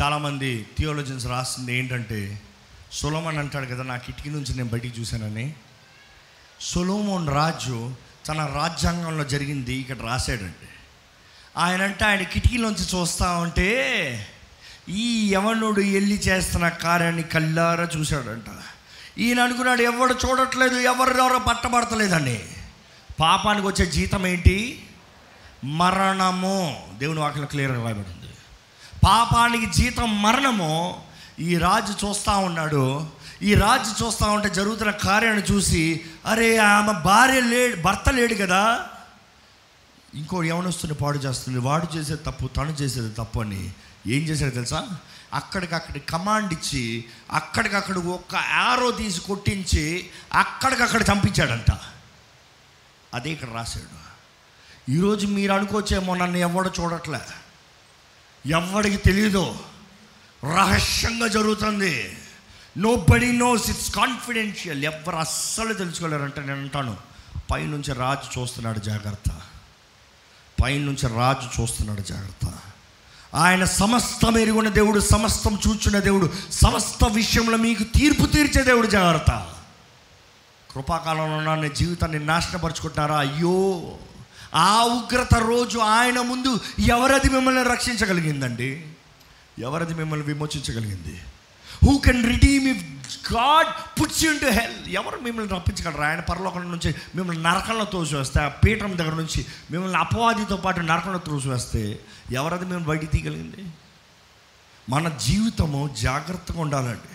చాలామంది థియోలజన్స్ రాసింది ఏంటంటే సొలోమన్ అంటాడు కదా నా కిటికీ నుంచి నేను బయటికి చూశానని. సొలోమోన్ రాజు తన రాజ్యాంగంలో జరిగింది ఇక్కడ రాశాడండి. ఆయన అంటే ఆయన కిటికీలోంచి చూస్తా ఉంటే ఈ యవనుడు వెళ్ళి చేస్తున్న కార్యాన్ని కల్లారా చూశాడంట. ఈయన అనుకున్నాడు ఎవడు చూడట్లేదు ఎవరెవరో పట్టబడతలేదని. పాపానికి వచ్చే జీతం ఏంటి? మరణము. దేవుని వాక్యం క్లియర్గా రాయబడింది. పాపానికి జీతం మరణము. ఈ రాజు చూస్తూ ఉన్నాడు. ఈ రాజు చూస్తూ ఉంటే జరుగుతున్న కార్యాన్ని చూసి అరే ఆమె భార్య లేడు భర్త లేడు కదా. ఇంకో యవనస్తుని పాడు చేస్తుంది. వాడు చేసేది తప్పు తను చేసేది తప్పు అని ఏం చేశాడు తెలుసా? అక్కడికక్కడ కమాండ్ ఇచ్చి అక్కడికక్కడ ఒక్క యారో తీసి కొట్టించి అక్కడికక్కడ చంపించాడంట. అదే ఇక్కడ రాశాడు. ఈరోజు మీరు అనుకోవచ్చేమో నన్ను ఎవడు చూడట్లే. ఎవడికి తెలియదు రహస్యంగా జరుగుతుంది. Nobody knows it's confidential ఎవరు అస్సలు తెలుసుకోలేరంటే నేను అంటాను. పైనుంచి రాజు చూస్తున్నాడు జాగ్రత్త. పైనుంచి రాజు చూస్తున్నాడు జాగ్రత్త. ఆయన సమస్తం ఎరుగున్న దేవుడు సమస్తం చూచున్న దేవుడు సమస్త విషయంలో మీకు తీర్పు తీర్చే దేవుడు జాగ్రత్త. కృపాకాలంలో నా జీవితాన్ని నాశనపరుచుకుంటారా అయ్యో! ఆ ఉగ్రత రోజు ఆయన ముందు ఎవరది మిమ్మల్ని రక్షించగలిగిందండి? ఎవరది మిమ్మల్ని విమోచించగలిగింది? Who can redeem if God puts into hell ఎవరు మిమ్మల్ని రప్పించగలరు? ఆయన పరలోకం నుంచి మిమ్మల్ని నరకంలో తోసివేస్తే ఆ పీఠం దగ్గర నుంచి మిమ్మల్ని అపవాదితో పాటు నరకంలో తోసివేస్తే ఎవరది మేము బయటికి తీయగలిగింది? మన జీవితము జాగ్రత్తగా ఉండాలండి.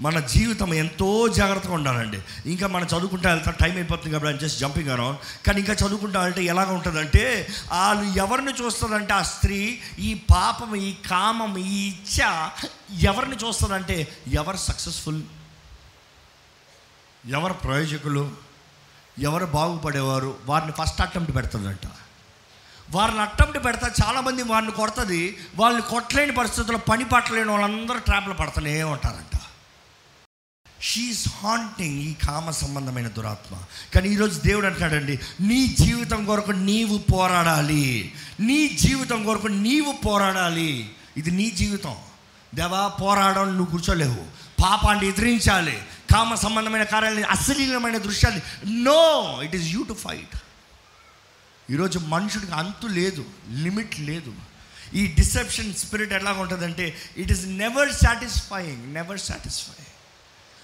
మన జీవితం ఎంతో జాగ్రత్తగా ఉండాలండి. ఇంకా మనం చదువుకుంటా వెళ్తా టైం అయిపోతుంది కాబట్టి జస్ట్ జంపింగ్ అరౌండ్ కానీ ఇంకా చదువుకుంటా వెళ్తే ఎలాగ ఉంటుందంటే వాళ్ళు ఎవరిని చూస్తుందంటే ఆ స్త్రీ ఈ పాపం ఈ కామం ఈ ఇచ్చ ఎవరిని చూస్తుందంటే ఎవరు సక్సెస్ఫుల్ ఎవరు ప్రయోజకులు? ఎవరు బాగుపడేవారు? వారిని ఫస్ట్ అటెంప్ట్ పెడుతుందంట. వారిని అటెంప్ట్ పెడతా చాలామంది వారిని కొడుతుంది. వాళ్ళని కొట్టలేని పరిస్థితుల్లో పని పట్టలేని వాళ్ళందరూ ట్రాప్లో పడుతూనే ఉంటారంట. షీఈస్ హాంటింగ్ ఈ కామ సంబంధమైన దురాత్మ. కానీ ఈరోజు దేవుడు అంటాడండి నీ జీవితం కొరకు నీవు పోరాడాలి. నీ జీవితం కొరకు నీవు పోరాడాలి. ఇది నీ జీవితం. దేవా పోరాడడం నువ్వు కూర్చోలేవు. పాపాన్ని ఎదిరించాలి. కామ సంబంధమైన కార్యాలని అశ్లీలమైన దృశ్యాలు no it is you to fight ఈరోజు మనుషుడికి అంతు లేదు లిమిట్ లేదు. ఈ డిసెప్షన్ స్పిరిట్ ఎలా ఉంటుందంటే it is never satisfying never satisfy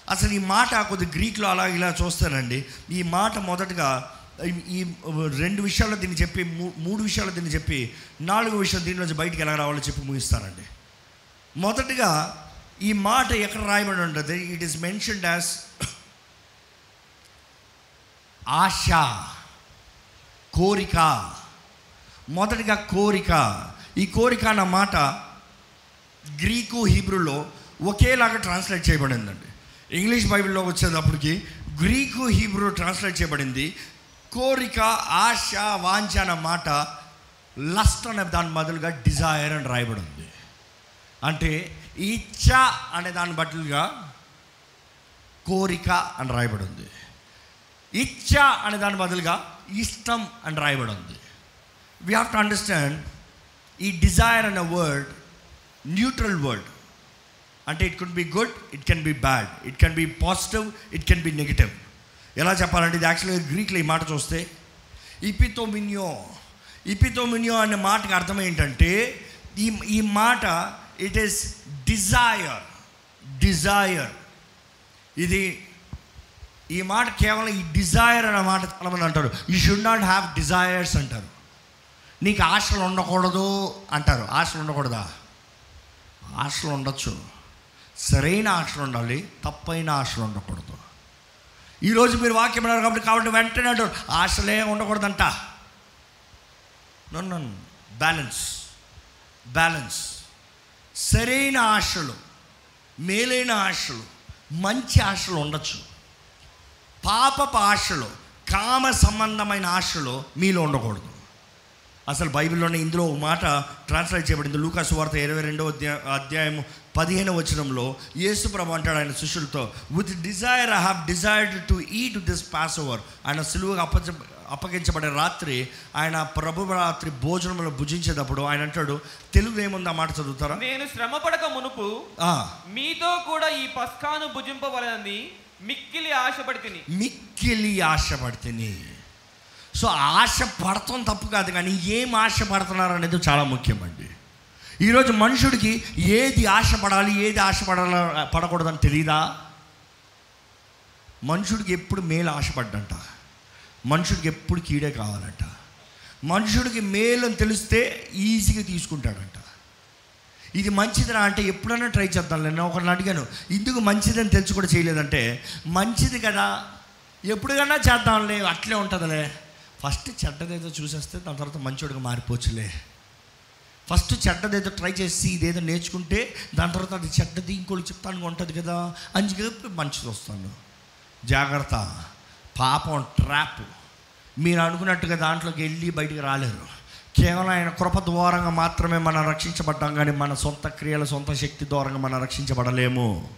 అసలు ఈ మాట కొద్ది గ్రీక్లో అలా ఇలా చూస్తానండి. ఈ మాట మొదటగా ఈ- రెండు విషయాల్లో దీన్ని చెప్పి మూ- మూడు విషయాల్లో దీన్ని చెప్పి నాలుగు విషయాలు దీని నుంచి బయటికి ఎలా రావాలో చెప్పి ముగిస్తానండి. మొదటిగా ఈ మాట ఎక్కడ రాయబడి ఉంటుంది? ఇట్ ఈస్ మెన్షన్డ్ యాజ్ ఆశ కోరిక. మొదటిగా కోరిక. ఈ కోరిక అన్న మాట గ్రీకు హీబ్రూలో ఒకేలాగా ట్రాన్స్లేట్ చేయబడిందండి. ఇంగ్లీష్ బైబిల్లో వచ్చేటప్పటికి గ్రీకు హీబ్రూ ట్రాన్స్లేట్ చేయబడింది. కోరిక ఆశ వాంఛ అన్న మాట లస్ట్ అనే దాని బదులుగా డిజైర్ అని రాయబడి ఉంది అంటే ఇచ్చ అనే దాని బదులుగా కోరిక అని రాయబడి ఉంది ఇచ్చ అనే దాని బదులుగా ఇష్టం అని రాయబడి ఉంది వీ హ్యావ్ టు అండర్స్టాండ్ ఈ డిజైర్ అనే వర్డ్ న్యూట్రల్ వర్డ్ అంటే it can be good it can be bad it can be positive it can be negative ఎలా చెప్పాలంటే ఇది యాక్చువల్గా గ్రీక్లో ఈ మాట చూస్తే ఇపితోమినియో ఇపితోమినియో అనే మాటకు అర్థం ఏంటంటే ఈ ఈ మాట ఇట్ ఈస్ డిజైర్ డిజైర్ ఇది ఈ మాట కేవలం ఈ డిజైర్ అనే మాట చాలామంది అంటారు. You should not have desires అంటారు. నీకు ఆశలు ఉండకూడదు అంటారు. ఆశలు ఉండకూడదా? ఆశలు ఉండొచ్చు. సరైన ఆశలు ఉండాలి తప్పైన ఆశలు ఉండకూడదు. ఈరోజు మీరు వాక్యం అన్నారు కాబట్టి కాబట్టి వెంటనే అంటారు ఆశలే ఉండకూడదంట. నన్ను బ్యాలెన్స్ బ్యాలెన్స్ సరైన ఆశలు మేలైన ఆశలు మంచి ఆశలు ఉండొచ్చు. పాపపు ఆశలు కామ సంబంధమైన ఆశలు మీలో ఉండకూడదు. అసలు బైబిల్లోనే ఇందులో ఒక మాట ట్రాన్స్లేట్ చేయబడింది. లూకాసు వార్త ఇరవై రెండో అధ్యాయ అధ్యాయము పదిహేను వచనంలో యేసు ప్రభు అంటాడు ఆయన శిష్యులతో with desire I have desired to eat this passover ఆయన సులువుగా అప్పచ అప్పగించబడే రాత్రి ఆయన ప్రభు రాత్రి భోజనంలో భుజించేటప్పుడు ఆయన అంటాడు తెలుగు ఏముంది? ఆ మాట చదువుతారా? నేను శ్రమ పడక మునుపు మీతో కూడా ఈ పస్కాను భుజింపవలనని మిక్కిలి ఆశపడి తిని మిక్కిలి ఆశపడితేని. సో ఆశ పడటం తప్పు కాదు కానీ ఏం ఆశ పడుతున్నారు అనేది చాలా ముఖ్యమండి. ఈరోజు మనుషుడికి ఏది ఆశపడాలి ఏది ఆశపడాల పడకూడదని తెలియదా మనుషుడికి ఎప్పుడు మేలు ఆశపడ్డంట. మనుషుడికి ఎప్పుడు కీడే కావాలంట. మనుషుడికి మేలు అని తెలిస్తే ఈజీగా తీసుకుంటాడంట. ఇది మంచిదిరా అంటే ఎప్పుడైనా ట్రై చేద్దాం. నేను ఒకరిని అడిగాను ఇందుకు మంచిదని తెలిసి కూడా చేయలేదంటే మంచిది కదా ఎప్పుడుకన్నా చేద్దాంలే అట్లే ఉంటుందిలే. ఫస్ట్ చెడ్డదేదో చూసేస్తే దాని తర్వాత మంచోడిగా మారిపోవచ్చులే. ఫస్ట్ చెడ్డదేదో ట్రై చేసి ఇదేదో నేర్చుకుంటే దాని తర్వాత అది చెడ్డది ఇంకోటి చెప్తాను ఉంటుంది కదా అని చెప్పి మంచిది వస్తాను జాగ్రత్త. పాపం ట్రాప్. మీరు అనుకున్నట్టుగా దాంట్లోకి వెళ్ళి బయటికి రాలేరు. కేవలం ఆయన కృప ద్వారంగా మాత్రమే మనం రక్షించబడ్డాం కానీ మన సొంత క్రియల సొంత శక్తి ద్వారంగా మనం రక్షించబడలేము.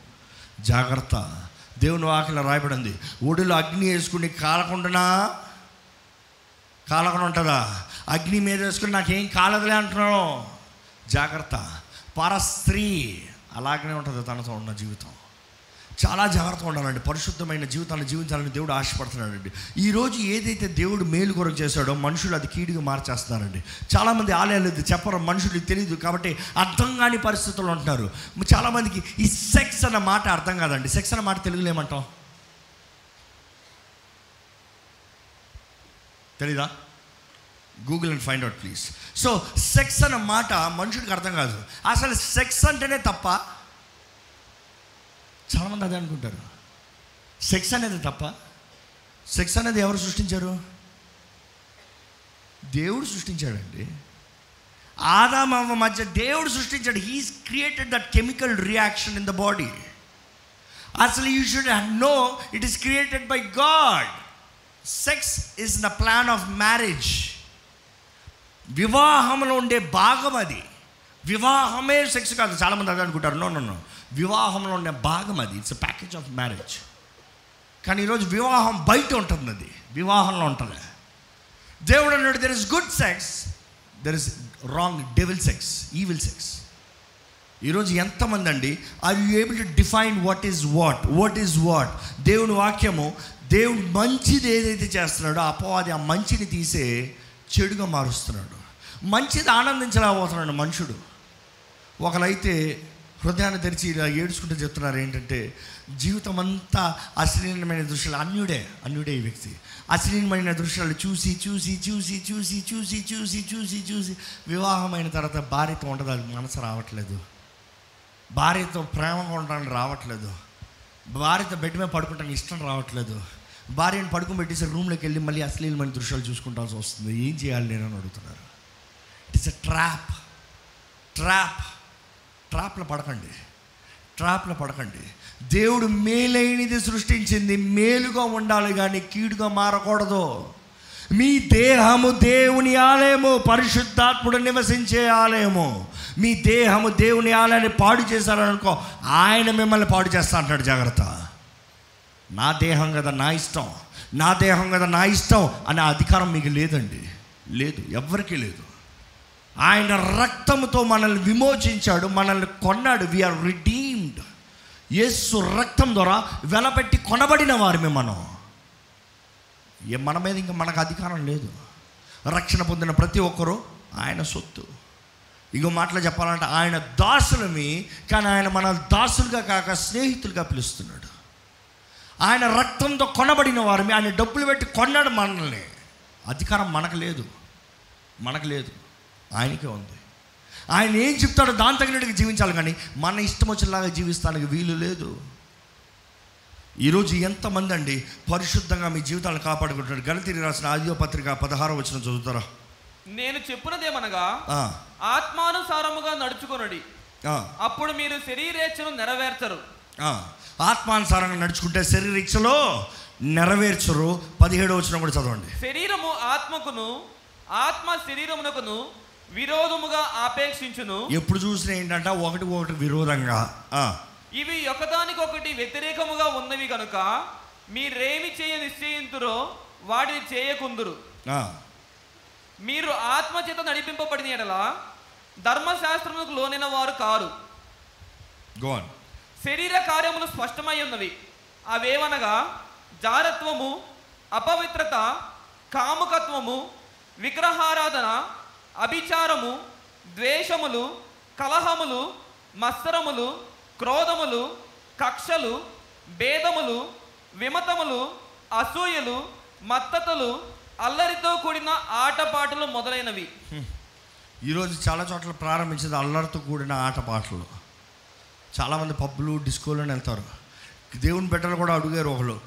జాగ్రత్త. దేవుని వాకిలా రాయబడింది. ఒడిలో అగ్ని వేసుకుని కాలకుండా కాలకుండా ఉంటుందా అగ్ని మీద వేసుకుని నాకేం కాలదులే అంటున్నాను జాగ్రత్త. పరస్త్రీ. అలాగనే ఉంటుంది తనతో ఉన్న జీవితం. చాలా జాగ్రత్తగా ఉండాలండి. పరిశుద్ధమైన జీవితాన్ని జీవించాలని దేవుడు ఆశపడుతున్నాడండి. ఈరోజు ఏదైతే దేవుడు మేలు కొరకు చేశాడో మనుషులు అది కీడుగా మార్చేస్తున్నారండి. చాలామంది ఆలయాలు ఇది చెప్పరు మనుషులు తెలియదు కాబట్టి అర్థం కాని పరిస్థితుల్లో ఉంటున్నారు. చాలామందికి ఈ సెక్స్ అన్న మాట అర్థం కాదండి. సెక్స్ అన్న మాట తెలుగులో ఏమంటాం? తెలీదా? Google and find out please so sex అన్న మాట మనుషుడికి అర్థం కాదు. అసలు సెక్స్ అంటేనే తప్ప చాలామంది అదే అనుకుంటారు. సెక్స్ అనేది తప్ప సెక్స్ అనేది ఎవరు సృష్టించారు? దేవుడు సృష్టించాడండి. ఆదామవ మధ్య దేవుడు సృష్టించాడు. He's created that chemical reaction in the body అసలు you should know it is created by God sex is the plan of marriage వివాహంలో ఉండే భాగం అది. వివాహమే సెక్స్ కాదు. చాలామంది అదే అనుకుంటారు. నో నో వివాహంలో ఉండే భాగం అది. ఇట్స్ ప్యాకేజ్ ఆఫ్ మ్యారేజ్ కానీ ఈరోజు వివాహం బయట ఉంటుంది అది. వివాహంలో ఉంటుంది దేవుడు అన్నాడు there is good sex there is wrong devil sex evil sex ఈరోజు ఎంతమంది అండి are you able to define what is what what is what దేవుని వాక్యము దేవుడు మంచిది ఏదైతే చేస్తున్నాడో అపవాది ఆ మంచిని తీసే చెడుగా మారుస్తున్నాడు. మంచిది ఆనందించలేకపోతున్నాడు మనుషుడు. ఒకరైతే హృదయాన్ని తెరిచి ఇలా ఏడ్చుకుంటూ చెప్తున్నారు ఏంటంటే జీవితం అంతా అశ్లీలమైన దృశ్యాలు అన్యుడే అన్యుడే ఈ వ్యక్తి. అశ్లీలమైన దృశ్యాలు చూసి చూసి చూసి చూసి చూసి చూసి చూసి చూసి వివాహమైన తర్వాత భార్యతో ఉండదు అది మనసు రావట్లేదు. భార్యతో ప్రేమగా ఉండడానికి రావట్లేదు. భార్యతో బెడ్ మీద పడుకుంటానికి ఇష్టం రావట్లేదు. భార్యను పడుకోబెట్టేసి రూమ్లోకి వెళ్ళి మళ్ళీ అశ్లీలమైన దృశ్యాలు చూసుకుంటాల్సి వస్తుంది. ఏం చేయాలి నేను అని అడుగుతున్నారు. ఇట్స్ ఎ ట్రాప్ ట్రాప్ ట్రాప్లో పడకండి. ట్రాప్లో పడకండి. దేవుడు మేలైనది సృష్టించింది. మేలుగా ఉండాలి కానీ కీడుగా మారకూడదు. మీ దేహము దేవుని ఆలయము. పరిశుద్ధాత్ముడు నివసించే ఆలయము. మీ దేహము దేవుని ఆలయాన్ని పాడు చేశారనుకో ఆయన మిమ్మల్ని పాడు చేస్తా అంటాడు జాగ్రత్త. నా దేహం కదా నా ఇష్టం నా దేహం కదా నా ఇష్టం అనే అధికారం మీకు లేదండి. లేదు ఎవరికీ లేదు. ఆయన రక్తముతో మనల్ని విమోచించాడు మనల్ని కొన్నాడు. వీఆర్ రిడీమ్డ్ యేసు రక్తం ద్వారా వెలపెట్టి కొనబడిన వారిమే మనం. ఏ మన మీద ఇంకా మనకు అధికారం లేదు. రక్షణ పొందిన ప్రతి ఒక్కరూ ఆయన సొత్తు. ఇంకో మాటలు చెప్పాలంటే ఆయన దాసులమి కానీ ఆయన మన దాసులుగా కాక స్నేహితులుగా పిలుస్తున్నాడు. ఆయన రక్తంతో కొనబడిన వారిని ఆయన డబ్బులు పెట్టి కొన్నాడు మనల్ని. అధికారం మనకు లేదు. మనకు లేదు. ఆయనకే ఉంది. ఆయన ఏం చెప్తాడో దాని తగినట్టుగా జీవించాలి కానీ మన ఇష్టం వచ్చేలాగా జీవిస్తానికి వీలు లేదు. ఈరోజు ఎంతమంది అండి పరిశుద్ధంగా మీ జీవితాలను కాపాడుకుంటున్నారు? గణతిరి రాసిన ఆదివ పత్రిక వచ్చిన చదువుతారా? నేను చెప్పునదేమనగా ఆత్మానుసారముగా నడుచుకొనడి. అప్పుడు మీరు శరీరేచ్ఛను నెరవేర్చరు. ఆత్మానుసారంగా నడుచుకుంటే శరీరీక్షలో నెరవేర్చరు. పదిహేడో వచ్చిన కూడా చదవండి. శరీరము ఆత్మకును ఆత్మ శరీరమునకును విరోధముగా ఆపేక్షించును. ఎప్పుడు చూసినా ఏంటంటే ఒకటి ఒకటి విరోధంగా. ఇవి ఒకదానికొకటి వ్యతిరేకముగా ఉన్నవి కనుక మీరేమి చేయ నిశ్చయింతురో వాటిని చేయకుందురు. మీరు ఆత్మ చేత నడిపింపబడిన ఎడల ధర్మశాస్త్రములకు లోనైన వారు కారు on. శరీర కార్యములు స్పష్టమై ఉన్నవి అవేవనగా జారత్వము అపవిత్రత కాముకత్వము విగ్రహారాధన అభిచారము ద్వేషములు కలహములు మత్సరములు క్రోధములు కక్షలు భేదములు విమతములు అసూయలు మత్తతలు అల్లరితో కూడిన ఆటపాటలు మొదలైనవి. ఈరోజు చాలా చోట్ల ప్రారంభించింది అల్లరితో కూడిన ఆటపాటలు. చాలామంది పబ్బులు డిస్కోలను వెళ్తారు. దేవుని బిడ్డలు కూడా అడిగారు ఒకళ్ళు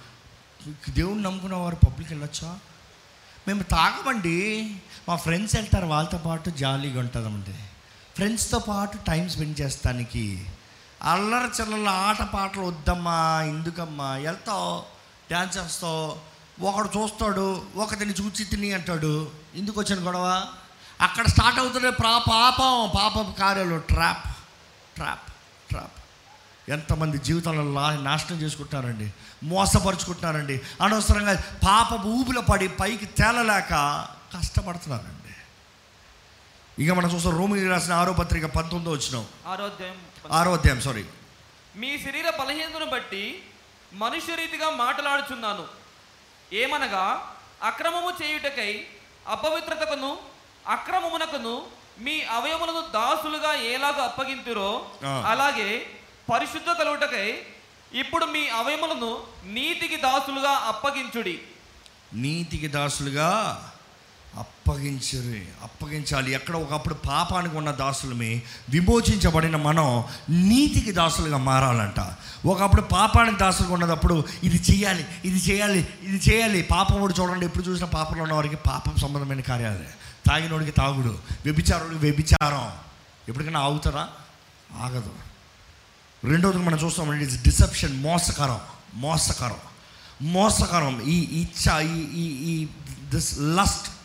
దేవుని నమ్ముకున్న వారు పబ్లిక్ వెళ్ళొచ్చా? మేము తాగమండి. మా ఫ్రెండ్స్ వెళ్తారు వాళ్ళతో పాటు జాలీగా ఉంటుందండి. ఫ్రెండ్స్తో పాటు టైం స్పెండ్ చేస్తానికి. అల్లరి చిల్లల ఆట పాటలు వద్దమ్మా ఎందుకమ్మా వెళ్తావు డ్యాన్స్ చేస్తావు ఒకడు చూస్తాడు ఒకటిని చూచి తిని అంటాడు. ఎందుకు వచ్చిన గొడవ? అక్కడ స్టార్ట్ అవుతుంది ప్రా పాపం పాప కార్యాలు ట్రాప్ ట్రాప్ ట్రాప్. ఎంతమంది జీవితంలో లా నాశనం చేసుకుంటున్నారండి మోసపరుచుకుంటున్నారండి. అనవసరంగా పాప ఊపిలో పడి పైకి తేలలేక కష్టపడుతున్నారండి. ఇక మనం చూస్తాం రోమిలి రాసిన ఆరో పత్రిక పంతొమ్మిదో వచ్చినాం ఆరో అధ్యాయం సారీ మీ శరీర బలహీనతను బట్టి మనుష్య రీతిగా మాట్లాడుచున్నాను. ఏమనగా అక్రమము చేయుటకై అపవిత్రతకును అక్రమమునకును మీ అవయములను దాసులుగా ఎలాగో అప్పగింతురో. అలాగే పరిశుద్ధ కలుగుటకై ఇప్పుడు మీ అవయములను నీతికి దాసులుగా అప్పగించుడి నీతికి దాసులుగా అప్పగించరు అప్పగించాలి. ఎక్కడ ఒకప్పుడు పాపానికి ఉన్న దాసులమే విమోచించబడిన మనం నీతికి దాసులుగా మారాలంట. ఒకప్పుడు పాపానికి దాసులుగా ఉన్నదప్పుడు ఇది చేయాలి ఇది చేయాలి ఇది చేయాలి. పాపముడు చూడండి ఎప్పుడు చూసినా పాపంలో ఉన్నవారికి పాపం సంబంధమైన కార్యాలే. తాగినోడికి తాగుడు వ్యభిచారుడికి వ్యభిచారం. ఎప్పటికైనా ఆగుతారా? ఆగదు. రెండోది మనం చూస్తాం ఇట్స్ డిసెప్షన్ మోసకరం మోసకరం. మోసకరం ఈ ఇచ్చ ఈ ఈ ఈ దిస్ లస్ట్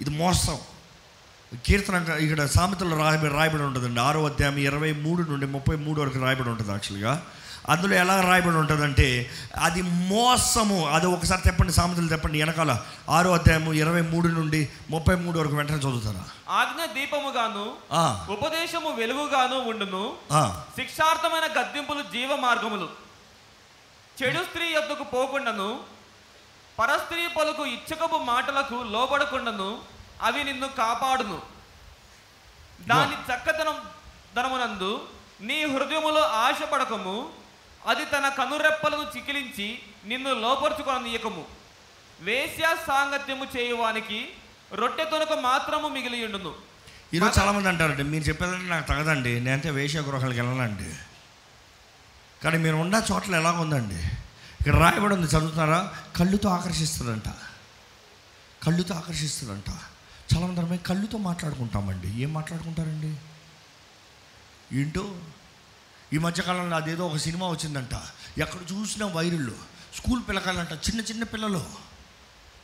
ఇది మోసం. కీర్తన ఇక్కడ సామెతలో రాయబడి రాయబడి ఉంటుందండి. ఆరో అధ్యాయం ఇరవై మూడు నుండి ముప్పై మూడు వరకు రాయబడి ఉంటుంది యాక్చువల్గా అందులో ఎలా రాయబడి ఉంటుందంటే అది మోసము. అది ఒకసారి చెప్పండి సామెతలు చెప్పండి. వెనకాల ఆరో అధ్యాయము ఇరవై మూడు నుండి ముప్పై మూడు వరకు వెంటనే చదువుతారా? ఆజ్ఞ దీపముగాను ఉపదేశము వెలుగుగాను ఉండును. శిక్షార్థమైన గద్దింపులు జీవ మార్గములు. చెడు స్త్రీ యొద్దకు పోకుండాను పరస్త్రీ పలుకు ఇచ్చకపు మాటలకు లోబడకుండాను అవి నిన్ను కాపాడును. దాని చక్కదనం ధనమునందు నీ హృదయములో ఆశపడకము అది తన కనురెప్పలను చికిలించి నిన్ను లోపరుచుకొననీయకము. వేశ్య సాంగత్యము చేయువానికి రొట్టె తొనక మాత్రము మిగిలియుండును. ఈరోజు చాలామంది అంటారండి మీరు చెప్పేదంటే నాకు తగదండి నేనంటే వేష గృహాలకు వెళ్ళాలండి కానీ మీరు ఉన్న చోట్ల ఎలా ఉందండి ఇక్కడ రాయబడి ఉంది చదువుతున్నారా? కళ్ళుతో ఆకర్షిస్తుందంట. కళ్ళుతో ఆకర్షిస్తుందంట. చాలా మంది మేము కళ్ళుతో మాట్లాడుకుంటామండి. ఏం మాట్లాడుకుంటారండి? ఏంటో? ఈ మధ్యకాలంలో అదేదో ఒక సినిమా వచ్చిందంట. ఎక్కడ చూసినా వైరుళ్ళు స్కూల్ పిల్లకాయలంట చిన్న చిన్న పిల్లలు.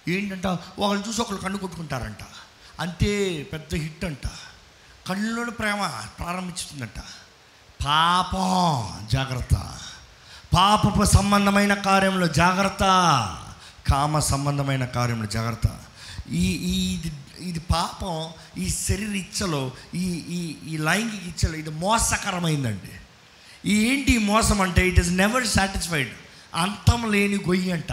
ఏంటంట? ఒకళ్ళు చూసి ఒకళ్ళు కన్ను కొట్టుకుంటారంట. అంతే పెద్ద హిట్ అంట. కళ్ళలోని ప్రేమ ప్రారంభించుతుందంట. పాపం జాగ్రత్త. పాపపు సంబంధమైన కార్యంలో జాగ్రత్త. కామ సంబంధమైన కార్యంలో జాగ్రత్త. ఈ ఈ ఇది ఇది పాపం ఈ శరీర ఇచ్చలో ఈ ఈ ఈ లైంగిక ఇచ్చలో ఇది మోసకరమైందండి. ఈ ఏంటి మోసం అంటే ఇట్ ఈస్ నెవర్ సాటిస్ఫైడ్ అంతం లేని గొయ్యి అంట.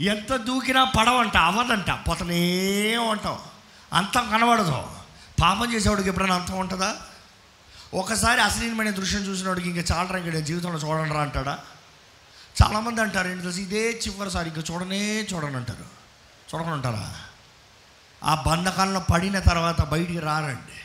ఎంత దూకినా పడవంట అవ్వదంట పోతనే ఉంటాం. అంతం కనబడదు. పాపం చేసేవాడికి ఎప్పుడైనా అంతం ఉంటుందా? ఒకసారి అశ్లీలమైన దృశ్యం చూసినప్పటికి ఇంకా చాలా ఇక్కడ జీవితంలో చూడండి రా అంటాడా? చాలామంది అంటారు ఏంటి తెలుసు? ఇదే చివరిసారి ఇంకా చూడనే చూడను అంటారు. చూడకుండా ఉంటారా? ఆ బంధకాలను పడిన తర్వాత బయటికి రారండి.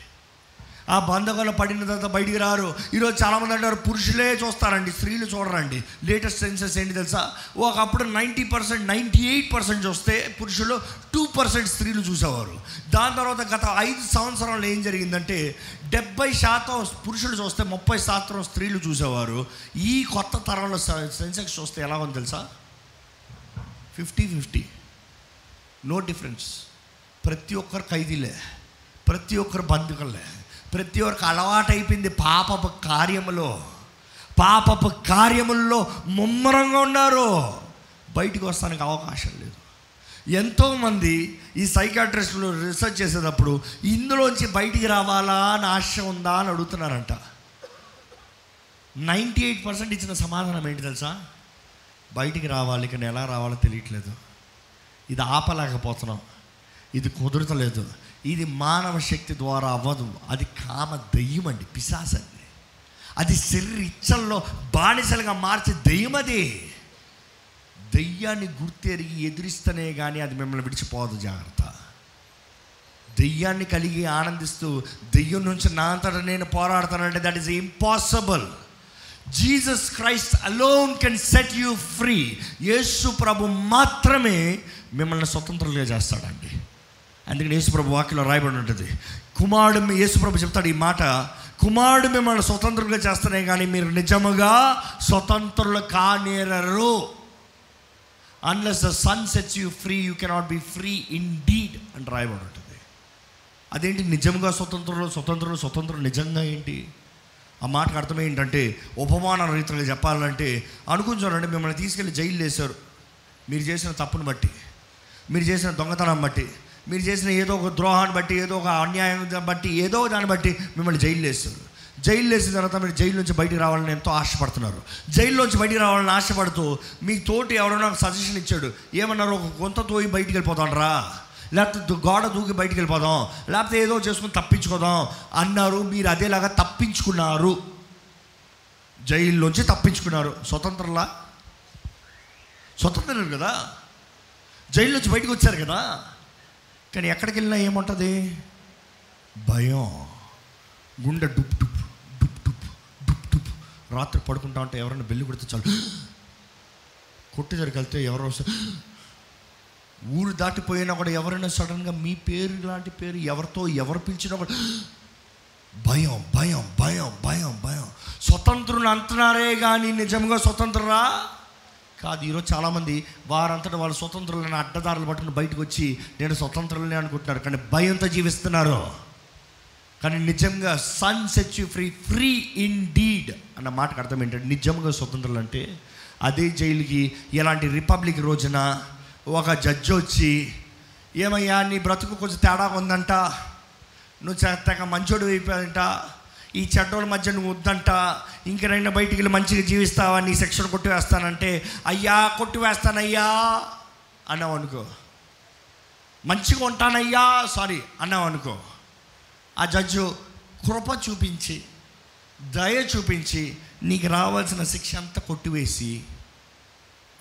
ఆ బంధకాలు పడిన తర్వాత బయటికి రారు. ఈరోజు చాలామంది అంటారు పురుషులే చూస్తారండి స్త్రీలు చూడరండి. లేటెస్ట్ సెన్సెస్ ఏంటి తెలుసా? ఒకప్పుడు ninety percent ninety eight percent చూస్తే పురుషులు టూ పర్సెంట్ స్త్రీలు చూసేవారు. దాని తర్వాత గత ఐదు సంవత్సరాలు ఏం జరిగిందంటే డెబ్బై శాతం పురుషులు చూస్తే ముప్పై శాతం స్త్రీలు చూసేవారు. ఈ కొత్త తరంలో సెన్సెక్స్ చూస్తే ఎలా ఉంది తెలుసా? Fifty fifty. No difference. ప్రతి ఒక్కరు ఖైదీలే. ప్రతి ఒక్కరు బంధుకలే ప్రతి ఒక్కరికి అలవాటు అయిపోయింది పాపపు కార్యములో. పాపపు కార్యముల్లో ముమ్మరంగా ఉన్నారు. బయటికి వస్తానికి అవకాశం లేదు. ఎంతోమంది ఈ సైకాట్రిస్టులు రీసెర్చ్ చేసేటప్పుడు ఇందులోంచి బయటికి రావాలా అని ఆశ ఉందా అని అడుగుతున్నారంట. నైంటీ ఎయిట్ పర్సెంట్ ఇచ్చిన సమాధానం ఏంటి తెలుసా? బయటికి రావాలి కానీ ఎలా రావాలో తెలియట్లేదు. ఇది ఆపలేకపోతున్నాం. ఇది కుదరతలేదు. ఇది మానవ శక్తి ద్వారా అవ్వదు. అది కామ దెయ్యం అండి పిశాసండి అది శరీర ఇచ్చల్లో బానిసలుగా మార్చే దెయ్యం అది. దెయ్యాన్ని గుర్తెరిగి ఎదిరిస్తేనే కానీ అది మిమ్మల్ని విడిచిపోదు జాగ్రత్త. దెయ్యాన్ని కలిగి ఆనందిస్తూ దెయ్యం నుంచి నా అంతటా నేను పోరాడతానంటే that is impossible Jesus Christ alone can set you free యేసు ప్రభు మాత్రమే మిమ్మల్ని స్వతంత్రులుగా చేస్తాడండి. అందుకని యేసుప్రభు వాక్యలో రాయబడి ఉంటుంది. కుమారుడు యేసుప్రభు చెప్తాడు ఈ మాట. కుమారుడు మిమ్మల్ని స్వతంత్రులుగా చేస్తానే కానీ మీరు నిజముగా స్వతంత్రులు కానేరరు. Unless the son sets you free you cannot be free indeed అని రాయబడి ఉంటుంది. అదేంటి? నిజంగా స్వతంత్రులు స్వతంత్రులు స్వతంత్రులు నిజంగా ఏంటి? ఆ మాటకు అర్థం ఏంటంటే ఉపమాన రీతిలో చెప్పాలంటే అనుకుని మిమ్మల్ని తీసుకెళ్ళి జైలు వేశారు. మీరు చేసిన తప్పును బట్టి మీరు చేసిన దొంగతనం బట్టి మీరు చేసిన ఏదో ఒక ద్రోహాన్ని బట్టి ఏదో ఒక అన్యాయం బట్టి ఏదో దాన్ని బట్టి మిమ్మల్ని జైలు వేస్తారు. జైలు వేసిన తర్వాత మీరు జైలు నుంచి బయటికి రావాలని ఎంతో ఆశపడుతున్నారు. జైల్లోంచి బయటికి రావాలని ఆశపడుతూ మీ తోటి ఎవరైనా సజెషన్ ఇచ్చాడు. ఏమన్నారు? ఒక కొంత తోయి బయటికి వెళ్ళిపోతాం రా లేకపోతే గోడ దూకి బయటికి వెళ్ళిపోదాం. లేకపోతే ఏదో చేసుకుని తప్పించుకోదాం. అన్నారు మీరు అదేలాగా తప్పించుకున్నారు. జైల్లోంచి తప్పించుకున్నారు. స్వతంత్రంలా? స్వతంత్రం కదా? జైలు నుంచి బయటకు వచ్చారు కదా? కానీ ఎక్కడికి వెళ్ళినా ఏముంటుంది? భయం. గుండె డుప్ డుప్ డుప్ డుప్ డుప్ డుప్. రాత్రి పడుకుంటా ఉంటే ఎవరైనా బెల్లి కొడితే చాలు. కొట్టి దగ్గరికి వెళ్తే ఎవరో ఊరు దాటిపోయినా కూడా ఎవరైనా సడన్గా మీ పేరు లాంటి పేరు ఎవరితో ఎవరు పిలిచినా కూడా భయం భయం భయం భయం భయం. స్వతంత్రుని అంటున్నారే కానీ నిజంగా స్వతంత్రరా? కాదు ఈరోజు చాలామంది వారంతటా వాళ్ళు స్వతంత్రులను అడ్డదారులు పట్టుకుని బయటకు వచ్చి నేను స్వతంత్రులనే అనుకుంటున్నారు కానీ భయంతో జీవిస్తున్నారు. కానీ నిజంగా son set free free indeed అన్న మాటకు అర్థం ఏంటంటే నిజంగా స్వతంత్రులు అంటే అదే జైలుకి ఎలాంటి రిపబ్లిక్ రోజున ఒక జడ్జి వచ్చి ఏమయ్యా నీ బ్రతుకు కొంచెం తేడా ఉందంట. నువ్వు చెత్తక మంచోడు అయిపోయాడంట ఈ చెడ్డోళ్ళ మధ్య నువ్వు వద్దంట ఇంకనైనా బయటికి వెళ్ళి మంచిగా జీవిస్తావా నీ సెక్షన్ కొట్టివేస్తానంటే అయ్యా కొట్టివేస్తానయ్యా అన్నావు అనుకో. మంచిగా ఉంటానయ్యా సారీ అన్నావు అనుకో. ఆ జడ్జు కృప చూపించి దయ చూపించి నీకు రావాల్సిన శిక్ష అంతా కొట్టివేసి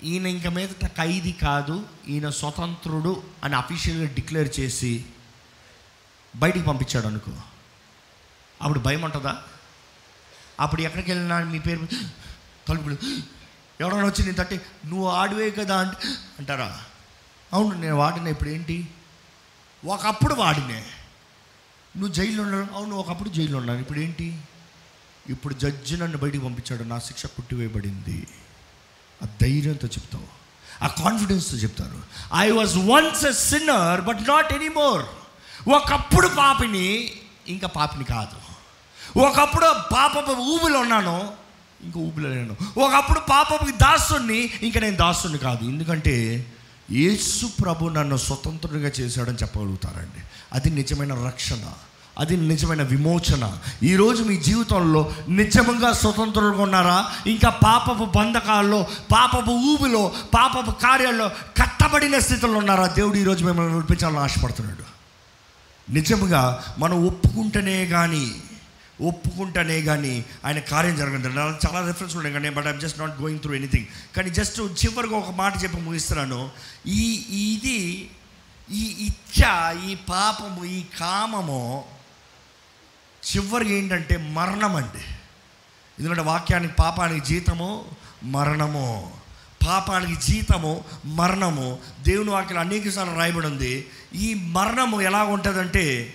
ఈయన ఇంక మీదట ఖైదీ కాదు ఈయన స్వతంత్రుడు అని అఫీషియల్గా డిక్లేర్ చేసి బయటికి పంపించాడు అనుకో. అప్పుడు భయం ఉంటుందా? అప్పుడు ఎక్కడికి వెళ్ళినా మీ పేరు తలుపులు ఎవరైనా వచ్చి నేను తట్టి నువ్వు ఆడివే కదా అంటే అంటారా? అవును నేను వాడిన ఇప్పుడు ఏంటి? ఒకప్పుడు వాడినే. నువ్వు జైల్లో ఉన్నాను అవును ఒకప్పుడు జైల్లో ఉన్నాను. ఇప్పుడు ఏంటి? ఇప్పుడు జడ్జి నన్ను బయటికి పంపించాడు. నా శిక్ష కుట్టివేయబడింది. ఆ ధైర్యంతో చెప్తావు. ఆ కాన్ఫిడెన్స్తో చెప్తారు. I was once a sinner but not anymore ఒకప్పుడు పాపిని ఇంకా పాపిని కాదు. ఒకప్పుడు పాపపు ఊబిలో ఉన్నాను. ఇంకా ఊబిలో లేను. ఒకప్పుడు పాపపుకి దాసుని ఇంకా నేను దాసుని కాదు. ఎందుకంటే యేసు ప్రభు నన్ను స్వతంత్రుడిగా చేశాడని చెప్పగలుగుతారండి. అది నిజమైన రక్షణ. అది నిజమైన విమోచన. ఈరోజు మీ జీవితంలో నిజంగా స్వతంత్రులుగా ఉన్నారా? ఇంకా పాపపు బంధకాల్లో పాపపు ఊబిలో పాపపు కార్యాల్లో కట్టబడిన స్థితిలో ఉన్నారా? దేవుడు ఈరోజు మిమ్మల్ని నడిపించాలని ఆశపడుతున్నాడు. నిజముగా మనం ఒప్పుకుంటేనే కానీ ఒప్పుకుంటేనే కానీ ఆయన కార్యం జరగదు చాలా రిఫరెన్స్ ఉన్నాయి కానీ but I'm just not going through anything కానీ జస్ట్ చివరిగా ఒక మాట చెప్పి ముగిస్తున్నాను. ఈ ఇది ఈ ఇచ్చ ఈ పాపము ఈ కామము చివరికి ఏంటంటే మరణం అండి. ఎందుకంటే వాక్యానికి పాపానికి జీతము మరణము. పాపానికి జీతము మరణము. దేవుని వాక్యం అనేక సార్లు రాయబడి ఉంది. ఈ మరణము ఎలా ఉంటుందంటే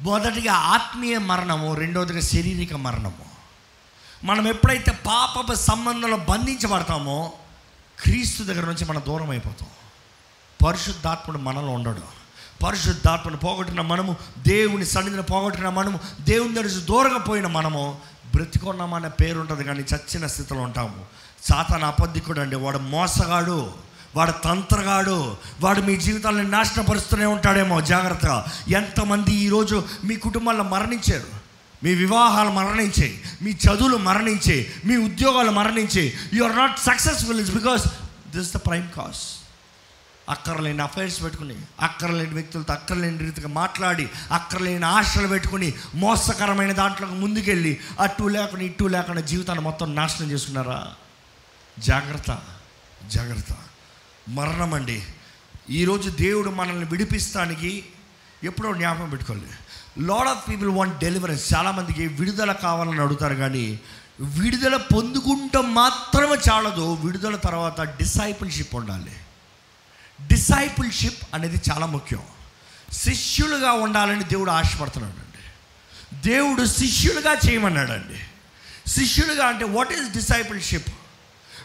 మొదటిగా ఆత్మీయ మరణము రెండవదిగా శారీరక మరణము. మనం ఎప్పుడైతే పాపపు సంబంధంలో బంధించబడతామో క్రీస్తు దగ్గర నుంచి మనం దూరం అయిపోతాం. పరిశుద్ధాత్ముడు మనలో ఉండడు. పరిశుద్ధాత్మను పోగొట్టిన మనము దేవుని సన్నిధిని పోగొట్టిన మనము దేవుని దగ్గర దూరంగా పోయిన మనము బ్రతికున్నామనే పేరు ఉంటుంది కానీ చచ్చిన స్థితిలో ఉంటాము. సాతాన అబద్ధికుడు అండి వాడు మోసగాడు. వాడు తంత్రగాడు వాడు మీ జీవితాలను నాశనపరుస్తూనే ఉంటాడేమో జాగ్రత్తగా. ఎంతమంది ఈరోజు మీ కుటుంబాల్లో మరణించారు? మీ వివాహాలు మరణించాయి మీ చదువులు మరణించాయి మీ ఉద్యోగాలు మరణించాయి. You are not successful is because this the prime cause అక్కర్లేని అఫైర్స్ పెట్టుకుని అక్కర్లేని వ్యక్తులతో అక్కర్లేని రీతిగా మాట్లాడి అక్కర్లేని ఆశలు పెట్టుకుని మోసకరమైన దాంట్లోకి ముందుకెళ్ళి అటు లేకుండా ఇటు లేకుండా జీవితాన్ని మొత్తం నాశనం చేసుకున్నారా? జాగ్రత్త జాగ్రత్త. మరణం అండి ఈరోజు దేవుడు మనల్ని విడిపిస్తానికి ఎప్పుడో జ్ఞాపకం పెట్టుకోండి. Lord of people want deliverance చాలామందికి విడుదల కావాలని అడుగుతారు కానీ విడుదల పొందుకుంటాం మాత్రమే చాలదు. విడుదల తర్వాత డిసైపుల్షిప్ ఉండాలి. డిసైపుల్షిప్ అనేది చాలా ముఖ్యం. శిష్యులుగా ఉండాలని దేవుడు ఆశపడుతున్నాడు అండి దేవుడు శిష్యులుగా చేయమన్నాడండి. శిష్యులుగా అంటే వాట్ ఈస్ డిసైపుల్షిప్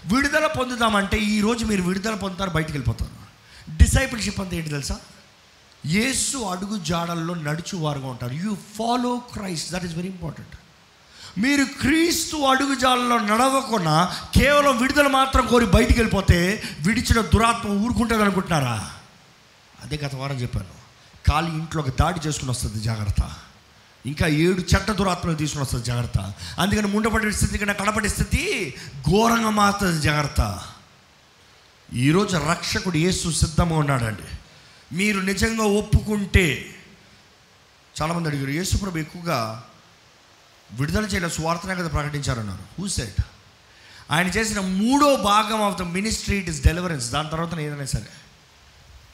విడుదల పొందుదామంటే ఈరోజు మీరు విడుదల పొందుతారు బయటికి వెళ్ళిపోతారు. డిసైపుల్షిప్ అంతా ఏంటి తెలుసా? యేసు అడుగు జాడల్లో నడుచువారుగా ఉంటారు. You follow Christ that is very important మీరు క్రీస్తు అడుగు జాడల్లో నడవకుండా కేవలం విడుదల మాత్రం కోరి బయటికి వెళ్ళిపోతే విడిచిన దురాత్మ ఊరుకుంటుంది అనుకుంటున్నారా? అదే గత వారం చెప్పాను. ఖాళీ ఇంట్లోకి దాడి చేసుకుని వస్తుంది జాగ్రత్త. ఇంకా ఏడు చెట్ట దురాత్మలు తీసుకుని వస్తుంది జాగ్రత్త. అందుకని ముండపడే స్థితి కన్నా కడపడే స్థితి ఘోరంగా మారుతుంది జాగ్రత్త. ఈరోజు రక్షకుడు యేసు సిద్ధంగా ఉన్నాడండి. మీరు నిజంగా ఒప్పుకుంటే చాలామంది అడిగారు యేసుప్రభు ఎక్కువగా విడుదల చేయడం స్వార్థనే కదా ప్రకటించారన్నారు. హూ సెట్ ఆయన చేసిన మూడో భాగం of the ministry it is deliverance. దాని తర్వాత ఏదైనా సరే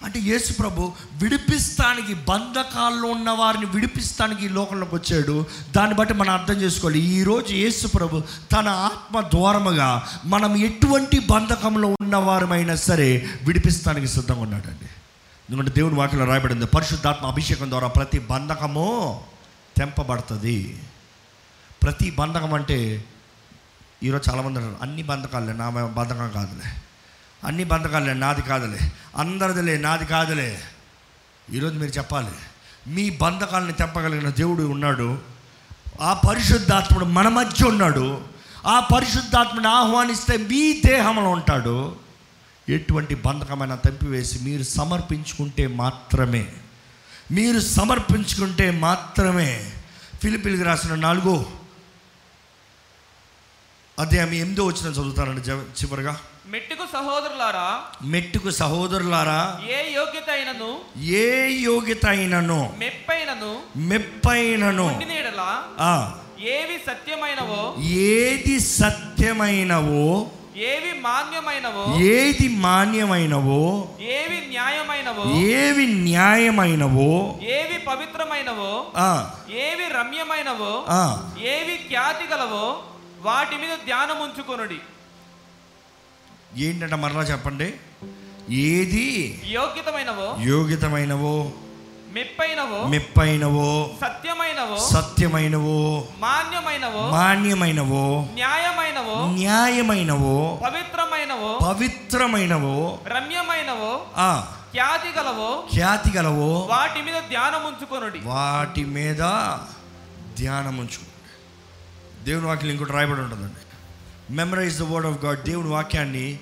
అంటే యేసు ప్రభు విడిపిస్తానికి బంధకాల్లో ఉన్న వారిని విడిపిస్తానికి ఈ లోకంలోకి వచ్చాడు. దాన్ని బట్టి మనం అర్థం చేసుకోవాలి. ఈరోజు యేసు ప్రభు తన ఆత్మ ద్వారముగా మనం ఎటువంటి బంధకంలో ఉన్నవారమైనా సరే విడిపిస్తానికి సిద్ధంగా ఉన్నాడండి. ఎందుకంటే దేవుని వాటిలో రాయబడింది పరిశుద్ధాత్మ అభిషేకం ద్వారా ప్రతి బంధకము తెంపబడుతుంది. ప్రతి బంధకం అంటే ఈరోజు చాలామంది అన్ని బంధకాలే నా బంధకం కాదులే. అన్ని బంధకాలే నాది కాదులే. అందరిదిలే నాది కాదులే. ఈరోజు మీరు చెప్పాలి మీ బంధకాలని తెప్పగలిగిన దేవుడు ఉన్నాడు. ఆ పరిశుద్ధాత్ముడు మన మధ్య ఉన్నాడు. ఆ పరిశుద్ధాత్మని ఆహ్వానిస్తే మీ దేహంలో ఉంటాడు. ఎటువంటి బంధకమైన తెంపివేసి మీరు సమర్పించుకుంటే మాత్రమే. మీరు సమర్పించుకుంటే మాత్రమే. ఫిలిపిలికి రాసిన నాలుగో అధ్యాయం ఎనిమిదో వచ్చిన చదువుతారండి చివరిగా. మెట్టుకు సహోదరులారా మెట్టుకు సహోదరులారా ఏ యోగ్యత అయినను ఏ యోగ్యత అయినను మెప్పైనను మెప్పైనను ఆ, ఏవి సత్యమైనవో ఏది సత్యమైనవో ఏవి మాన్యమైనవో ఏది మాన్యమైనవో ఏవి న్యాయమైనవో ఏవి న్యాయమైనవో ఏవి పవిత్రమైనవో ఆ, ఏవి రమ్యమైనవో ఆ, ఏవి ఖ్యాతి గలవో వాటి మీద ధ్యానం ఉంచుకొనుడి ఏంటంటే మరలా చెప్పండి. ఏది యోగ్యతమైనవో యోగ్యతమైనవో మెప్పైనవో మెప్పైనవో సత్యమైనవో సత్యమైనవో మాన్యమైనవో మాన్యమైనవో న్యాయమైనవో న్యాయమైనవో పవిత్రమైనవో పవిత్రమైనవో రమ్యమైనవో ఆ ఖ్యాతి గలవో ఖ్యాతి గలవో వాటి మీద ధ్యానం ఉంచుకొనుడి వాటి మీద ధ్యానం ఉంచుకోండి దేవుని వాక్యం ఇంకోటి రాయబడి ఉంటుందండి. Memorise the word of God దేవుని వాక్యాన్ని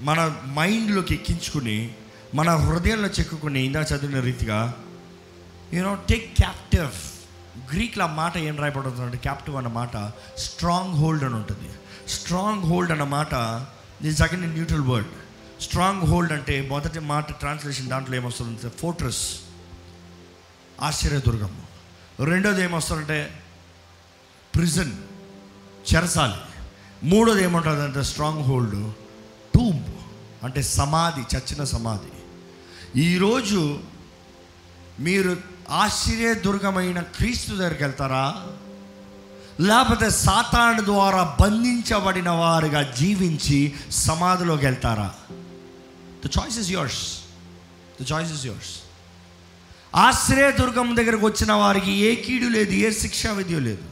మన మైండ్లోకి ఎక్కించుకుని మన హృదయంలో చెక్కుకుని ఇందాక చదివిన రీతిగా యూనో టేక్ క్యాప్టివ్ గ్రీక్లో ఆ మాట ఏం రాయబడుతుందంటే క్యాప్టివ్ అన్న మాట స్ట్రాంగ్ హోల్డ్ అని ఉంటుంది. స్ట్రాంగ్ హోల్డ్ అన్న మాట ఇది second neutral word stronghold అంటే మొదటి మాట ట్రాన్స్లేషన్ దాంట్లో ఏమొస్తుందంటే ఫోర్ట్రస్ ఆశ్చర్యదుర్గం రెండోది ఏమొస్తుందంటే ప్రిజన్ చెరసాలి. మూడోది ఏమంటుంది అంటే స్ట్రాంగ్ హోల్డ్ టూంబ్ అంటే సమాధి చచ్చిన సమాధి. ఈరోజు మీరు ఆశ్చర్యదుర్గమైన క్రీస్తు దగ్గరికి వెళ్తారా? లేకపోతే సాతాను ద్వారా బంధించబడిన వారుగా జీవించి సమాధిలోకి వెళ్తారా? The choice is yours the choice is yours ఆశ్రయదుర్గం దగ్గరకు వచ్చిన వారికి ఏ కీడు లేదు ఏ శిక్షా విధి లేదు.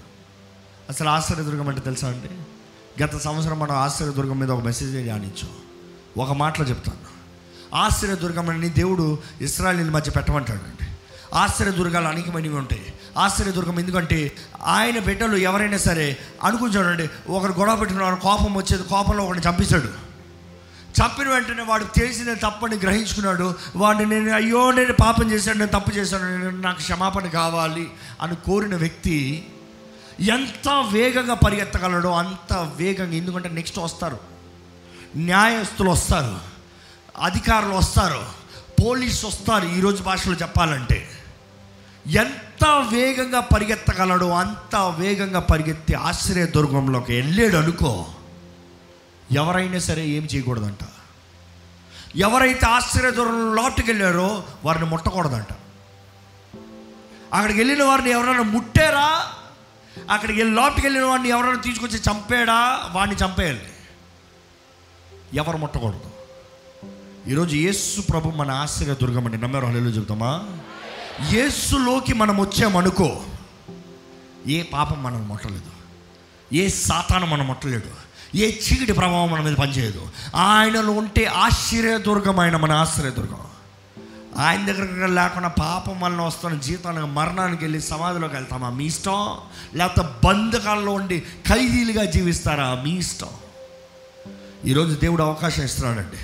అసలు ఆశ్చర్యదుర్గం అంటే తెలుసా అండి? గత సంవత్సరం మనం ఆశ్చర్యదుర్గం మీద ఒక మెసేజ్ ధ్యానించాం. ఒక మాటలో చెప్తాను. ఆశ్చర్యదుర్గం అని దేవుడు ఇస్రాయలీల మధ్య పెట్టమంటాడండి. ఆశ్చర్యదుర్గాలు అనేకమైనవి ఉంటాయి. ఆశ్చర్యదుర్గం ఎందుకంటే ఆయన బిడ్డలు ఎవరైనా సరే అనుకుని ఒకరు గొడవ పెట్టుకున్న కోపం వచ్చేది కోపంలో ఒకరిని చంపేశాడు. చంపిన వెంటనే వాడు చేసిన తప్పని గ్రహించుకున్నాడు. వాడిని నేను అయ్యో నేను పాపం చేశాను నేను తప్పు చేశాను నాకు క్షమాపణ కావాలి అని కోరిన వ్యక్తి ఎంత వేగంగా పరిగెత్తగలడో అంత వేగంగా. ఎందుకంటే నెక్స్ట్ వస్తారు. న్యాయస్తులు వస్తారు. అధికారులు వస్తారు. పోలీసు వస్తారు ఈరోజు భాషలో చెప్పాలంటే. ఎంత వేగంగా పరిగెత్తగలడో అంత వేగంగా పరిగెత్తి ఆశ్రయ దుర్గంలోకి వెళ్ళాడు అనుకో. ఎవరైనా సరే ఏం చేయకూడదంట. ఎవరైతే ఆశ్చర్య దూరంలో లోటుకెళ్ళారో వారిని ముట్టకూడదంట. అక్కడికి వెళ్ళిన వారిని ఎవరైనా ముట్టారా? అక్కడికి వెళ్ళి లోపలికి వెళ్ళిన వాడిని ఎవరైనా తీసుకొచ్చి చంపాడా? వాడిని చంపేయాలి. ఎవరు ముట్టకూడదు. ఈరోజు యేసు ప్రభు మన ఆశ్చర్య దుర్గం అండి. నమ్మారు? హలో చెబుతామా? యేసులోకి మనం వచ్చామనుకో ఏ పాపం మనం ముట్టలేదు. ఏ సాతాను మనం ముట్టలేడు ఏ చీకటి ప్రభావం మన మీద పనిచేయదు. ఆయనలో ఉంటే ఆశ్చర్యదుర్గమైన మన ఆశ్చర్యదుర్గం ఆయన దగ్గర లేకుండా పాపం వలన వస్తున్న జీతానికి మరణానికి వెళ్ళి సమాధిలోకి వెళ్తామా? మీ ఇష్టం? లేకపోతే బంధకాల్లో ఉండి ఖైదీలుగా జీవిస్తారా? మీ ఇష్టం. ఈరోజు దేవుడు అవకాశం ఇస్తున్నాడండి.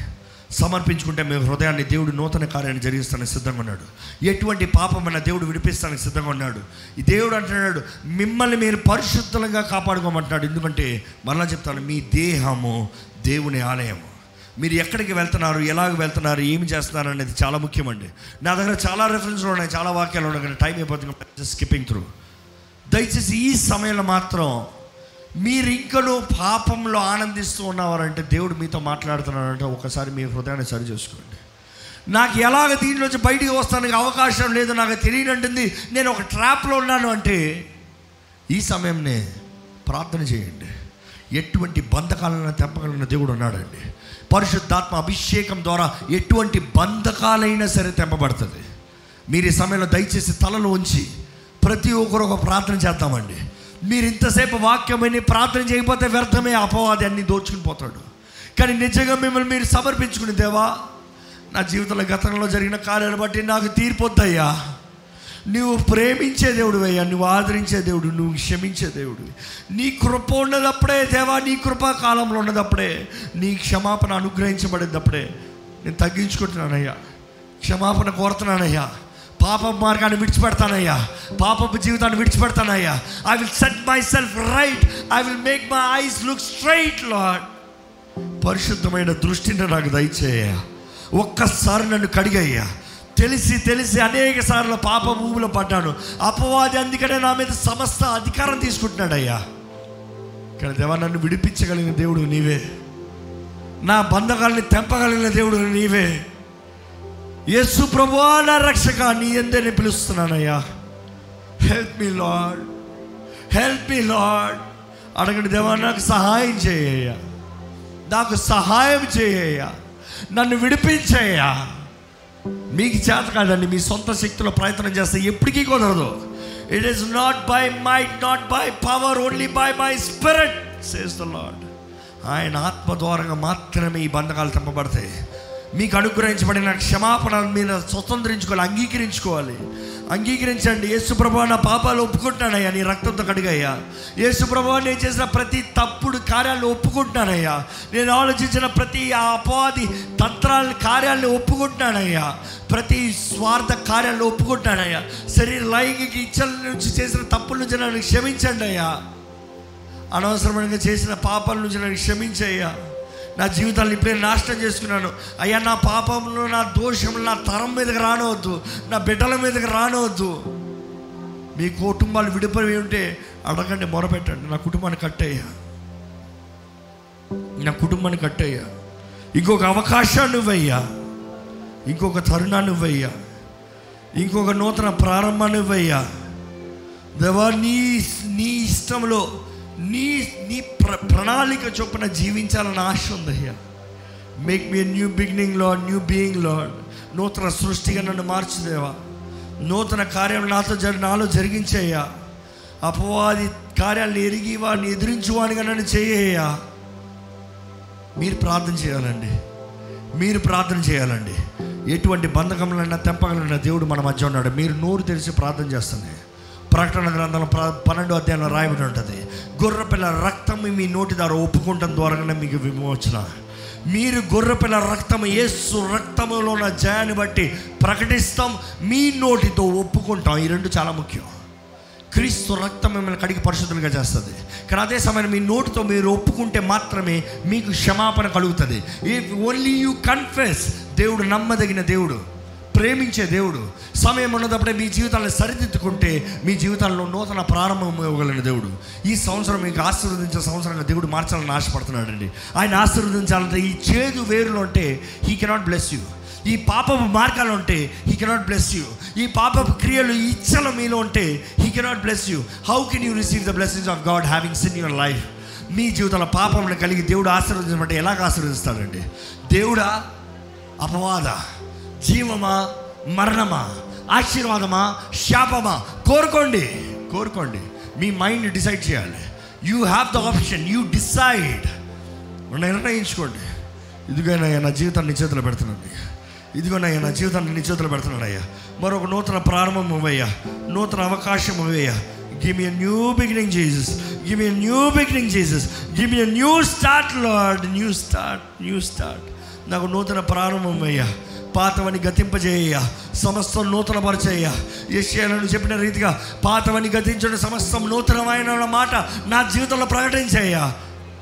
సమర్పించుకుంటే మీ హృదయాన్ని దేవుడు నూతన కార్యాన్ని జరిగిస్తానికి సిద్ధంగా ఉన్నాడు. ఎటువంటి పాపమైన దేవుడు విడిపిస్తానికి సిద్ధంగా ఉన్నాడు. ఈ దేవుడు అంటున్నాడు మిమ్మల్ని మీరు పరిశుద్ధంగా కాపాడుకోమంటున్నాడు. ఎందుకంటే మరలా చెప్తాను మీ దేహము దేవుని ఆలయము. మీరు ఎక్కడికి వెళ్తున్నారు ఎలాగ వెళ్తున్నారు ఏమి చేస్తున్నారు అనేది చాలా ముఖ్యమండి. నా దగ్గర చాలా రెఫరెన్స్లు ఉన్నాయి చాలా వాక్యాలు ఉన్నాయి కానీ టైం అయిపోతుంది స్కిప్పింగ్ త్రూ దయచేసి ఈ సమయంలో మాత్రం మీరు ఇంకనూ పాపంలో ఆనందిస్తూ ఉన్నవారంటే దేవుడు మీతో మాట్లాడుతున్నారంటే ఒకసారి మీ హృదయాన్ని సరి చేసుకోండి. నాకు ఎలాగ దీనిలోంచి బయటికి వస్తానికి అవకాశం లేదు నాకు తెలియనంటుంది నేను ఒక ట్రాప్లో ఉన్నాను అంటే ఈ సమయంనే ప్రార్థన చేయండి. ఎటువంటి బంధకాలను తెంపగలిగిన దేవుడు ఉన్నాడండి. పరిశుద్ధాత్మ అభిషేకం ద్వారా ఎటువంటి బంధకాలైనా సరే తెంపబడుతుంది. మీరు ఈ సమయంలో దయచేసి తలలు ఉంచి ప్రతి ఒక్కరు ఒక ప్రార్థన చేద్దామండి. మీరు ఇంతసేపు వాక్యమని ప్రార్థన చేయకపోతే వ్యర్థమే అపవాది అన్ని దోచుకుని పోతాడు. కానీ నిజంగా మిమ్మల్ని మీరు సమర్పించుకుని దేవా నా జీవితంలో గతంలో జరిగిన కార్యాలు బట్టి నాకు తీర్పొద్దయ్యా. నువ్వు ప్రేమించే దేవుడు అయ్యా నువ్వు ఆదరించే దేవుడు నువ్వు క్షమించే దేవుడు. నీ కృప ఉన్నదప్పుడే దేవా నీ కృపా కాలంలో ఉన్నదప్పుడే నీ క్షమాపణ అనుగ్రహించబడేటప్పుడే నేను తగ్గించుకుంటున్నానయ్యా. క్షమాపణ కోరుతున్నానయ్యా. పాప మార్గాన్ని విడిచిపెడతానయ్యా. పాపపు జీవితాన్ని విడిచిపెడతానయ్యా. I will set myself right I will make my eyes look straight lord పరిశుద్ధమైన దృష్టిని నాకు దయచేయ ఒక్కసారి నన్ను కడిగయ్యా. తెలిసి తెలిసి అనేక సార్లు పాప భూమిలో పడ్డాను అపవాది అందుకనే నా మీద సమస్త అధికారం తీసుకుంటున్నాడయ్యా. కానీ దేవా నన్ను విడిపించగలిగిన దేవుడు నీవే. నా బంధకాల్ని తెంపగలిగిన దేవుడు నీవే. యేసు ప్రభువా నా రక్షక నీ ఎందని పిలుస్తున్నానయ్యా. Help me lord help me lord అడగండి దేవా నాకు సహాయం చేయ్యా నాకు సహాయం చేయ్యా నన్ను విడిపించయ్యా. మీకు చేత కాదండి మీ సొంత శక్తిలో ప్రయత్నం చేస్తే ఎప్పటికీ కుదరదు. It is not by might not by power only by my spirit says the lord ఆయన ఆత్మ ద్వారంగా మాత్రమే ఈ బంధకాలు తప్పబడతాయి మీకు అనుగ్రహించబడిన క్షమాపణ మీద స్వతంత్రించుకోవాలి అంగీకరించుకోవాలి. అంగీకరించండి. యేసుప్రభు నా పాపాలు ఒప్పుకుంటున్నానయ్యా. నీ రక్తంతో కడిగయ్యా. యేసుప్రభు నేను చేసిన ప్రతి తప్పుడు కార్యాలను ఒప్పుకుంటున్నానయ్యా. నేను ఆలోచించిన ప్రతి అపవాది తంత్రాల కార్యాలను ఒప్పుకుంటున్నానయ్యా. ప్రతి స్వార్థ కార్యాలను ఒప్పుకుంటున్నానయ్యా. శరీర లైంగిక ఇచ్చల నుంచి చేసిన తప్పుల నుంచి నన్ను క్షమించండి అయ్యా. అనవసరమైన చేసిన పాపాల నుంచి నన్ను క్షమించయ్యా. నా జీవితాన్ని ఇప్పుడే నాశనం చేసుకున్నాను. అయ్యా నా పాపంలో నా దోషంలో నా తరం మీదకి రానవద్దు. నా బిడ్డల మీదకి రానవద్దు. మీ కుటుంబాలు విడిపోయి ఉంటే అడగండి మొరపెట్టండి. నా కుటుంబాన్ని కట్టయ్యా. నా కుటుంబాన్ని కట్టయ్యా. ఇంకొక అవకాశాన్ని ఇవ్వయ్యా. ఇంకొక తరుణాన్ని ఇవ్వయ్యా. ఇంకొక నూతన ప్రారంభాన్ని ఇవ్వయ్యా. దేవా నీ నీ ఇష్టంలో నీ నీ ప్ర ప్రణాళిక చొప్పున జీవించాలని ఆశ అయ్యా. Make me new beginning lord new being lord నూతన సృష్టిగా నన్ను మార్చుదేవా నూతన కార్యం నాతో జరి నాలో జరిగించేయ్యా. అపవాది కార్యాలను ఎరిగి వాడిని ఎదిరించు వాడిగా నన్ను చేయ్యా మీరు ప్రార్థన చేయాలండి. మీరు ప్రార్థన చేయాలండి. ఎటువంటి బంధకములైనా తెంపగలైనా దేవుడు మన మధ్య ఉన్నాడు. మీరు నోరు తెరిచి ప్రార్థన చేస్తుంది ప్రకటన గ్రంథంలో ప్ర పన్నెండు అధ్యాయంలో రాయబడి ఉంటుంది. గొర్రెపిల్ల రక్తం మీ నోటి ద్వారా ఒప్పుకుంటాం ద్వారానే మీకు విమోచన. మీరు గొర్రెపిల్ల రక్తం ఏసు రక్తములో ఉన్న జయాన్ని బట్టి ప్రకటిస్తాం మీ నోటితో ఒప్పుకుంటాం. ఈ రెండు చాలా ముఖ్యం. క్రీస్తు రక్తం మిమ్మల్ని కడిగి పరిశుద్ధులుగా చేస్తుంది. కానీ అదే సమయం మీ నోటితో మీరు ఒప్పుకుంటే మాత్రమే మీకు క్షమాపణ కలుగుతుంది. ఇఫ్ ఓన్లీ యూ కన్ఫెస్ దేవుడు నమ్మదగిన దేవుడు. ప్రేమించే దేవుడు. సమయం ఉన్నప్పుడే మీ జీవితాలను సరిదిద్దుకుంటే మీ జీవితాల్లో నూతన ప్రారంభం ఇవ్వగలిగిన దేవుడు. ఈ సంవత్సరం మీకు ఆశీర్వదించే సంవత్సరంగా దేవుడు మార్చాలని ఆశపడుతున్నాడండి. ఆయన ఆశీర్వదించాలంటే ఈ చేదు వేరులో ఉంటే హీ కెనాట్ బ్లెస్ యూ ఈ పాపపు మార్గాలు ఉంటే హీ కెనాట్ బ్లెస్ యూ ఈ పాపపు క్రియలు ఈ ఇచ్చలు మీలో ఉంటే he cannot bless you how can you receive the blessings of God having sin your life మీ జీవితంలో పాపములు కలిగి దేవుడు ఆశీర్వదించమంటే ఎలాగ ఆశీర్వదిస్తాడండి? దేవుడా అపవాద? జీవమా మరణమా ఆశీర్వాదమా శాపమా? కోరుకోండి కోరుకోండి. మీ మైండ్ డిసైడ్ చేయాలి. You have the option you decide నిర్ణయించుకోండి. ఇదిగోనయ్యా నా జీవితాన్ని నీ పెడుతున్నాను ఇదిగోనయ్యా నా జీవితాన్ని నీ పెడుతున్నాడు అయ్యా మరొక నూతన ప్రారంభం ఇవ్వయ్యా. నూతన అవకాశం ఇవ్వయ్యా. Give a new beginning Jesus give a new beginning Jesus give a new start lord new start new start నాకు నూతన ప్రారంభం అయ్యా పాతవని గతింపజేయ సమస్తం నూతనపరచేయ. పరిచయ యశ్యాలను చెప్పిన రీతిగా పాతవని గతించడం సమస్తం నూతనమైన మాట నా జీవితంలో ప్రకటించేయ్యా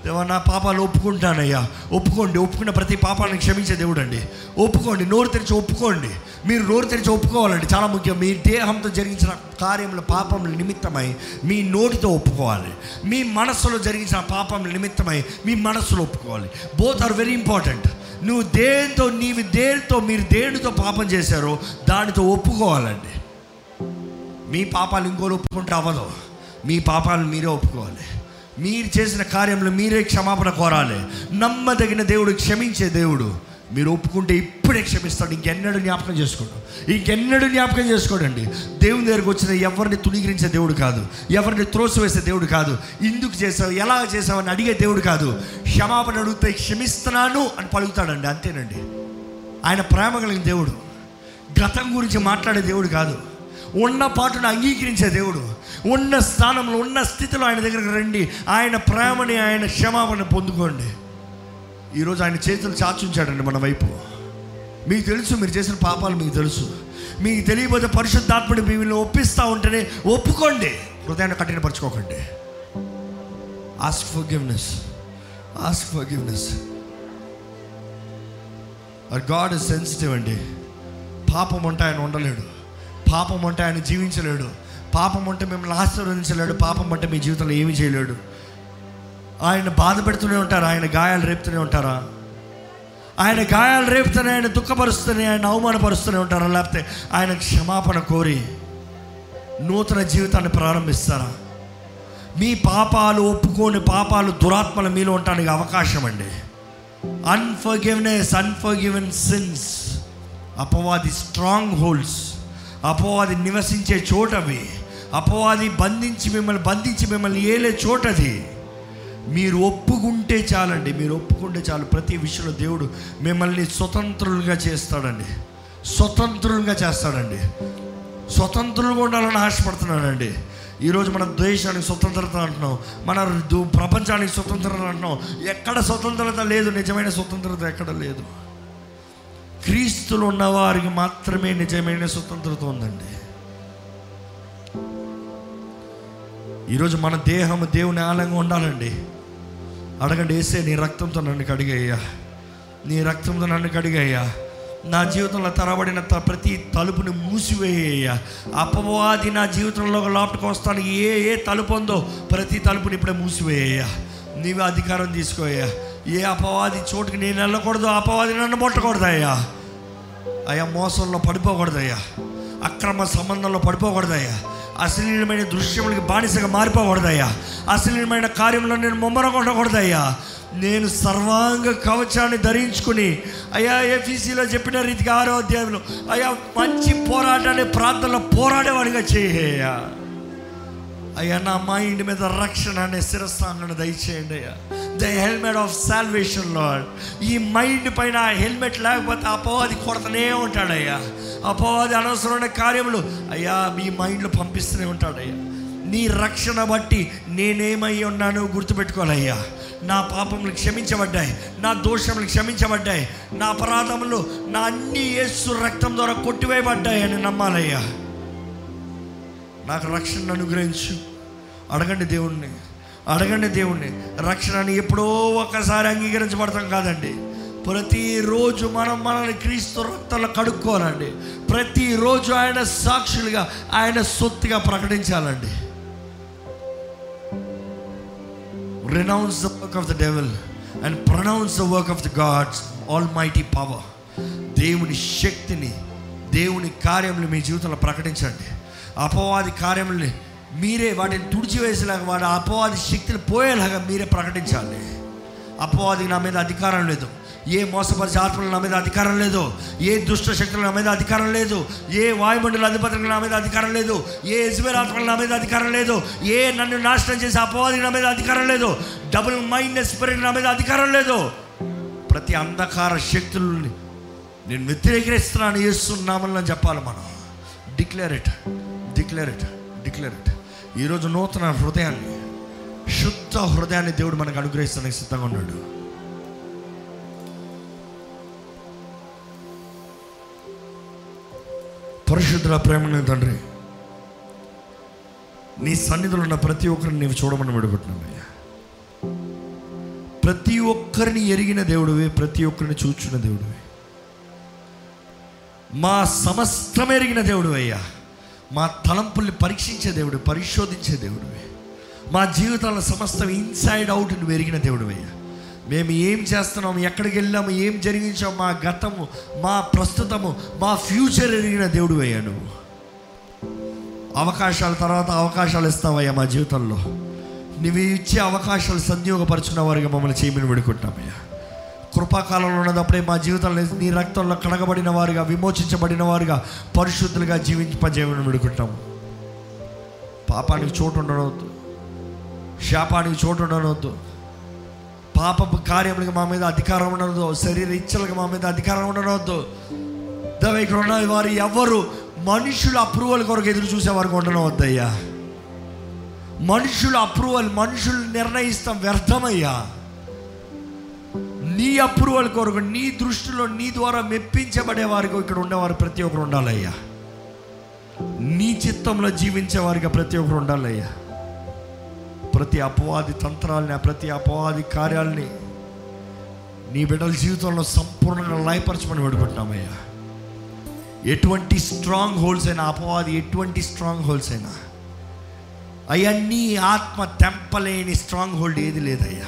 దేవా నా పాపాలు ఒప్పుకుంటానయ్యా. ఒప్పుకోండి ఒప్పుకున్న ప్రతి పాపాలను క్షమించే దేవుడు అండి ఒప్పుకోండి నోరు తెరిచి ఒప్పుకోండి. మీరు నోరు తెరిచి ఒప్పుకోవాలండి. చాలా ముఖ్యం. మీ దేహంతో జరిగించిన కార్యముల పాపముల నిమిత్తమై మీ నోటితో ఒప్పుకోవాలి. మీ మనస్సులో జరిగించిన పాపముల నిమిత్తమై మీ మనస్సులో ఒప్పుకోవాలి. బోత్ ఆర్ వెరీ ఇంపార్టెంట్ నువ్వు దేనితో నీవు దేనితో మీరు దేనితో పాపం చేశారో దానితో ఒప్పుకోవాలండి. మీ పాపాలు ఇంకోరు ఒప్పుకుంటే అవ్వదు. మీ పాపాలు మీరే ఒప్పుకోవాలి. మీరు చేసిన కార్యంలో మీరే క్షమాపణ కోరాలి. నమ్మదగిన దేవుడు క్షమించే దేవుడు. మీరు ఒప్పుకుంటే ఇప్పుడే క్షమిస్తాడు. ఇంకెన్నడూ జ్ఞాపకం చేసుకోడు. ఇంకెన్నడూ జ్ఞాపకం చేసుకోడండి. దేవుని దగ్గరకు వచ్చిన ఎవరిని తుణీకరించే దేవుడు కాదు. ఎవరిని త్రోసివేసే దేవుడు కాదు. ఎందుకు చేసావు? ఎలా చేసావు అని అడిగే దేవుడు కాదు. క్షమాపణ అడిగితే క్షమిస్తున్నాను అని పలుకుతాడండి. అంతేనండి. ఆయన ప్రేమ కలిగిన దేవుడు. గతం గురించి మాట్లాడే దేవుడు కాదు. ఉన్న పాటును అంగీకరించే దేవుడు. ఉన్న స్థానంలో ఉన్న స్థితిలో ఆయన దగ్గరికి రండి. ఆయన ప్రేమని ఆయన క్షమాపణ పొందుకోండి. ఈరోజు ఆయన చేతులు చాచుంచాడండి మన వైపు. మీకు తెలుసు మీరు చేసిన పాపాలు మీకు తెలుసు. మీకు తెలియబోతే పరిశుద్ధాత్ముడు మిమ్మల్ని ఒప్పిస్తూ ఉంటేనే ఒప్పుకోండి. హృదయాన్ని కఠినపరచుకోకండి. Ask forgiveness ask forgiveness God is sensitive అండి. పాపం అంటే ఆయన ఉండలేడు. పాపం అంటే ఆయన జీవించలేడు. పాపం ఉంటే మిమ్మల్ని ఆశీర్వదించలేడు పాపం అంటే మీ జీవితంలో ఏమీ చేయలేడు. ఆయన బాధ పెడుతూనే ఉంటారు ఆయన గాయాలు రేపుతూనే ఉంటారా? ఆయన గాయాలు రేపుతూనే ఆయన దుఃఖపరుస్తూనే ఆయన అవమానపరుస్తూనే ఉంటారా? లేకపోతే ఆయన క్షమాపణ కోరి నూతన జీవితాన్ని ప్రారంభిస్తారా? మీ పాపాలు ఒప్పుకోని పాపాలు దురాత్మల మీలో ఉండడానికి అవకాశం అండి. అన్ఫర్గివ్నెస్ అన్ఫర్గివెన్ సిన్స్ అపవాది స్ట్రాంగ్ హోల్డ్స్ అపవాది నివసించే చోటవి. అపవాది బంధించి మిమ్మల్ని బంధించి మిమ్మల్ని ఏలే చోటది. మీరు ఒప్పుకుంటే చాలండి మీరు ఒప్పుకుంటే చాలు. ప్రతి విషయంలో దేవుడు మిమ్మల్ని స్వతంత్రులుగా చేస్తాడండి. స్వతంత్రులుగా చేస్తాడండి. స్వతంత్రులుగా ఉండాలని ఆశపడుతున్నాడండి. ఈరోజు మన దేశానికి స్వతంత్రత అంటున్నాం. మన దు- ప్రపంచానికి స్వతంత్రత అంటున్నాం. ఎక్కడ స్వతంత్రత లేదు నిజమైన స్వతంత్రత ఎక్కడ లేదు. క్రీస్తులు ఉన్నవారికి మాత్రమే నిజమైన స్వతంత్రత ఉందండి. ఈరోజు మన దేహం దేవుని ఆలంగా ఉండాలండి. అడగండి వేసే నీ రక్తంతో నన్ను కడిగయ్యా. నీ రక్తంతో నన్ను కడిగయ్యా. నా జీవితంలో తరబడిన త- ప్రతి తలుపుని మూసివేయ్యా అపవాది నా జీవితంలో లోపలికి వస్తానికి ఏ ఏ తలుపు ఉందో ప్రతి తలుపుని ఇప్పుడే మూసివేయ్యా నీవే అధికారం తీసుకోయ్యా. ఏ అపవాది చోటుకి నేను వెళ్ళకూడదు అపవాది నన్ను ముట్టకూడదయ్యా. అయ్యా మోసంలో పడిపోకూడదయ్యా. అక్రమ సంబంధంలో పడిపోకూడదయ్యా. అశ్లీలమైన దృశ్యములకి బానిసగా మారిపోకూడదయ్యా. అశ్లీలమైన కార్యంలో నేను ముమ్మరకొండకూడదయ్యా నేను సర్వాంగ కవచాన్ని ధరించుకుని అయ్యా ఏపీసీలో చెప్పిన రీతిగా ఆరో అధ్యాయంలో అయ్యా మంచి పోరాటాన్ని ప్రాంతంలో పోరాడేవాడిగా చేయ్యా అయ్యా నా మైండ్ మీద రక్షణ అనే శిరస్థానాన్ని దయచేయండి అయ్యా. The helmet of salvation lord ఈ మైండ్ పైన ఆ హెల్మెట్ లేకపోతే అపవాది కొడతనే ఉంటాడయ్యా. అపవాది అనవసరమైన కార్యములు. అయ్యా మీ మైండ్లో పంపిస్తూనే ఉంటాడయ్యా నీ రక్షణ బట్టి నేనేమై ఉన్నానో గుర్తుపెట్టుకోవాలయ్యా. నా పాపములు క్షమించబడ్డాయి. నా దోషములు క్షమించబడ్డాయి. నా అపరాధములు నా అన్ని యేసు రక్తం ద్వారా కొట్టివేయబడ్డాయి అని నమ్మాలయ్యా. నాకు రక్షణ అనుగ్రహించు. అడగండి దేవుణ్ణి. అడగండి దేవుణ్ణి. రక్షణ అని ఎప్పుడో ఒకసారి అంగీకరించబడతాం కాదండి. ప్రతిరోజు మనం మనల్ని క్రీస్తు రక్తంలో కడుక్కోవాలండి. ప్రతిరోజు ఆయన సాక్షులుగా ఆయన సొత్తుగా ప్రకటించాలండి. Renounce the work of the devil and pronounce the work of the God's almighty power. దేవుని శక్తిని దేవుని కార్యములు మీ జీవితంలో ప్రకటించండి. అపవాది కార్యముల్ని మీరే వాటిని తుడిచివేసేలాగా వాడి అపవాది శక్తిని పోయేలాగా మీరే ప్రకటించాలి. అపవాదికి నా మీద అధికారం లేదు. ఏ మోసపరిచే ఆత్మలు నా మీద అధికారం లేదు? ఏ దుష్ట శక్తులు నా మీద అధికారం లేదు? ఏ వాయుమండల అధిపతులకు నా మీద అధికారం లేదు? ఏ ఎజ్వేర్ ఆత్మలు నా మీద అధికారం లేదు? ఏ నన్ను నాశనం చేసే అపవాది నా మీద అధికారం లేదు? డబుల్ మైండ్ స్పిరిట్ నా మీద అధికారం లేదు? ప్రతి అంధకార శక్తులని నేను వ్యతిరేకిస్తున్నాను. చేస్తున్నామని చెప్పాలి మనం. డిక్లేర్ ఇట్ డిక్లేర్ ఈరోజు నూతన హృదయాన్ని శుద్ధ హృదయాన్ని దేవుడు మనకు అనుగ్రహిస్తానికి సిద్ధంగా ఉన్నాడు. పరిశుద్ధుల ప్రేమని తండ్రి. నీ సన్నిధిలో ఉన్న ప్రతి ఒక్కరిని నీవు చూడమని విడుకుంటున్నానయ్యా ప్రతి ఒక్కరిని ఎరిగిన దేవుడివి ప్రతి ఒక్కరిని చూచున్న దేవుడివి. మా సమస్తం ఎరిగిన దేవుడు అయ్యా. మా తలంపుల్ని పరీక్షించే దేవుడు పరిశోధించే దేవుడివి. మా జీవితాల సమస్తం ఇన్సైడ్ అవుట్ నువ్వు ఎరిగిన దేవుడు అయ్యా. మేము ఏం చేస్తున్నాము ఎక్కడికి వెళ్ళాము? ఏం జరిగించాము మా గతము మా ప్రస్తుతము మా ఫ్యూచర్ ఎరిగిన దేవుడు అయ్యా నువ్వు. అవకాశాల తర్వాత అవకాశాలు ఇస్తావయ్యా మా జీవితంలో. నువ్వు ఇచ్చే అవకాశాలు సద్వినియోగపరుచుకున్న వారికి మమ్మల్ని చేయమని వేడుకుంటామయ్యా కృపాకాలంలో ఉన్నప్పుడే మా జీవితంలో నీ రక్తంలో కడగబడిన వారుగా విమోచించబడిన వారుగా పరిశుద్ధులుగా జీవింపజేయమని విడుకుంటాము పాపానికి చోటు ఉండనవద్దు శాపానికి చోటు ఉండనవద్దు పాపపు కార్యములకు మా మీద అధికారం ఉండదు శరీర ఇచ్చలకు మా మీద అధికారం ఉండనవద్దు. ఇక్కడ ఉన్న వారు ఎవరు మనుషుల అప్రూవల్ కొరకు ఎదురు చూసే వారికి ఉండనవద్దయ్యా. మనుషుల అప్రూవల్ మనుషులు నిర్ణయిస్తాం వ్యర్థమయ్యా. నీ అప్రూవల్ కొరకు నీ దృష్టిలో నీ ద్వారా మెప్పించబడే వారికి ఇక్కడ ఉండేవారు ప్రతి ఒక్కరు ఉండాలయ్యా. నీ చిత్తంలో జీవించే వారికి ప్రతి ఒక్కరు ఉండాలయ్యా. ప్రతి అపవాది తంత్రాలని ప్రతి అపవాది కార్యాలని నీ బిడ్డల జీవితంలో సంపూర్ణంగా లయపరచమని పెడుకుంటున్నామయ్యా ఎటువంటి స్ట్రాంగ్ హోల్స్ అయినా అపవాది ఎటువంటి స్ట్రాంగ్ హోల్స్ అయినా అవన్నీ ఆత్మ తెంపలేని స్ట్రాంగ్ హోల్డ్ ఏది లేదయ్యా.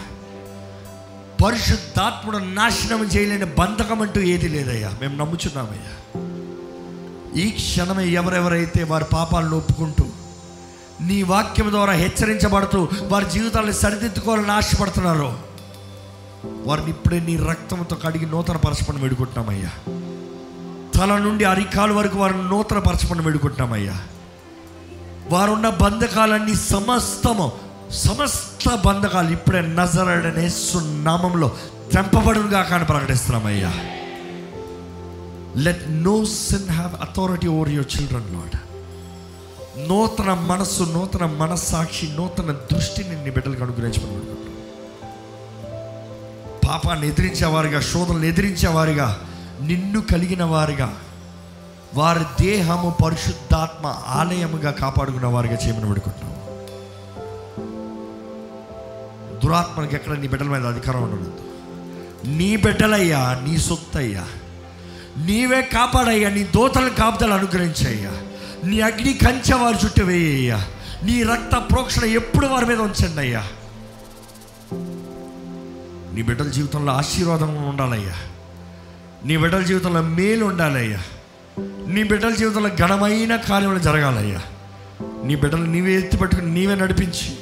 పరిశుద్ధాత్ముడు నాశనం చేయలేని బంధకం అంటూ ఏది లేదయ్యా. మేము నమ్ముచున్నామయ్యా. ఈ క్షణమే ఎవరెవరైతే వారి పాపాలను ఒప్పుకుంటూ నీ వాక్యం ద్వారా హెచ్చరించబడుతూ వారి జీవితాలను సరిదిద్దుకోవాలని ఆశపడుతున్నారు. వారిని ఇప్పుడే నీ రక్తంతో కడిగి నూతన పరచపని వేడుకుంటున్నామయ్యా. తల నుండి అరికాలు వరకు వారిని నూతన పరచపని వేడుకుంటున్నామయ్యా. వారున్న బంధకాలన్నీ సమస్తము సమస్త బంధకాలు ఇప్పుడే నజరడనే సున్నామంలో తెంపబడుగా కానీ ప్రకటిస్తున్నామయ్యా. Let no sin have authority over your children lord నూతన మనస్సు నూతన మనస్సాక్షి నూతన దృష్టిని నీ బిడ్డలకు అనుగ్రహించబడి పాపాన్ని ఎదిరించేవారుగా శోధనలు ఎదిరించేవారుగా నిన్ను కలిగిన వారుగా వారి దేహము పరిశుద్ధాత్మ ఆలయముగా కాపాడుకున్న వారిగా చేయమని పడుకుంటున్నాం దురాత్మకి ఎక్కడ నీ బిడ్డల మీద అధికారం ఉండదు. నీ బిడ్డలయ్యా నీ సొత్తయ్యా. నీవే కాపాడయ్యా నీ దోతలను కాపుదలు అనుగ్రహించయ్యా. నీ అగ్ని కంచె వారి చుట్టూ వేయ్యా నీ రక్త ప్రోక్షణ ఎప్పుడు వారి మీద ఉంచండి అయ్యా. నీ బిడ్డల జీవితంలో ఆశీర్వాదం ఉండాలయ్యా. నీ బిడ్డల జీవితంలో మేలు ఉండాలయ్యా. నీ బిడ్డల జీవితంలో ఘనమైన కార్యములు జరగాలయ్యా. నీ బిడ్డలు నీవే ఎత్తి పట్టుకుని నీవే నడిపించి.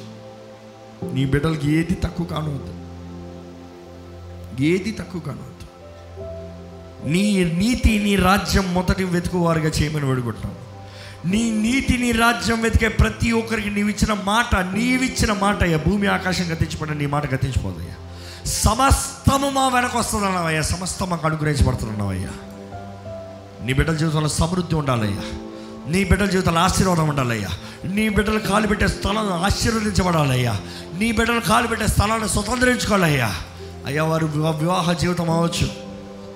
నీ బిడ్డలకి ఏది తక్కువ కానవద్దు. ఏది తక్కువ కానవద్దు. నీ నీతి నీ రాజ్యం మొదటి వెతుకువారుగా చేయమని వేడుకుంటున్నాను నీ నీతి నీ రాజ్యం వెతికే ప్రతి ఒక్కరికి నీవిచ్చిన మాట నీవిచ్చిన మాట అయ్యా. భూమి ఆకాశం గతించబడిన నీ మాట గతించిపోదయ్యా సమస్తము మా వెనక వస్తుందన్నావయ్యా సమస్తం మాకు అనుగ్రహించబడుతున్నావయ్యా నీ బిడ్డల జీవితంలో సమృద్ధి ఉండాలయ్యా. నీ బిడ్డల జీవితంలో ఆశీర్వాదం ఉండాలయ్యా. నీ బిడ్డలు కాలు పెట్టే స్థలం ఆశీర్వదించబడాలయ్యా. నీ బిడ్డలు కాలు పెట్టే స్థలాన్ని స్వతంత్రించుకోవాలయ్యా. అయ్యా వారు వివాహ జీవితం అవ్వచ్చు.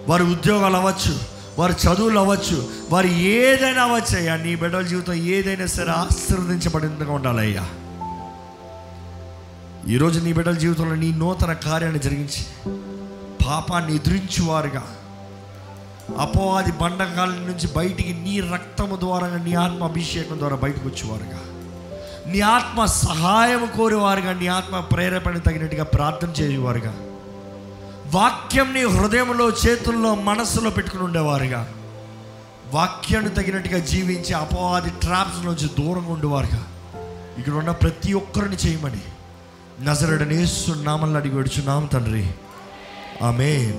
వారి ఉద్యోగాలు అవ్వచ్చు. వారి చదువులు అవ్వచ్చు వారు ఏదైనా అవ్వచ్చు అయ్యా. నీ బిడ్డల జీవితం ఏదైనా సరే ఆశీర్వదించబడినగా ఉండాలయ్యా. ఈరోజు నీ బిడ్డల జీవితంలో నీ నూతన కార్యాన్ని జరిగించి పాపాన్ని ఎదురించువారుగా. అపవాది బండకాల నుంచి బయటికి నీ రక్తము ద్వారా నీ ఆత్మ అభిషేకం ద్వారా బయటకు వచ్చేవారుగా. నీ ఆత్మ సహాయం కోరేవారుగా నీ ఆత్మ ప్రేరేపణ తగినట్టుగా ప్రార్థన చేసేవారుగా. వాక్యంని హృదయంలో చేతుల్లో మనస్సులో పెట్టుకుని ఉండేవారుగా. వాక్యాన్ని తగినట్టుగా జీవించి అపవాది ట్రాప్స్ నుంచి దూరంగా ఉండేవారుగా. ఇక్కడ ఉన్న ప్రతి ఒక్కరిని చేయమని. నజరడనేస్తున్నామని అడిగి వచ్చున్నాం తండ్రి. ఆమె